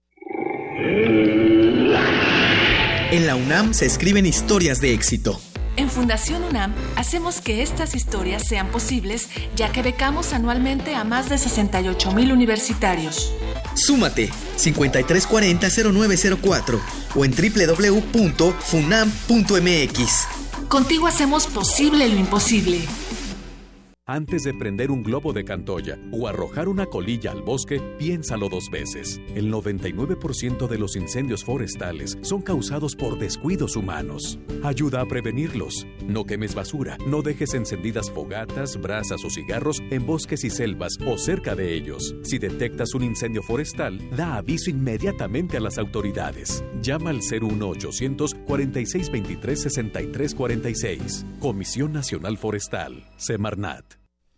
En la UNAM se escriben historias de éxito. En Fundación UNAM hacemos que estas historias sean posibles, ya que becamos anualmente a más de 68 mil universitarios. Súmate 5340-0904 o en www.funam.mx. Contigo hacemos posible lo imposible. Antes de prender un globo de cantoya o arrojar una colilla al bosque, piénsalo dos veces. El 99% de los incendios forestales son causados por descuidos humanos. Ayuda a prevenirlos. No quemes basura, no dejes encendidas fogatas, brasas o cigarros en bosques y selvas o cerca de ellos. Si detectas un incendio forestal, da aviso inmediatamente a las autoridades. Llama al 01800 4623 6346. Comisión Nacional Forestal. Semarnat.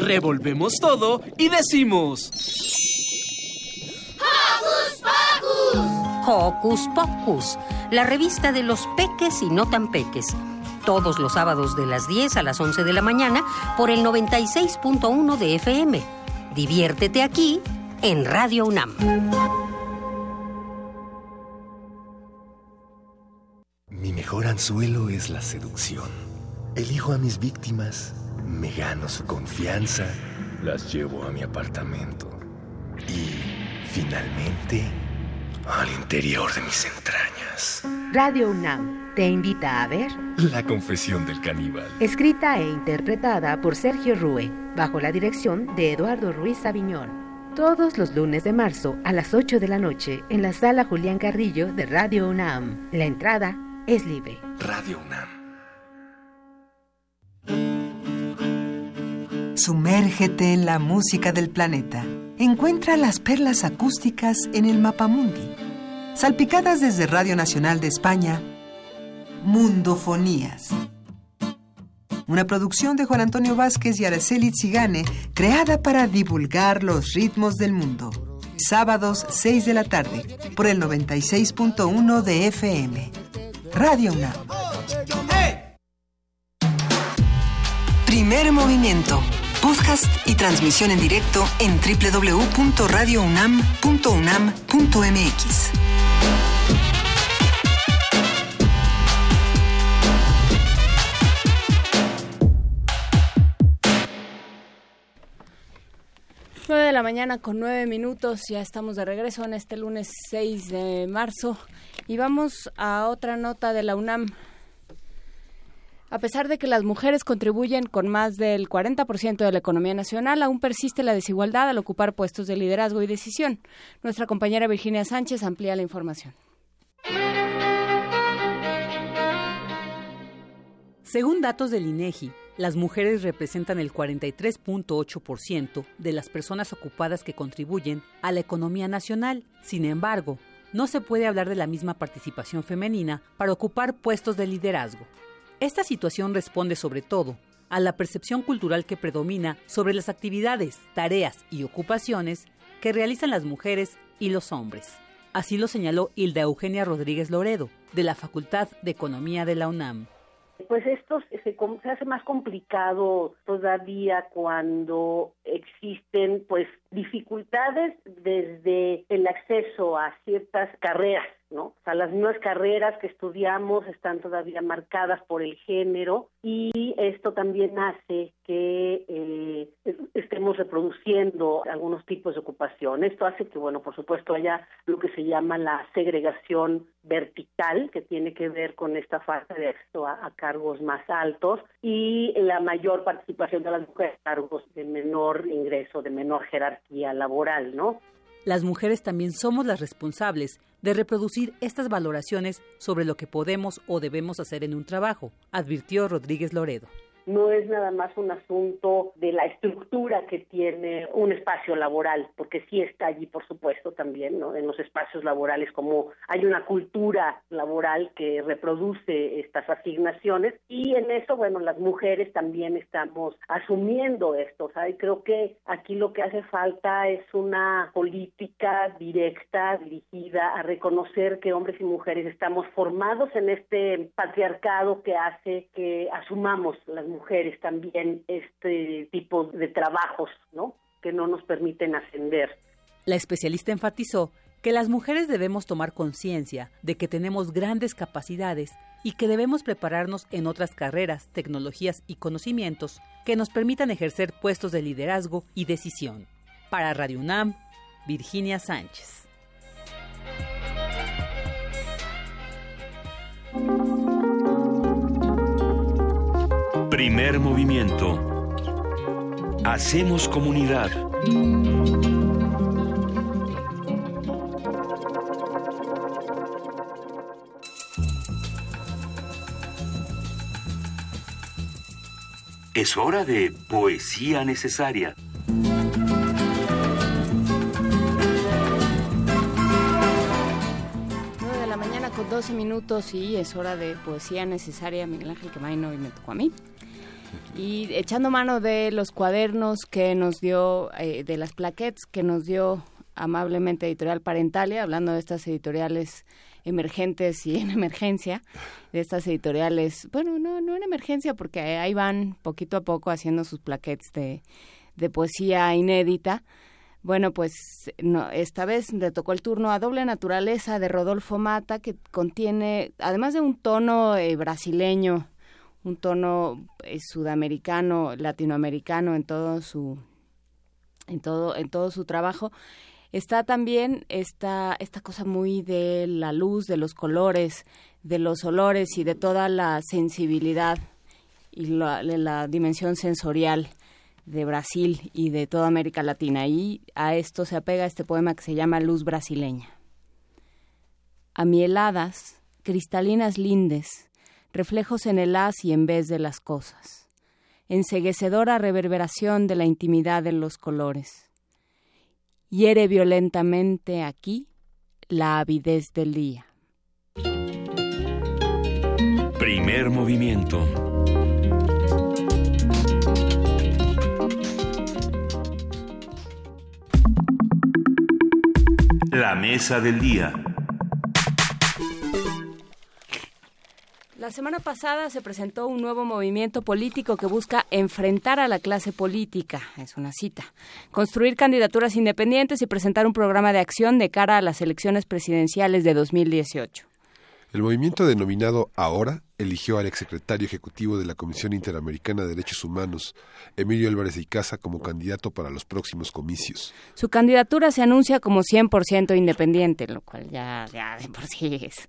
Revolvemos todo y decimos... ¡Hocus Pocus! Hocus Pocus, la revista de los peques y no tan peques. Todos los sábados de las 10 a las 11 de la mañana por el 96.1 de FM. Diviértete aquí en Radio UNAM. Mi mejor anzuelo es la seducción. Elijo a mis víctimas, me gano su confianza, las llevo a mi apartamento y, finalmente, al interior de mis entrañas. Radio UNAM te invita a ver La confesión del caníbal. escrita e interpretada por Sergio Rue, bajo la dirección de Eduardo Ruiz Aviñón. Todos los lunes de marzo a las 8 de la noche en la sala Julián Carrillo de Radio UNAM. La entrada es libre. Radio UNAM. Sumérgete en la música del planeta. Encuentra las perlas acústicas en el Mapamundi. Salpicadas desde Radio Nacional de España, Mundofonías. Una producción de Juan Antonio Vázquez y Araceli Zigane, creada para divulgar los ritmos del mundo. Sábados, 6 de la tarde, por el 96.1 de FM. Radio UNAM. Primer movimiento. Podcast y transmisión en directo en www.radiounam.unam.mx. Nueve de la mañana con nueve minutos, ya estamos de regreso en este lunes 6 de marzo y vamos a otra nota de la UNAM. A pesar de que las mujeres contribuyen con más del 40% de la economía nacional, aún persiste la desigualdad al ocupar puestos de liderazgo y decisión. Nuestra compañera Virginia Sánchez amplía la información. Según datos del INEGI, las mujeres representan el 43.8% de las personas ocupadas que contribuyen a la economía nacional. Sin embargo, no se puede hablar de la misma participación femenina para ocupar puestos de liderazgo. Esta situación responde sobre todo a la percepción cultural que predomina sobre las actividades, tareas y ocupaciones que realizan las mujeres y los hombres. Así lo señaló Hilda Eugenia Rodríguez Loredo, de la Facultad de Economía de la UNAM. Pues esto se, se hace más complicado todavía cuando existen pues dificultades desde el acceso a ciertas carreras, ¿no? O sea, las mismas carreras que estudiamos están todavía marcadas por el género y esto también hace que eh, estemos reproduciendo algunos tipos de ocupación. Esto hace que, bueno, por supuesto, haya lo que se llama la segregación vertical, que tiene que ver con esta falta de acceso a, a cargos más altos y la mayor participación de las mujeres en cargos de menor ingreso, de menor jerarquía laboral, ¿no? Las mujeres también somos las responsables de reproducir estas valoraciones sobre lo que podemos o debemos hacer en un trabajo, advirtió Rodríguez Loredo. No es nada más un asunto de la estructura que tiene un espacio laboral, porque sí está allí, por supuesto, también, ¿no? En los espacios laborales, como hay una cultura laboral que reproduce estas asignaciones, y en eso, bueno, las mujeres también estamos asumiendo esto, ¿sabes? Creo que aquí lo que hace falta es una política directa, dirigida a reconocer que hombres y mujeres estamos formados en este patriarcado que hace que asumamos las mujeres también este tipo de trabajos, ¿no? Que no nos permiten ascender. La especialista enfatizó que las mujeres debemos tomar conciencia de que tenemos grandes capacidades y que debemos prepararnos en otras carreras, tecnologías y conocimientos que nos permitan ejercer puestos de liderazgo y decisión. Para Radio UNAM, Virginia Sánchez. Primer movimiento. Hacemos comunidad. Es hora de poesía necesaria. de la mañana con 12 minutos y es hora de poesía necesaria. Miguel Ángel Quemaino y me tocó a mí. Y echando mano de los cuadernos que nos dio, eh, de las plaquettes que nos dio amablemente Editorial Parentalia, hablando de estas editoriales emergentes y en emergencia, de estas editoriales, bueno, no, no en emergencia, porque ahí van poquito a poco haciendo sus plaquettes de, de poesía inédita. Bueno, pues esta vez le tocó el turno a Doble Naturaleza de Rodolfo Mata, que contiene, además de un tono eh, brasileño, un tono eh, sudamericano, latinoamericano en todo su en todo en todo su trabajo, está también esta esta cosa muy de la luz, de los colores, de los olores y de toda la sensibilidad y la, la dimensión sensorial de Brasil y de toda América Latina. Y a esto se apega este poema que se llama Luz Brasileña. Amieladas, cristalinas lindes, reflejos en el haz y en vez de las cosas, enseguecedora reverberación de la intimidad en los colores. Hiere violentamente aquí la avidez del día. Primer movimiento. La mesa del día. La semana pasada se presentó un nuevo movimiento político que busca enfrentar a la clase política, es una cita, construir candidaturas independientes y presentar un programa de acción de cara a las elecciones presidenciales de 2018. El movimiento denominado Ahora eligió al exsecretario ejecutivo de la Comisión Interamericana de Derechos Humanos, Emilio Álvarez y Casa, como candidato para los próximos comicios. Su candidatura se anuncia como 100% independiente, lo cual ya, ya de por sí es,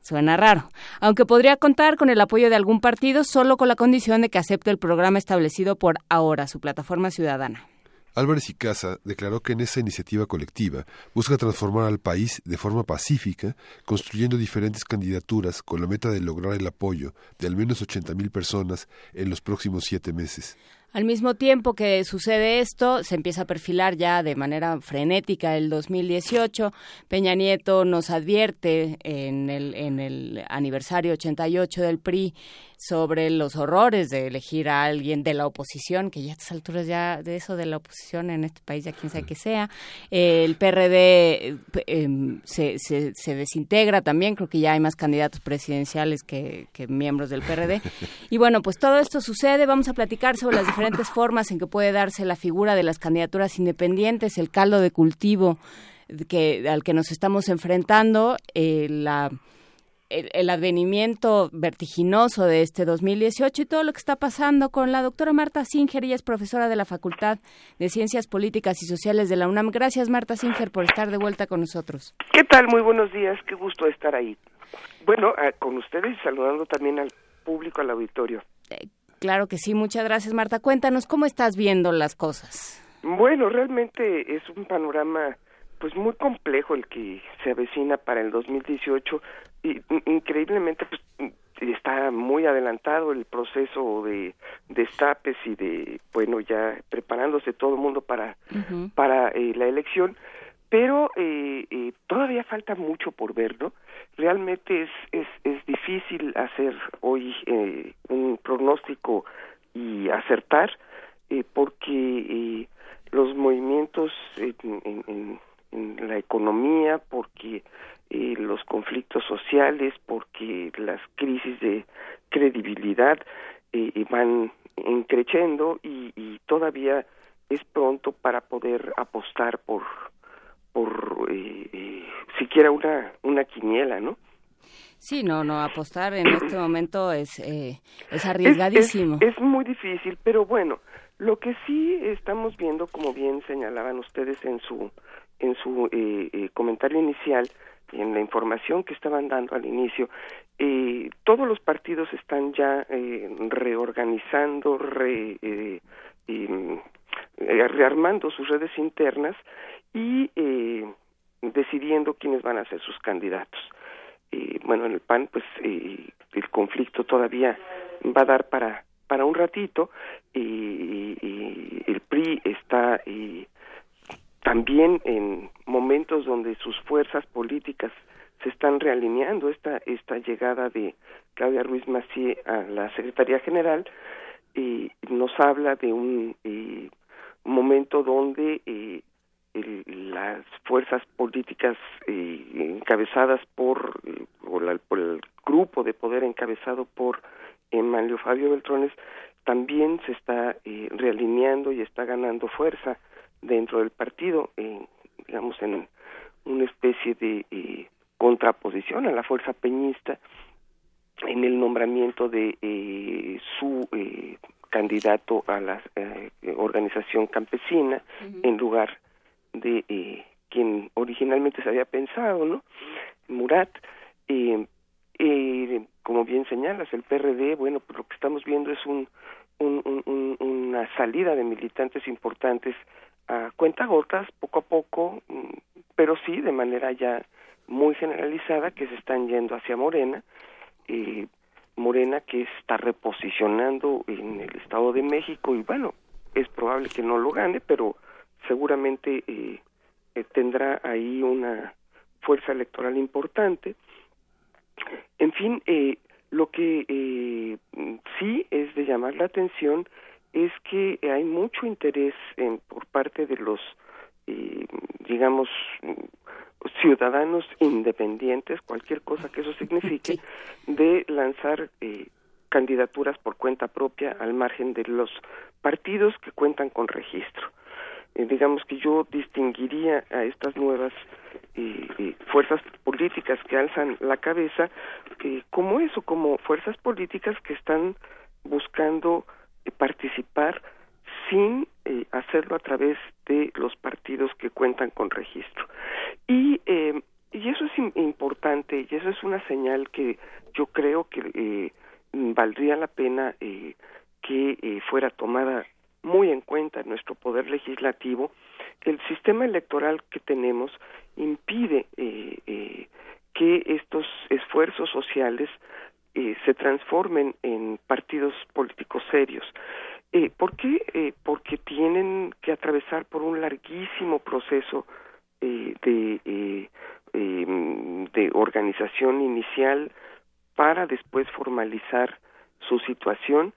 suena raro, aunque podría contar con el apoyo de algún partido solo con la condición de que acepte el programa establecido por Ahora, su plataforma ciudadana. Álvarez y Casa declaró que en esa iniciativa colectiva busca transformar al país de forma pacífica, construyendo diferentes candidaturas con la meta de lograr el apoyo de al menos 80.000 personas en los próximos siete meses. Al mismo tiempo que sucede esto, se empieza a perfilar ya de manera frenética el 2018. Peña Nieto nos advierte en el, en el aniversario 88 del PRI sobre los horrores de elegir a alguien de la oposición, que ya a estas alturas ya de eso de la oposición en este país ya quién sabe que sea. el PRD eh, se, se, desintegra también, creo que ya hay más candidatos presidenciales que, que, miembros del PRD. Y bueno, pues todo esto sucede, vamos a platicar sobre las diferentes formas en que puede darse la figura de las candidaturas independientes, el caldo de cultivo que, al que nos estamos enfrentando, eh, la el, el, advenimiento vertiginoso de este 2018 y todo lo que está pasando con la doctora Marta Singer. Ella es profesora de la Facultad de Ciencias Políticas y Sociales de la UNAM. Gracias, Marta Singer, por estar de vuelta con nosotros. ¿Qué tal? Muy buenos días. Qué gusto estar ahí. Bueno, eh, con ustedes saludando también al público, al auditorio. Claro que sí. Muchas gracias, Marta. Cuéntanos, ¿cómo estás viendo las cosas? Bueno, realmente es un panorama pues muy complejo el que se avecina para el 2018 y increíblemente pues está muy adelantado el proceso de destapes y de bueno ya preparándose todo el mundo para para eh, la elección pero eh, eh, todavía falta mucho por ver no realmente es es, es difícil hacer hoy eh, un pronóstico y acertar eh, porque eh, los movimientos en, en, en, la economía, porque eh, los conflictos sociales, porque las crisis de credibilidad van creciendo y, y, todavía es pronto para poder apostar por por eh, eh, siquiera una una quiniela, ¿no? Sí, no, no, apostar en este momento es, eh, es arriesgadísimo. Es, es, es, muy difícil, pero bueno, lo que sí estamos viendo, como bien señalaban ustedes en su en su eh, eh, comentario inicial y en la información que estaban dando al inicio, eh, todos los partidos están ya eh, reorganizando, re, eh, rearmando sus redes internas y decidiendo quiénes van a ser sus candidatos. Eh, bueno, en el PAN, pues eh, el conflicto todavía va a dar para para un ratito y, el PRI está también en momentos donde sus fuerzas políticas se están realineando esta esta llegada de Claudia Ruiz Macié a la Secretaría General y nos habla de un eh, momento donde eh, el, las fuerzas políticas eh, encabezadas por, eh, por, la, por, el grupo de poder encabezado por Emilio Fabio Beltrones también se está realineando y está ganando fuerza dentro del partido, digamos en una especie de contraposición a la fuerza peñista en el nombramiento de eh, su eh, candidato a la organización campesina uh -huh. en lugar de eh, quien originalmente se había pensado, ¿no? Murat, eh, eh, como bien señalas, el PRD, bueno, pues lo que estamos viendo es un, un, un, una salida de militantes importantes a cuentagotas, poco a poco, pero sí de manera ya muy generalizada, que se están yendo hacia Morena, eh, Morena que está reposicionando en el Estado de México y bueno, es probable que no lo gane, pero seguramente eh, eh, tendrá ahí una fuerza electoral importante. En fin, eh, lo que eh, sí es de llamar la atención es que hay mucho interés por parte de los, eh, digamos, ciudadanos independientes, cualquier cosa que eso signifique, sí. de lanzar eh, candidaturas por cuenta propia al margen de los partidos que cuentan con registro eh, digamos que yo distinguiría a estas nuevas eh, eh, fuerzas políticas que alzan la cabeza eh, como eso, como fuerzas políticas que están buscando participar sin eh, hacerlo a través de los partidos que cuentan con registro. Y, y eso es importante y eso es una señal que yo creo que valdría la pena que fuera tomada muy en cuenta en nuestro poder legislativo, el sistema electoral que tenemos impide eh, eh, que estos esfuerzos sociales eh, se transformen en partidos políticos serios. Eh, ¿Por qué? Eh, porque tienen que atravesar por un larguísimo proceso eh, de, eh, eh, de organización inicial para después formalizar su situación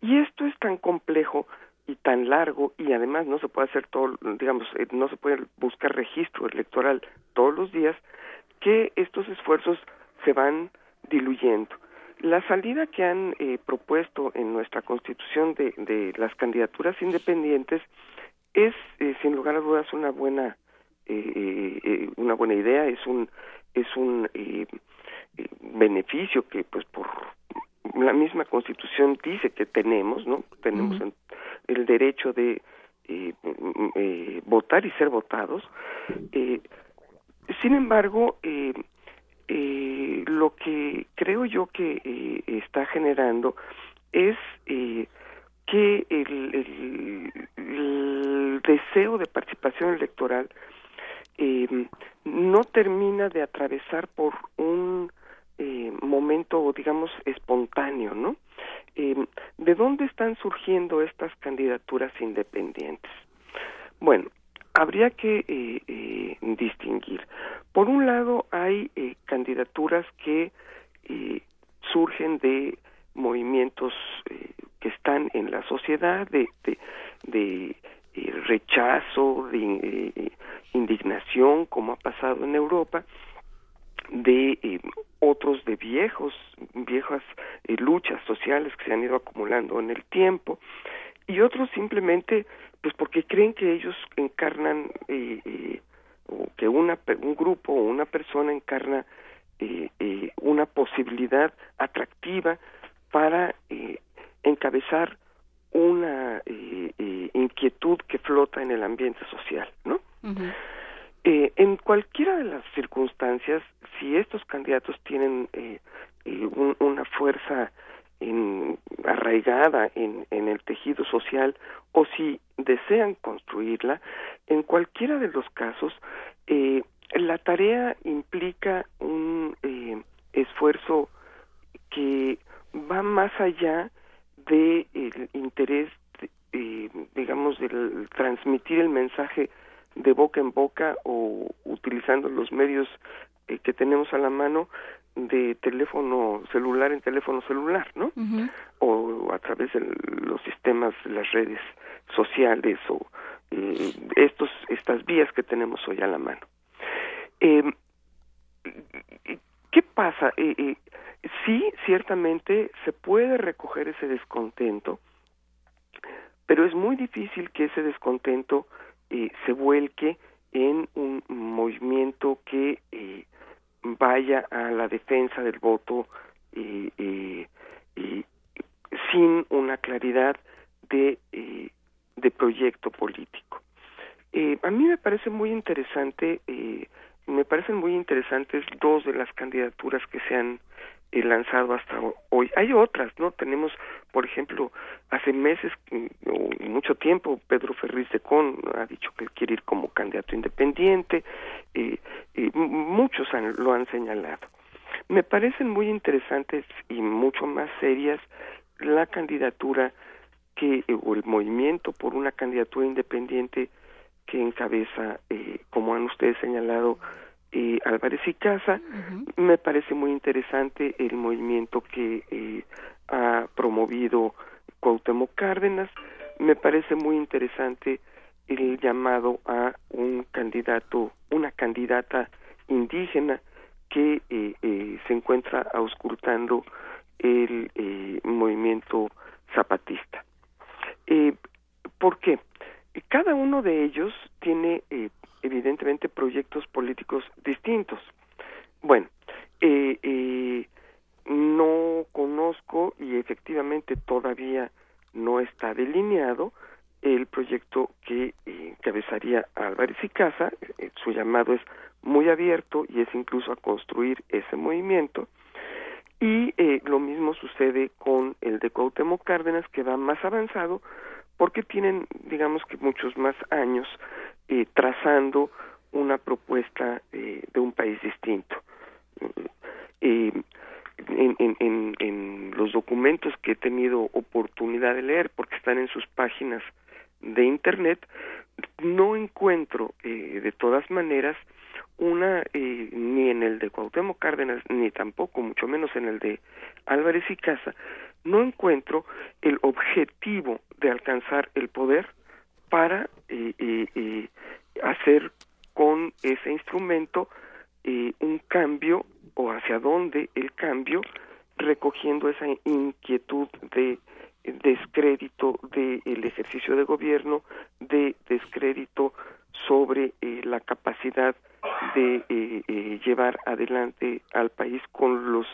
y esto es tan complejo y tan largo y además no se puede hacer todo, digamos, eh, no se puede buscar registro electoral todos los días, que estos esfuerzos se van diluyendo. La salida que han eh, propuesto en nuestra constitución de, de, las candidaturas independientes es, eh, sin lugar a dudas, una buena, eh, una buena idea, es un, es un beneficio que, pues, por la misma constitución dice que tenemos, ¿no? Tenemos uh -huh. el derecho de eh, eh, votar y ser votados. Eh, sin embargo, eh, lo que creo yo que eh, está generando es eh, que el, el, deseo de participación electoral eh, no termina de atravesar por un eh, momento, digamos, espontáneo, ¿no? Eh, ¿De dónde están surgiendo estas candidaturas independientes? Bueno, habría que eh, distinguir. Por un lado, hay candidaturas que surgen de movimientos que están en la sociedad, de, de, rechazo, de indignación, como ha pasado en Europa, de eh, otros de viejos, viejas eh, luchas sociales que se han ido acumulando en el tiempo y otros simplemente pues porque creen que ellos encarnan eh, o que una un grupo o una persona encarna una posibilidad atractiva para encabezar una inquietud que flota en el ambiente social, ¿no? Eh, en cualquiera de las circunstancias, si estos candidatos tienen eh, eh, una fuerza arraigada en, el tejido social o si desean construirla, en cualquiera de los casos, la tarea implica un esfuerzo que va más allá del interés, digamos, del transmitir el mensaje de boca en boca o utilizando los medios eh, que tenemos a la mano de teléfono celular en teléfono celular, ¿no? O a través de los sistemas, las redes sociales o eh, estos estas vías que tenemos hoy a la mano. Eh, ¿Qué pasa? Eh, sí, ciertamente se puede recoger ese descontento, pero es muy difícil que ese descontento eh, se vuelque en un movimiento que eh, vaya a la defensa del voto eh, sin una claridad de, de proyecto político. a mí me parece muy interesante, me parecen muy interesantes dos de las candidaturas que se han eh, lanzado hasta hoy. Hay otras, ¿no? Tenemos, por ejemplo, hace meses mm, o mucho tiempo, Pedro Ferriz de Con ha dicho que quiere ir como candidato independiente, eh, muchos lo han señalado. Me parecen muy interesantes y mucho más serias la candidatura que o el movimiento por una candidatura independiente que encabeza, eh, como han ustedes señalado, eh, Álvarez y Casa. Me parece muy interesante el movimiento que eh, ha promovido Cuauhtémoc Cárdenas. Me parece muy interesante el llamado a un candidato, una candidata indígena que eh, eh se encuentra auscultando el eh, movimiento zapatista. ¿Por qué? Cada uno de ellos tiene evidentemente proyectos políticos distintos. Bueno, eh, eh, no conozco y efectivamente todavía no está delineado el proyecto que eh, encabezaría Álvarez y Casa, su llamado es muy abierto y es incluso a construir ese movimiento. Y lo mismo sucede con el de Cuauhtémoc Cárdenas, que va más avanzado, porque tienen, digamos que muchos más años eh, trazando una propuesta eh, de un país distinto. Eh, en, en, en, los documentos que he tenido oportunidad de leer, porque están en sus páginas de Internet, no encuentro de todas maneras una, ni en el de Cuauhtémoc Cárdenas, ni tampoco, mucho menos en el de Álvarez y Casa, no encuentro el objetivo de alcanzar el poder para eh, eh, eh, hacer con ese instrumento un cambio o hacia dónde el cambio recogiendo esa inquietud de descrédito del ejercicio de gobierno, de descrédito sobre la capacidad de llevar adelante al país con los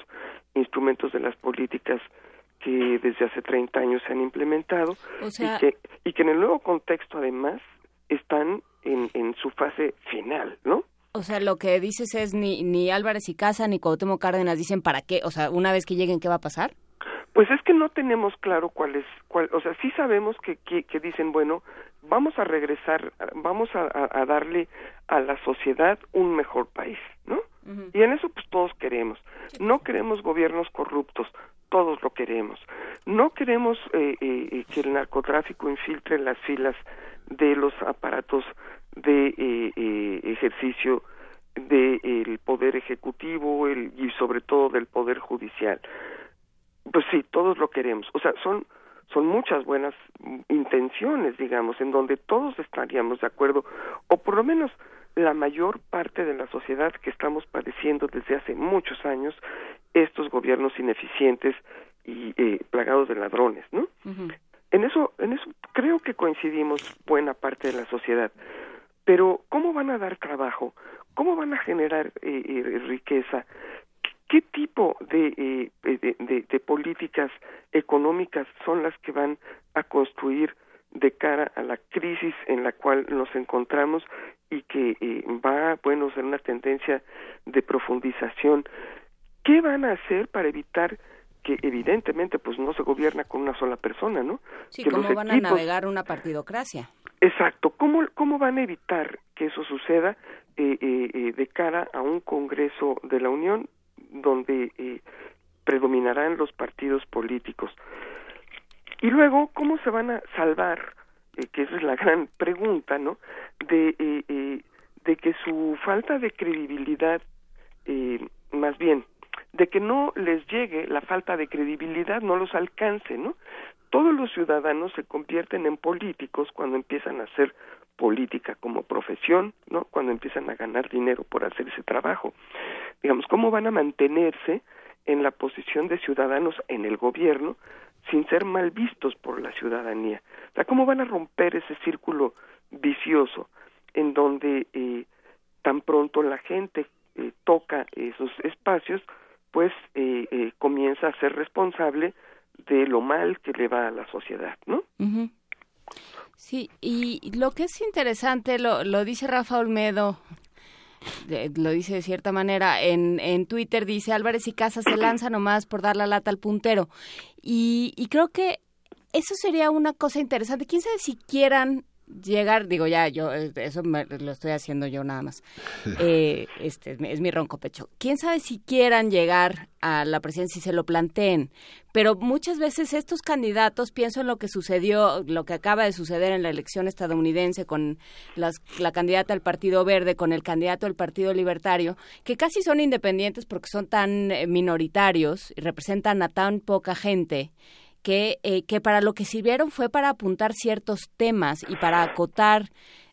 instrumentos de las políticas que desde hace 30 años se han implementado y, que, y que en el nuevo contexto además están en, en su fase final, ¿no? O sea, lo que dices es ni, ni Álvarez y Casa ni Cuauhtémoc Cárdenas dicen para qué, o sea, una vez que lleguen, ¿qué va a pasar? Pues es que no tenemos claro cuál es, cuál, o sea, sí sabemos que, que, que dicen, bueno, vamos a regresar, vamos a, a, a, darle a la sociedad un mejor país, ¿no? Uh -huh. Y en eso pues todos queremos. No queremos gobiernos corruptos, todos lo queremos. No queremos eh, eh, que el narcotráfico infiltre las filas de los aparatos de eh, eh, ejercicio del de, poder ejecutivo el, y sobre todo del poder judicial. Pues sí, todos lo queremos. O sea, son son muchas buenas intenciones, digamos, en donde todos estaríamos de acuerdo, o por lo menos la mayor parte de la sociedad que estamos padeciendo desde hace muchos años estos gobiernos ineficientes y eh, plagados de ladrones, ¿no? Uh -huh. En eso, en eso creo que coincidimos buena parte de la sociedad. Pero ¿cómo van a dar trabajo? ¿Cómo van a generar eh, eh, riqueza? ¿Qué tipo de, de, de, de, políticas económicas son las que van a construir de cara a la crisis en la cual nos encontramos y que eh, va, bueno, a ser una tendencia de profundización? ¿Qué van a hacer para evitar que evidentemente pues no se gobierna con una sola persona, ¿no? Sí, que ¿cómo van equipos... a navegar una partidocracia? Exacto, ¿cómo, cómo van a evitar que eso suceda eh, eh, de cara a un Congreso de la Unión donde eh, predominarán los partidos políticos? Y luego, ¿cómo se van a salvar, eh, que esa es la gran pregunta, ¿no? De, eh, de que su falta de credibilidad, más bien, de que no les llegue la falta de credibilidad, no los alcance, ¿no? Todos los ciudadanos se convierten en políticos cuando empiezan a hacer política como profesión, ¿no? Cuando empiezan a ganar dinero por hacer ese trabajo. Digamos, ¿cómo van a mantenerse en la posición de ciudadanos en el gobierno sin ser mal vistos por la ciudadanía? O sea, ¿cómo van a romper ese círculo vicioso en donde eh, tan pronto la gente eh, toca esos espacios, pues eh, eh, comienza a ser responsable de lo mal que le va a la sociedad, ¿no? Sí, y lo que es interesante, lo, lo dice Rafa Olmedo, lo dice de cierta manera, en, en Twitter dice Álvarez y Casas se lanza nomás por dar la lata al puntero. Y, y creo que eso sería una cosa interesante. ¿Quién sabe si quieran llegar, digo ya, yo eso me, lo estoy haciendo yo nada más. Eh, este es mi, es mi, ronco pecho. Quién sabe si quieran llegar a la presidencia y se lo planteen, pero muchas veces estos candidatos, pienso en lo que sucedió, lo que acaba de suceder en la elección estadounidense con las, la candidata del Partido Verde, con el candidato del Partido Libertario, que casi son independientes porque son tan eh, minoritarios y representan a tan poca gente que, eh, que para lo que sirvieron fue para apuntar ciertos temas y para acotar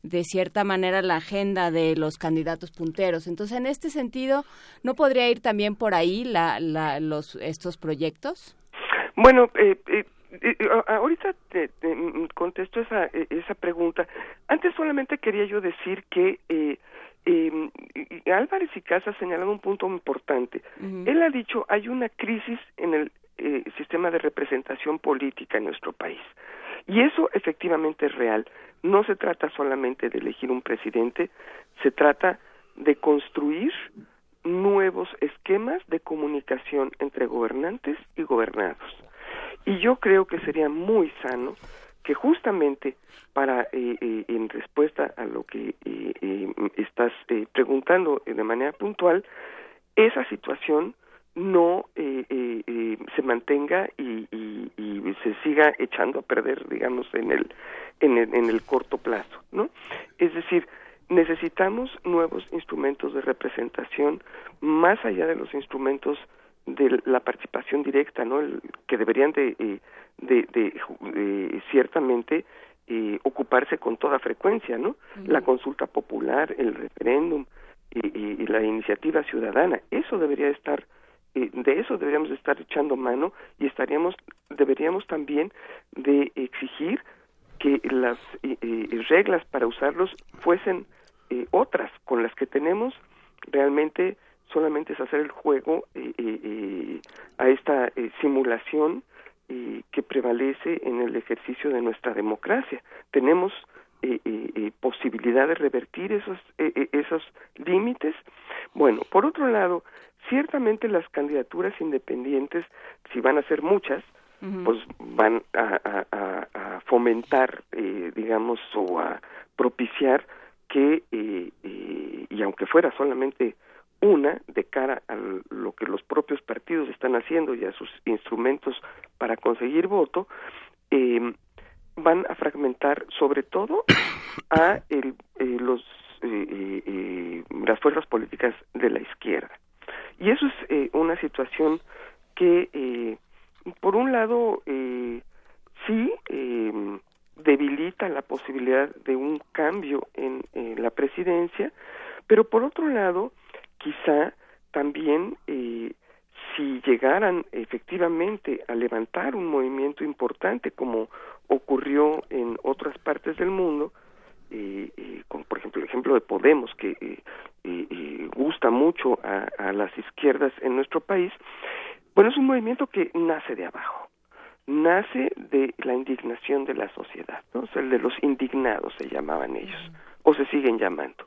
de cierta manera la agenda de los candidatos punteros. Entonces, en este sentido, ¿no podría ir también por ahí la, la, los, estos proyectos? Bueno, eh, eh, eh ahorita te, te, contesto esa, esa pregunta. Antes solamente quería yo decir que eh, eh, Álvarez y Casa ha señalado un punto importante. Uh -huh. Él ha dicho hay una crisis en el eh, sistema de representación política en nuestro país. Y eso efectivamente es real. No se trata solamente de elegir un presidente, se trata de construir nuevos esquemas de comunicación entre gobernantes y gobernados. Y yo creo que sería muy sano que justamente para eh, eh, en respuesta a lo que eh, eh estás eh, preguntando de manera puntual esa situación no eh, eh, eh, se mantenga y, y, y, se siga echando a perder, digamos, en el, en el, en el corto plazo, ¿no? Es decir, necesitamos nuevos instrumentos de representación más allá de los instrumentos de la participación directa, ¿no? El, que deberían de, eh, de, de, de ciertamente eh, ocuparse con toda frecuencia, ¿no? Uh -huh. La consulta popular, el referéndum y la iniciativa ciudadana, eso debería estar eh, de eso deberíamos estar echando mano y estaríamos deberíamos también de exigir que las eh, eh, reglas para usarlos fuesen eh, otras. Con las que tenemos realmente solamente es hacer el juego a esta simulación que prevalece en el ejercicio de nuestra democracia. Tenemos eh, eh, posibilidad de revertir esos, esos límites. Bueno, por otro lado, ciertamente las candidaturas independientes, si van a ser muchas, pues van a, fomentar, digamos, o a propiciar que, y aunque fuera solamente una de cara a lo que los propios partidos están haciendo y a sus instrumentos para conseguir voto, eh, van a fragmentar sobre todo a el, eh, los eh, eh, las fuerzas políticas de la izquierda. Y eso es una situación que por un lado sí debilita la posibilidad de un cambio en la presidencia pero por otro lado quizá también eh, si llegaran efectivamente a levantar un movimiento importante como ocurrió en otras partes del mundo, eh, eh, por ejemplo el ejemplo de Podemos, que eh, gusta mucho a, las izquierdas en nuestro país, bueno, es un movimiento que nace de abajo, nace de la indignación de la sociedad, ¿no? o el de los indignados se llamaban ellos, o se siguen llamando.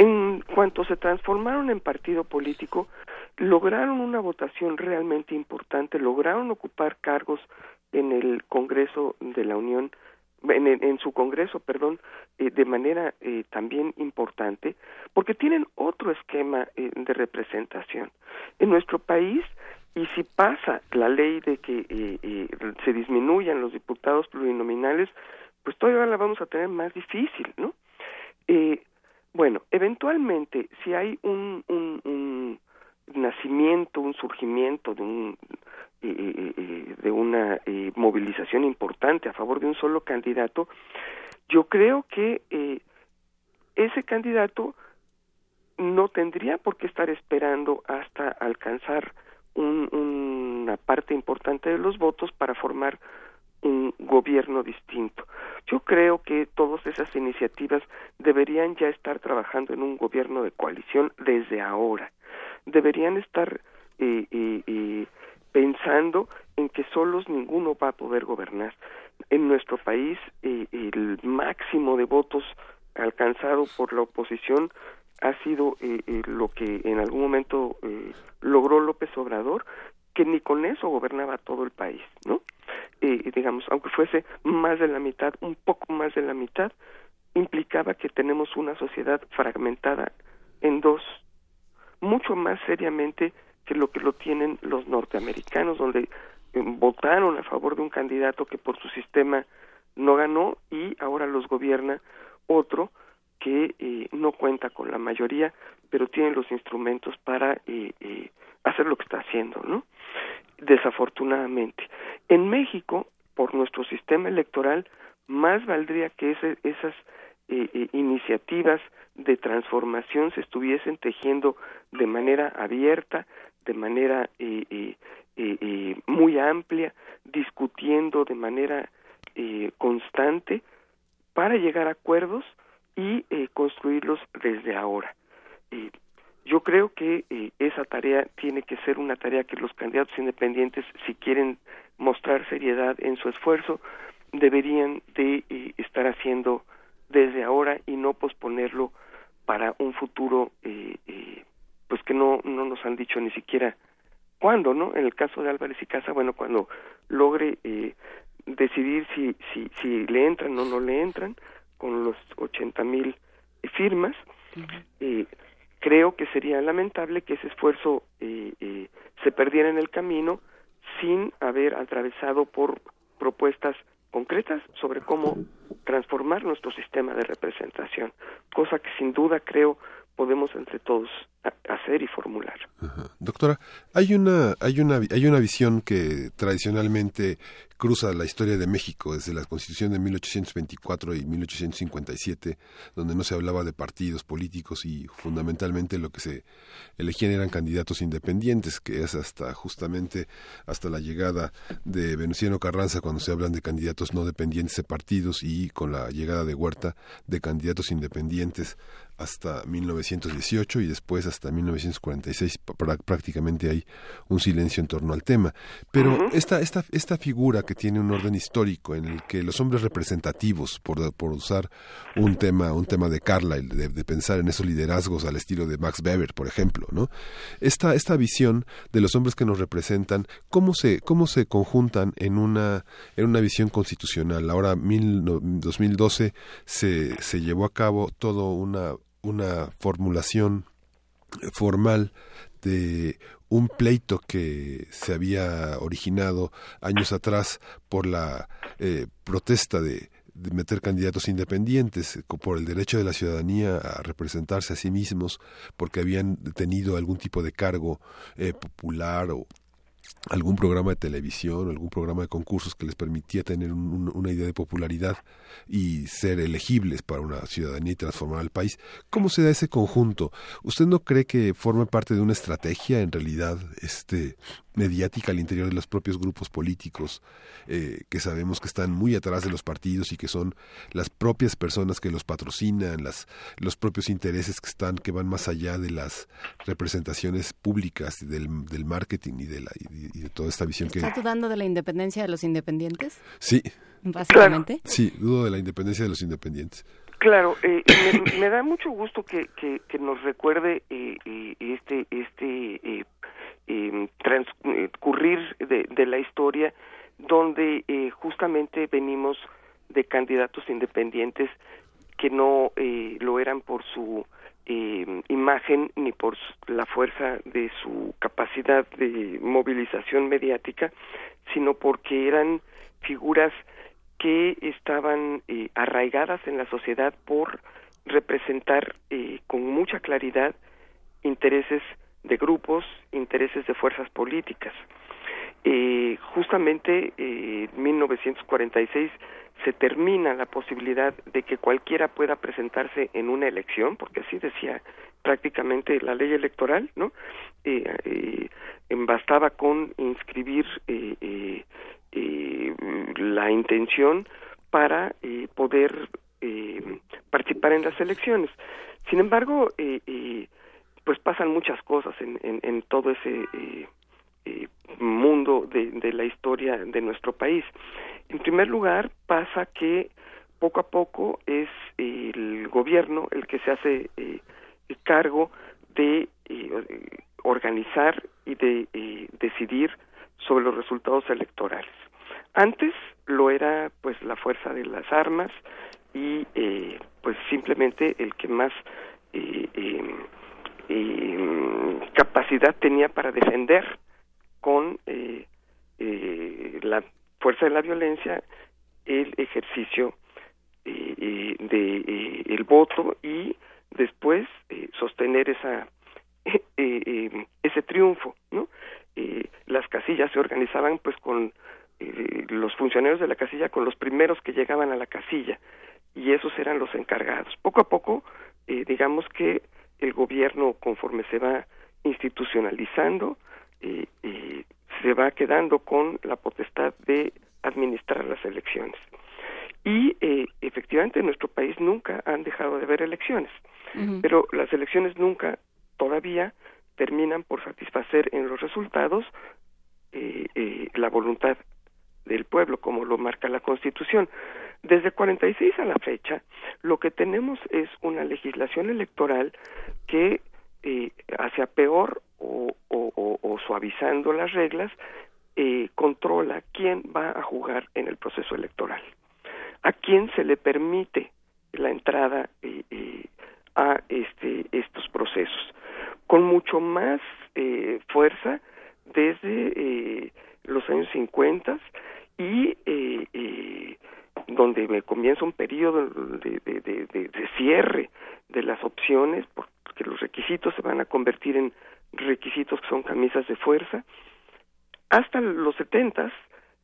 En cuanto se transformaron en partido político, lograron una votación realmente importante, lograron ocupar cargos en el Congreso de la Unión, en, su Congreso, perdón, eh, de manera eh, también importante, porque tienen otro esquema eh, de representación. En nuestro país, y si pasa la ley de que se disminuyan los diputados plurinominales, pues todavía la vamos a tener más difícil, ¿no? Bueno, eventualmente, si hay un, un, nacimiento, un surgimiento de, un, eh, eh, eh, de una movilización importante a favor de un solo candidato, yo creo que ese candidato no tendría por qué estar esperando hasta alcanzar una parte importante de los votos para formar un gobierno distinto. Yo creo que todas esas iniciativas deberían ya estar trabajando en un gobierno de coalición desde ahora. Deberían estar eh, eh, eh, pensando en que solos ninguno va a poder gobernar. En nuestro país el máximo de votos alcanzado por la oposición ha sido lo que en algún momento logró López Obrador, que ni con eso gobernaba todo el país, ¿no? Eh, digamos, aunque fuese más de la mitad, un poco más de la mitad, implicaba que tenemos una sociedad fragmentada en dos, mucho más seriamente que lo que lo tienen los norteamericanos, donde eh, votaron a favor de un candidato que por su sistema no ganó y ahora los gobierna otro que eh, no cuenta con la mayoría, pero tiene los instrumentos para eh, eh, hacer lo que está haciendo, ¿no? Desafortunadamente. En México, por nuestro sistema electoral, más valdría que esas iniciativas de transformación se estuviesen tejiendo de manera abierta, de manera muy amplia, discutiendo de manera constante para llegar a acuerdos y eh, construirlos desde ahora. Eh, yo creo que eh, esa tarea tiene que ser una tarea que los candidatos independientes, si quieren mostrar seriedad en su esfuerzo, deberían de estar haciendo desde ahora y no posponerlo para un futuro, pues que no no nos han dicho ni siquiera cuándo, ¿no? En el caso de Álvarez y Casa, bueno, cuando logre decidir si si si le entran o no le entran, con los 80 mil firmas. Eh, creo que sería lamentable que ese esfuerzo eh, eh, se perdiera en el camino sin haber atravesado por propuestas concretas sobre cómo transformar nuestro sistema de representación, cosa que sin duda creo podemos entre todos hacer y formular. Doctora, hay una hay una hay una visión que tradicionalmente cruza la historia de México desde la Constitución de 1824 y 1857, donde no se hablaba de partidos políticos y fundamentalmente lo que se elegían eran candidatos independientes, que es hasta justamente hasta la llegada de Venustiano Carranza cuando se hablan de candidatos no dependientes de partidos y con la llegada de Huerta de candidatos independientes hasta 1918 y después hasta 1946 prácticamente hay un silencio en torno al tema. Pero esta, esta, esta figura que tiene un orden histórico en el que los hombres representativos, por, por usar un tema, un tema de Carlyle, de, de, pensar en esos liderazgos al estilo de Max Weber, por ejemplo, ¿no? Esta, esta visión de los hombres que nos representan, ¿cómo se, cómo se conjuntan en una, en una visión constitucional? Ahora, mil, 2012, se, se llevó a cabo todo una, una formulación formal de un pleito que se había originado años atrás por la eh, protesta de, meter candidatos independientes por el derecho de la ciudadanía a representarse a sí mismos porque habían tenido algún tipo de cargo eh, popular o algún programa de televisión, algún programa de concursos que les permitía tener una idea de popularidad y ser elegibles para una ciudadanía y transformar al país. ¿Cómo se da ese conjunto? ¿Usted no cree que forma parte de una estrategia en realidad este mediática al interior de los propios grupos políticos eh, que sabemos que están muy atrás de los partidos y que son las propias personas que los patrocinan, las, los propios intereses que están que van más allá de las representaciones públicas del, del marketing y de la y, de toda esta visión que ¿Estás dudando de la independencia de los independientes? Sí. Básicamente. Sí, dudo de la independencia de los independientes. Claro, eh, me, da mucho gusto que, que, nos recuerde eh, este este eh, transcurrir de, la historia donde eh, justamente venimos de candidatos independientes que no eh, lo eran por su eh, imagen ni por la fuerza de su capacidad de movilización mediática, sino porque eran figuras que estaban eh, arraigadas en la sociedad por representar eh, con mucha claridad intereses de grupos, intereses de fuerzas políticas. Eh, justamente eh, en 1946 se termina la posibilidad de que cualquiera pueda presentarse en una elección, porque así decía prácticamente la ley electoral, ¿no? Eh, eh bastaba con inscribir eh, la intención para poder participar en las elecciones. Sin embargo, pues pasan muchas cosas en, en, todo ese eh, mundo de, de, la historia de nuestro país. En primer lugar, pasa que poco a poco es el gobierno el que se hace eh, cargo de eh, organizar y de eh, decidir sobre los resultados electorales. Antes lo era pues la fuerza de las armas y eh, pues simplemente el que más eh, em, capacidad tenía para defender con eh, eh, la fuerza de la violencia el ejercicio eh, de el voto y después sostener esa ese triunfo las casillas se organizaban pues con los funcionarios de la casilla con los primeros que llegaban a la casilla y esos eran los encargados. Poco a poco digamos que el gobierno conforme se va institucionalizando eh, se va quedando con la potestad de administrar las elecciones. Y eh, efectivamente en nuestro país nunca han dejado de haber elecciones, pero las elecciones nunca todavía terminan por satisfacer en los resultados eh, eh, la voluntad del pueblo, como lo marca la Constitución. Desde 46 a la fecha, lo que tenemos es una legislación electoral que eh, hacia peor o, suavizando las reglas, eh, controla quién va a jugar en el proceso electoral, a quién se le permite la entrada eh, eh, a este, estos procesos, con mucho más fuerza desde los años 50 y donde comienza un periodo de, de, cierre de las opciones, porque los requisitos se van a convertir en requisitos que son camisas de fuerza, hasta los setentas,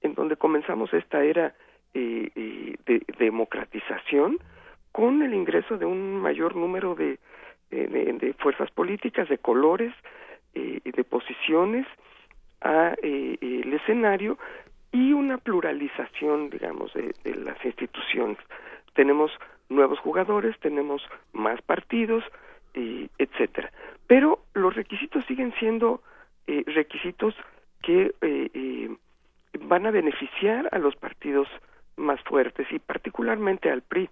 en donde comenzamos esta era eh, eh, de, democratización, con el ingreso de un mayor número de, de, fuerzas políticas, de colores, eh, de posiciones a el escenario y una pluralización, digamos, de, las instituciones. Tenemos nuevos jugadores, tenemos más partidos, eh, etcétera. Pero los requisitos siguen siendo eh, requisitos que eh, eh, van a beneficiar a los partidos más fuertes y particularmente al PRI.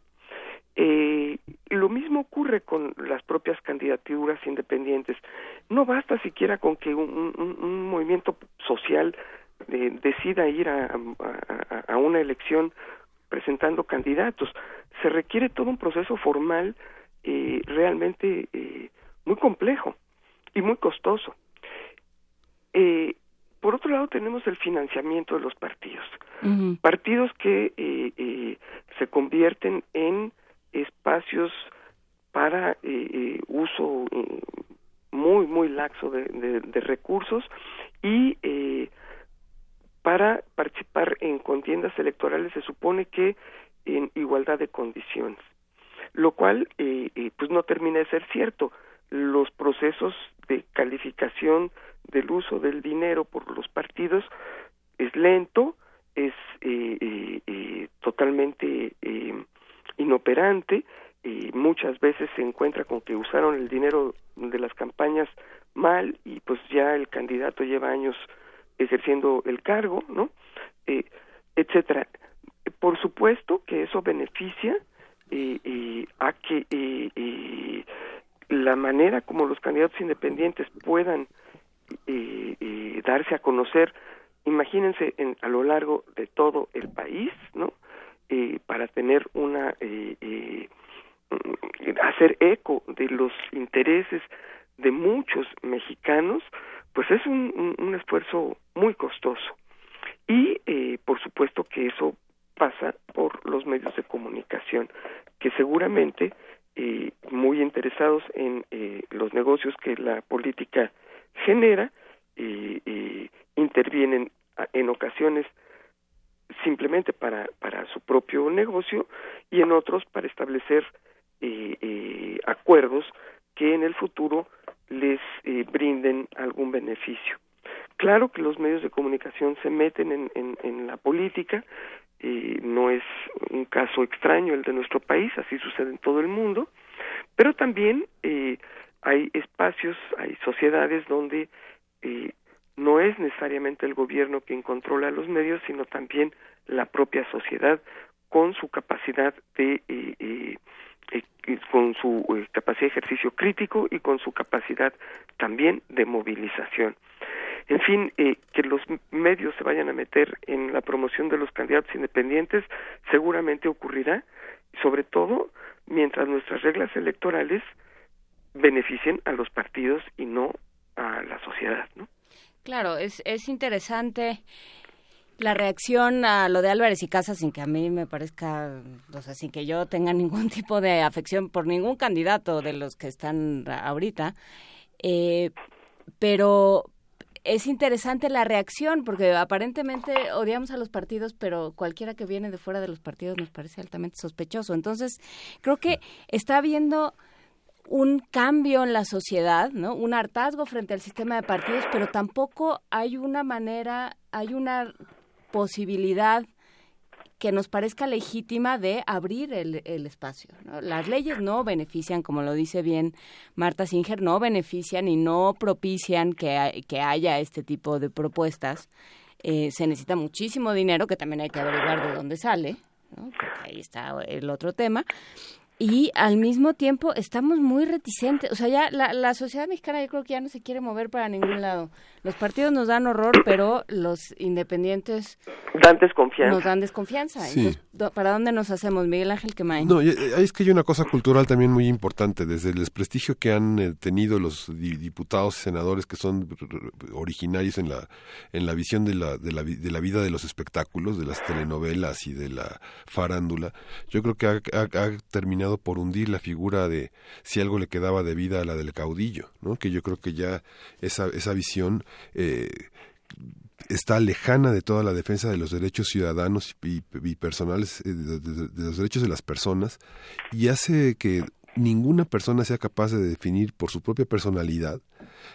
Eh, lo mismo ocurre con las propias candidaturas independientes. No basta siquiera con que un movimiento social eh, decida ir a, a- a una elección presentando candidatos. Se requiere todo un proceso formal eh, realmente eh, muy complejo y muy costoso. Eh, por otro lado, tenemos el financiamiento de los partidos. Partidos que eh, se convierten en espacios para uso muy, muy laxo de, de- de recursos y eh, para participar en contiendas electorales se supone que en igualdad de condiciones, lo cual eh, eh, pues no termina de ser cierto. Los procesos de calificación del uso del dinero por los partidos es lento, es eh, eh, eh, totalmente inoperante, y muchas veces se encuentra con que usaron el dinero de las campañas mal y pues ya el candidato lleva años ejerciendo el cargo, ¿no? Eh, etcétera. Por supuesto que eso beneficia eh, eh, a que eh, eh, la manera como los candidatos independientes puedan eh, eh, darse a conocer, imagínense en, a lo largo de todo el país, ¿no? Para tener una hacer eco de los intereses de muchos mexicanos, pues es un esfuerzo muy costoso. Y eh, por supuesto que eso pasa por los medios de comunicación, que seguramente eh, muy interesados en eh, los negocios que la política genera, intervienen en ocasiones simplemente para, para su propio negocio y en otros para establecer acuerdos que en el futuro les brinden algún beneficio. Claro que los medios de comunicación se meten en, en, en la política, eh, no es un caso extraño el de nuestro país, así sucede en todo el mundo, pero también eh, hay espacios, hay sociedades donde eh, no es necesariamente el gobierno quien controla los medios, sino también la propia sociedad con su capacidad de eh, eh, con su eh, capacidad de ejercicio crítico y con su capacidad también de movilización. En fin, eh, que los medios se vayan a meter en la promoción de los candidatos independientes seguramente ocurrirá, sobre todo mientras nuestras reglas electorales beneficien a los partidos y no a la sociedad, ¿no? Claro, es, es interesante la reacción a lo de Álvarez y Casas sin que a mí me parezca, o sea, sin que yo tenga ningún tipo de afección por ningún candidato de los que están ahorita. Eh, pero es interesante la reacción porque aparentemente odiamos a los partidos, pero cualquiera que viene de fuera de los partidos nos parece altamente sospechoso. Entonces, creo que está habiendo un cambio en la sociedad, ¿no? Un hartazgo frente al sistema de partidos, pero tampoco hay una manera, hay una posibilidad que nos parezca legítima de abrir el, el espacio. Las leyes no benefician, como lo dice bien Marta Singer, no benefician y no propician que, que haya este tipo de propuestas. Eh, se necesita muchísimo dinero, que también hay que averiguar de dónde sale, ¿no? porque ahí está el otro tema. Y al mismo tiempo estamos muy reticentes, o sea, ya la sociedad mexicana yo creo que ya no se quiere mover para ningún lado. Los partidos nos dan horror, pero los independientes Dan desconfianza. nos dan desconfianza. Sí. Entonces, ¿para dónde nos hacemos, Miguel Ángel Quemain? No, eh, es que hay una cosa cultural también muy importante, desde el desprestigio que han eh, tenido los di- diputados y senadores que son originarios en la en la visión de la, de la vi- de la vida de los espectáculos, de las telenovelas y de la farándula. Yo creo que ha, ha- ha terminado por hundir la figura de si algo le quedaba de vida a la del caudillo, ¿no? Que yo creo que ya esa esa visión eh, está lejana de toda la defensa de los derechos ciudadanos y, personales, eh, de los derechos de las personas, y hace que ninguna persona sea capaz de definir por su propia personalidad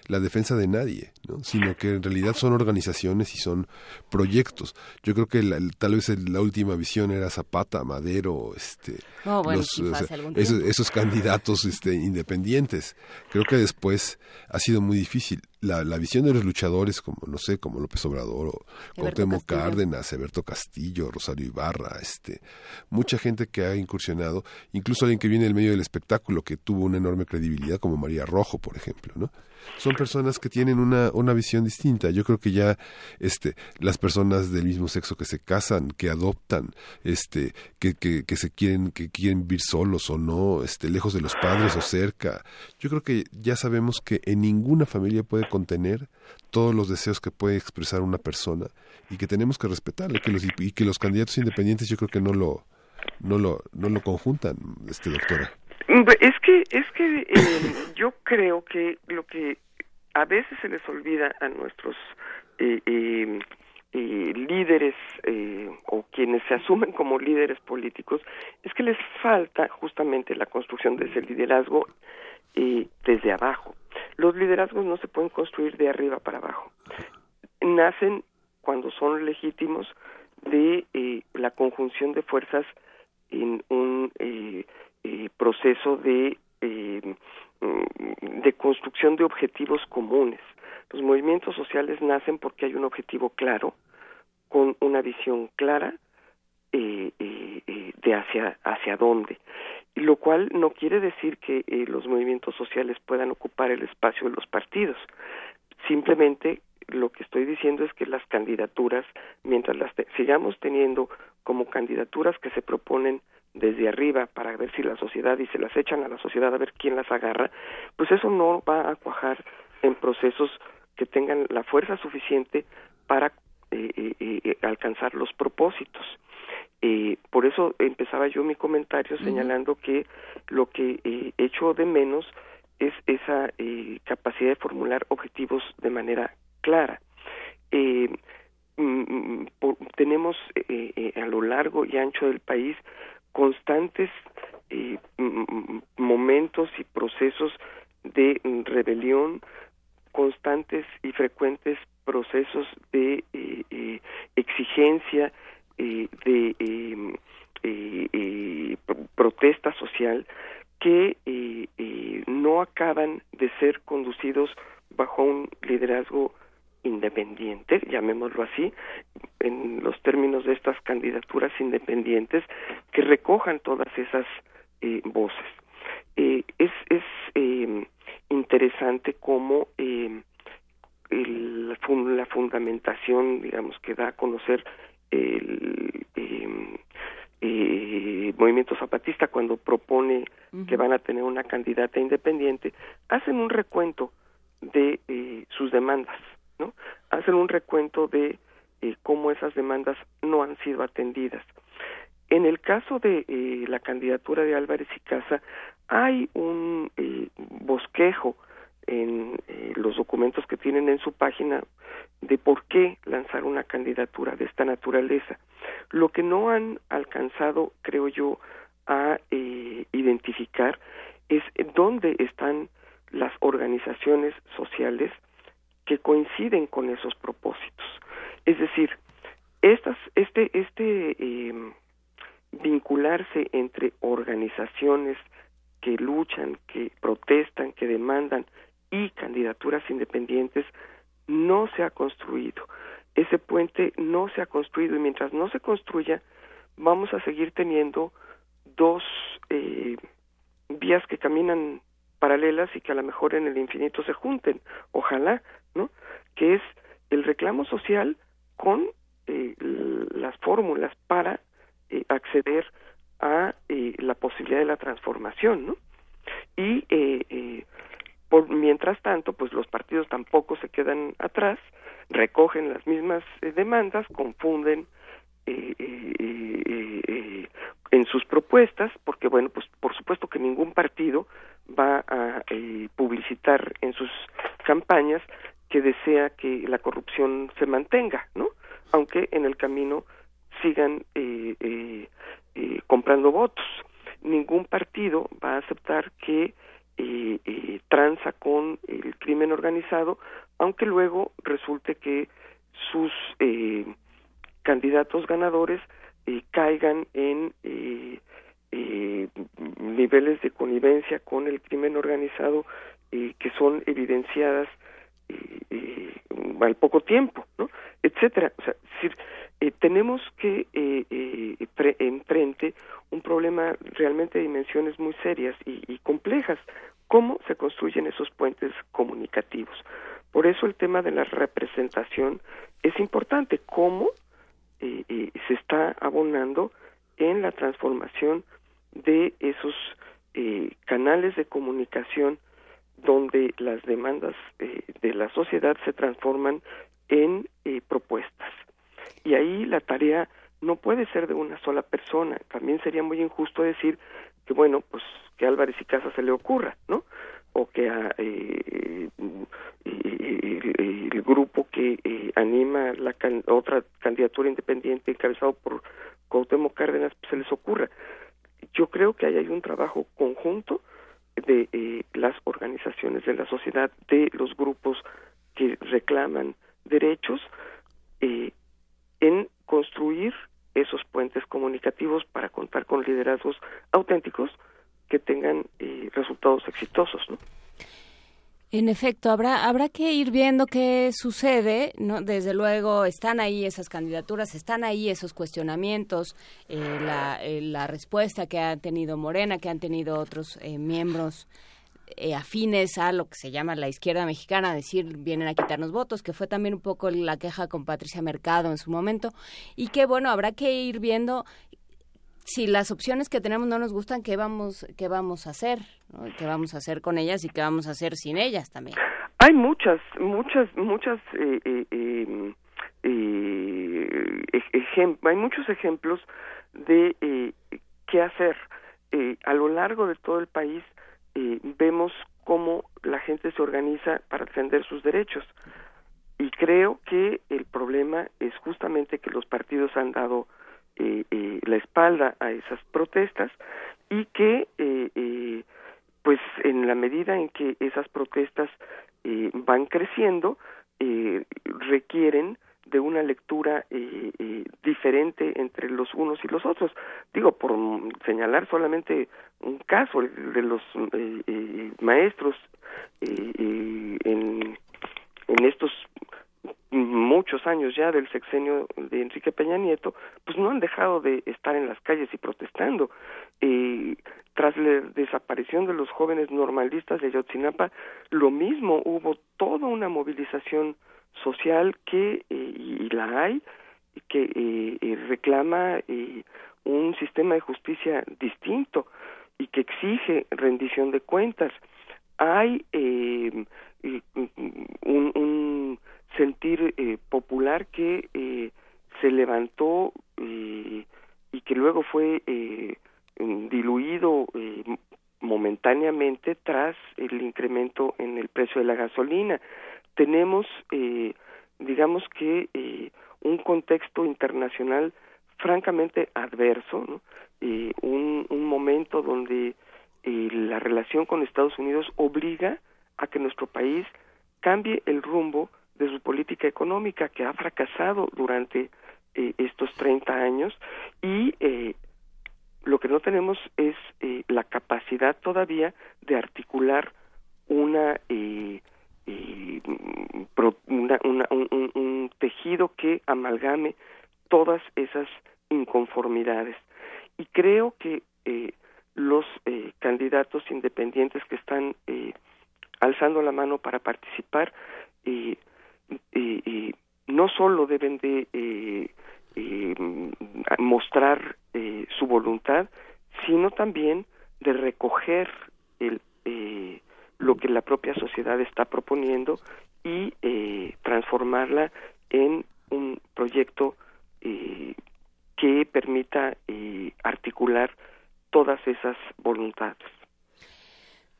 la defensa de nadie, ¿no? sino que en realidad son organizaciones y son proyectos. Yo creo que tal vez la última visión era Zapata, Madero, este, esos, candidatos este, independientes. Creo que después ha sido muy difícil. La, la, visión de los luchadores como, no sé, como López Obrador o Cuauhtémoc Cárdenas, Eberto Castillo, Rosario Ibarra, este, mucha gente que ha incursionado, incluso alguien que viene del medio del espectáculo, que tuvo una enorme credibilidad, como María Rojo, por ejemplo, ¿no? Son personas que tienen una, una visión distinta. Yo creo que ya este, las personas del mismo sexo que se casan, que adoptan, este, que, que, que se quieren, que quieren vivir solos o no, este, lejos de los padres o cerca. Yo creo que ya sabemos que en ninguna familia puede contener todos los deseos que puede expresar una persona y que tenemos que respetarle que los, y que los candidatos independientes yo creo que no lo no lo no lo conjuntan este doctora es que es que eh, yo creo que lo que a veces se les olvida a nuestros eh, eh, líderes o quienes se asumen como líderes políticos es que les falta justamente la construcción de ese liderazgo desde abajo. Los liderazgos no se pueden construir de arriba para abajo. Nacen cuando son legítimos de la conjunción de fuerzas en un eh, proceso de eh, mm, de construcción de objetivos comunes. Los movimientos sociales nacen porque hay un objetivo claro, con una visión clara eh, de hacia hacia dónde, lo cual no quiere decir que los movimientos sociales puedan ocupar el espacio de los partidos. Simplemente lo que estoy diciendo es que las candidaturas, mientras las sigamos teniendo como candidaturas que se proponen desde arriba para ver si la sociedad y se las echan a la sociedad a ver quién las agarra, pues eso no va a cuajar en procesos que tengan la fuerza suficiente para eh, eh, eh, alcanzar los propósitos. por eso empezaba yo mi comentario señalando que lo que echo de menos es esa capacidad de formular objetivos de manera clara. Mm, mm, tenemos a lo largo y ancho del país constantes eh, momentos y procesos de rebelión, constantes y frecuentes procesos de eh, eh, exigencia, de protesta social que no acaban de ser conducidos bajo un liderazgo independiente, llamémoslo así, en los términos de estas candidaturas independientes, que recojan todas esas eh, voces. Eh, es es em, interesante cómo em, la fundamentación, digamos, que da a conocer el em, eh, movimiento zapatista cuando propone que van a tener una candidata independiente, hacen un recuento de sus demandas ¿no? Hacen un recuento de eh, cómo esas demandas no han sido atendidas. En el caso de eh, la candidatura de Álvarez y Casa, hay un eh, bosquejo en los documentos que tienen en su página de por qué lanzar una candidatura de esta naturaleza. Lo que no han alcanzado, creo yo, a identificar es dónde están las organizaciones sociales que coinciden con esos propósitos. Es decir, estas, este, este em, vincularse entre organizaciones que luchan, que protestan, que demandan y candidaturas independientes no se ha construido. Ese puente no se ha construido y mientras no se construya vamos a seguir teniendo dos eh, vías que caminan paralelas y que a lo mejor en el infinito se junten. Ojalá, ¿no? Que es el reclamo social con eh, las fórmulas para eh, acceder a eh, la posibilidad de la transformación, ¿no? Y por mientras tanto, pues los partidos tampoco se quedan atrás, recogen las mismas demandas, confunden en sus propuestas, porque bueno, pues por supuesto que ningún partido va a eh, publicitar en sus campañas que desea que la corrupción se mantenga, ¿no? Aunque en el camino sigan eh, eh, comprando votos. Ningún partido va a aceptar que eh, eh, tranza con el crimen organizado, aunque luego resulte que sus eh, candidatos ganadores eh, caigan en eh, niveles de connivencia con el crimen organizado eh, que son evidenciadas eh, eh, al poco tiempo, ¿no? etcétera. O sea, eh, tenemos que enfrente un problema realmente de dimensiones muy serias y, y complejas. ¿Cómo se construyen esos puentes comunicativos? Por eso el tema de la representación es importante. ¿Cómo se está abonando en la transformación de esos eh, canales de comunicación donde las demandas eh, de la sociedad se transforman en eh, propuestas. Y ahí la tarea no puede ser de una sola persona. También sería muy injusto decir que, bueno, pues que a Álvarez y Casa se le ocurra, ¿no? O que a eh, eh, el, grupo que eh, anima la can- otra candidatura independiente encabezado por Cuauhtémoc Cárdenas pues, se les ocurra. Yo creo que ahí hay un trabajo conjunto de eh, las organizaciones de la sociedad, de los grupos que reclaman derechos, eh, en construir esos puentes comunicativos para contar con liderazgos auténticos que tengan eh, resultados exitosos, ¿no? En efecto, habrá habrá que ir viendo qué sucede, ¿no? Desde luego están ahí esas candidaturas, están ahí esos cuestionamientos, eh, la, eh, la respuesta que ha tenido Morena, que han tenido otros eh, miembros eh, afines a lo que se llama la izquierda mexicana, decir vienen a quitarnos votos, que fue también un poco la queja con Patricia Mercado en su momento, y que bueno, habrá que ir viendo si las opciones que tenemos no nos gustan, ¿qué vamos, qué vamos a hacer? ¿Qué vamos a hacer con ellas y qué vamos a hacer sin ellas también? Hay muchas, muchas, muchas, eh, eh, eh, eh, hay muchos ejemplos de eh, qué hacer. Eh, a lo largo de todo el país eh, vemos cómo la gente se organiza para defender sus derechos. Y creo que el problema es justamente que los partidos han dado eh, eh, la espalda a esas protestas y que eh, eh, pues en la medida en que esas protestas eh, van creciendo eh, requieren de una lectura diferente entre los unos y los otros. Digo, por señalar solamente un caso, de los maestros en, en estos muchos años ya del sexenio de Enrique Peña Nieto, pues no han dejado de estar en las calles y protestando. Eh, tras la desaparición de los jóvenes normalistas de Ayotzinapa, lo mismo, hubo toda una movilización social que, eh, y la hay, que eh, eh, reclama eh, un sistema de justicia distinto y que exige rendición de cuentas. Hay eh, eh, un, un sentir eh, popular que eh, se levantó eh, y que luego fue eh, diluido eh, momentáneamente tras el incremento en el precio de la gasolina. Tenemos, eh, digamos que, un contexto internacional francamente adverso, ¿no? Un, un momento donde la relación con Estados Unidos obliga a que nuestro país cambie el rumbo de su política económica que ha fracasado durante eh, estos 30 años y eh, lo que no tenemos es eh, la capacidad todavía de articular una, eh, pro- una- un, tejido que amalgame todas esas inconformidades. Y creo que los eh, candidatos independientes que están eh, alzando la mano para participar no solo deben de eh, eh, mostrar eh, su voluntad, sino también de recoger el, lo que la propia sociedad está proponiendo y transformarla en un proyecto que permita articular todas esas voluntades.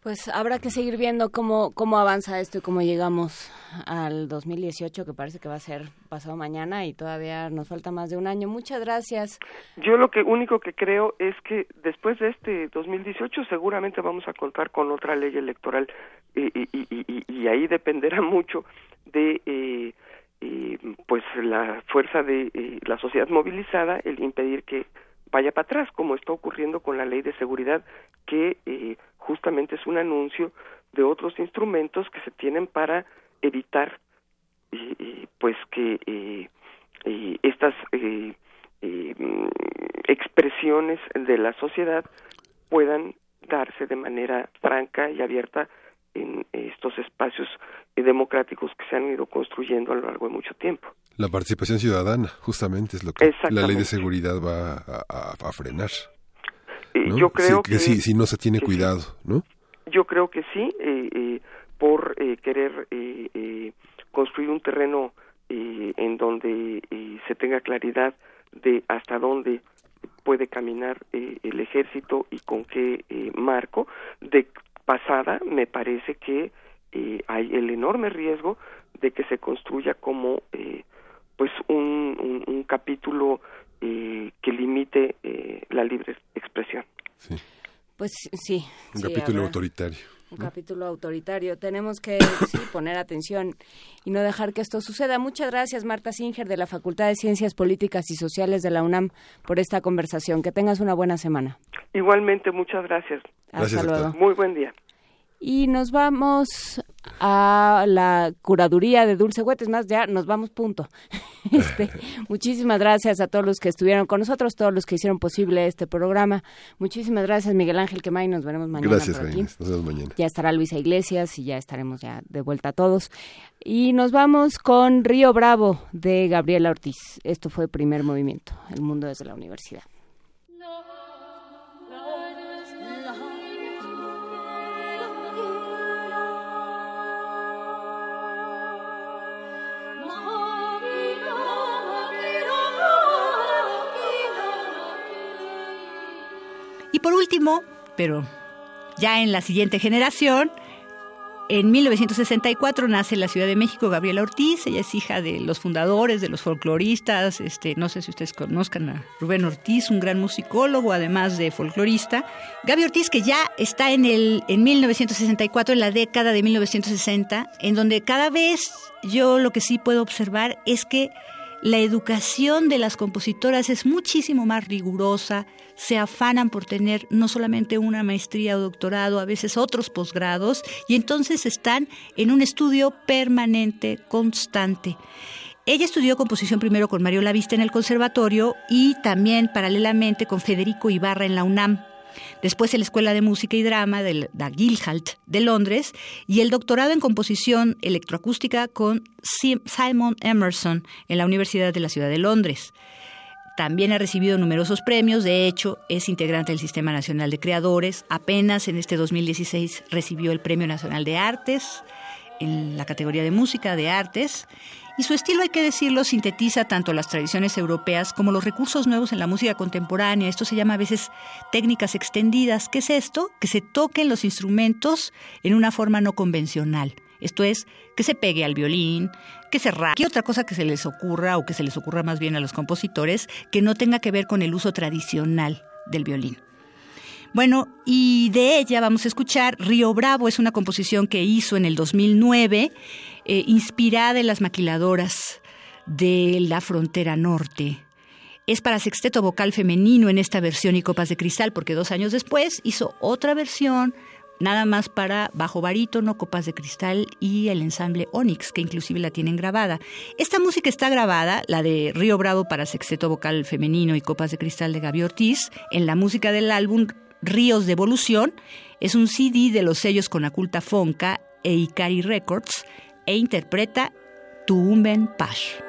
Pues habrá que seguir viendo cómo, cómo avanza esto y cómo llegamos al 2018, que parece que va a ser pasado mañana y todavía nos falta más de un año. Muchas gracias. Yo lo que único que creo es que después de este 2018 seguramente vamos a contar con otra ley electoral y, ahí dependerá mucho de eh, eh, pues la fuerza de eh, la sociedad movilizada, el impedir que vaya para atrás, como está ocurriendo con la ley de seguridad, que eh, justamente es un anuncio de otros instrumentos que se tienen para evitar eh, pues que eh, eh estas eh, mm, expresiones de la sociedad puedan darse de manera franca y abierta en estos espacios democráticos que se han ido construyendo a lo largo de mucho tiempo. La participación ciudadana, justamente, es lo que la ley de seguridad va a, frenar. Yo creo que, si, no se tiene cuidado, ¿no? Yo creo que sí, eh, eh, por eh, querer construir un terreno en donde se tenga claridad de hasta dónde puede caminar el ejército y con qué marco. De pasada, me parece que hay el enorme riesgo de que se construya como pues un, un, capítulo eh, que limite eh, la libre expresión. Pues sí. Un capítulo autoritario. Un capítulo autoritario. Tenemos que poner atención y no dejar que esto suceda. Muchas gracias, Marta Singer, de la Facultad de Ciencias Políticas y Sociales de la UNAM, por esta conversación. Que tengas una buena semana. Igualmente, muchas gracias. Hasta luego. Muy buen día. Y nos vamos a la curaduría de Dulce Huetes, más ya nos vamos punto. Este, muchísimas gracias a todos los que estuvieron con nosotros, todos los que hicieron posible este programa. Muchísimas gracias Miguel Ángel Quemay, nos veremos mañana. Gracias, por aquí. Nos vemos mañana. Ya estará Luisa Iglesias y ya estaremos ya de vuelta a todos. Y nos vamos con Río Bravo de Gabriela Ortiz. Esto fue Primer Movimiento, el mundo desde la universidad. Y por último, pero ya en la siguiente generación, en 1964 nace en la Ciudad de México Gabriela Ortiz, ella es hija de los fundadores, de los folcloristas, este, no sé si ustedes conozcan a Rubén Ortiz, un gran musicólogo, además de folclorista. Gaby Ortiz, que ya está en, el, en 1964, en la década de 1960, en donde cada vez yo lo que sí puedo observar es que la educación de las compositoras es muchísimo más rigurosa, se afanan por tener no solamente una maestría o doctorado, a veces otros posgrados, y entonces están en un estudio permanente, constante. Ella estudió composición primero con Mario Lavista en el conservatorio y también paralelamente con Federico Ibarra en la UNAM después en la Escuela de Música y Drama de la Guildhall de Londres y el doctorado en composición electroacústica con Simon Emerson en la Universidad de la Ciudad de Londres. También ha recibido numerosos premios, de hecho es integrante del Sistema Nacional de Creadores, apenas en este 2016 recibió el Premio Nacional de Artes en la categoría de música de artes y su estilo, hay que decirlo, sintetiza tanto las tradiciones europeas como los recursos nuevos en la música contemporánea. Esto se llama a veces técnicas extendidas. ¿Qué es esto? Que se toquen los instrumentos en una forma no convencional. Esto es, que se pegue al violín, que se raque, otra cosa que se les ocurra o que se les ocurra más bien a los compositores que no tenga que ver con el uso tradicional del violín. Bueno, y de ella vamos a escuchar Río Bravo, es una composición que hizo en el 2009, eh, inspirada en las maquiladoras de la frontera norte. Es para sexteto vocal femenino en esta versión y copas de cristal, porque dos años después hizo otra versión nada más para bajo barítono, copas de cristal y el ensamble Onyx, que inclusive la tienen grabada. Esta música está grabada, la de Río Bravo para sexteto vocal femenino y copas de cristal de Gaby Ortiz, en la música del álbum Ríos de Evolución. Es un CD de los sellos con Aculta Fonca e Ikari Records e interpreta Tuumben Pash.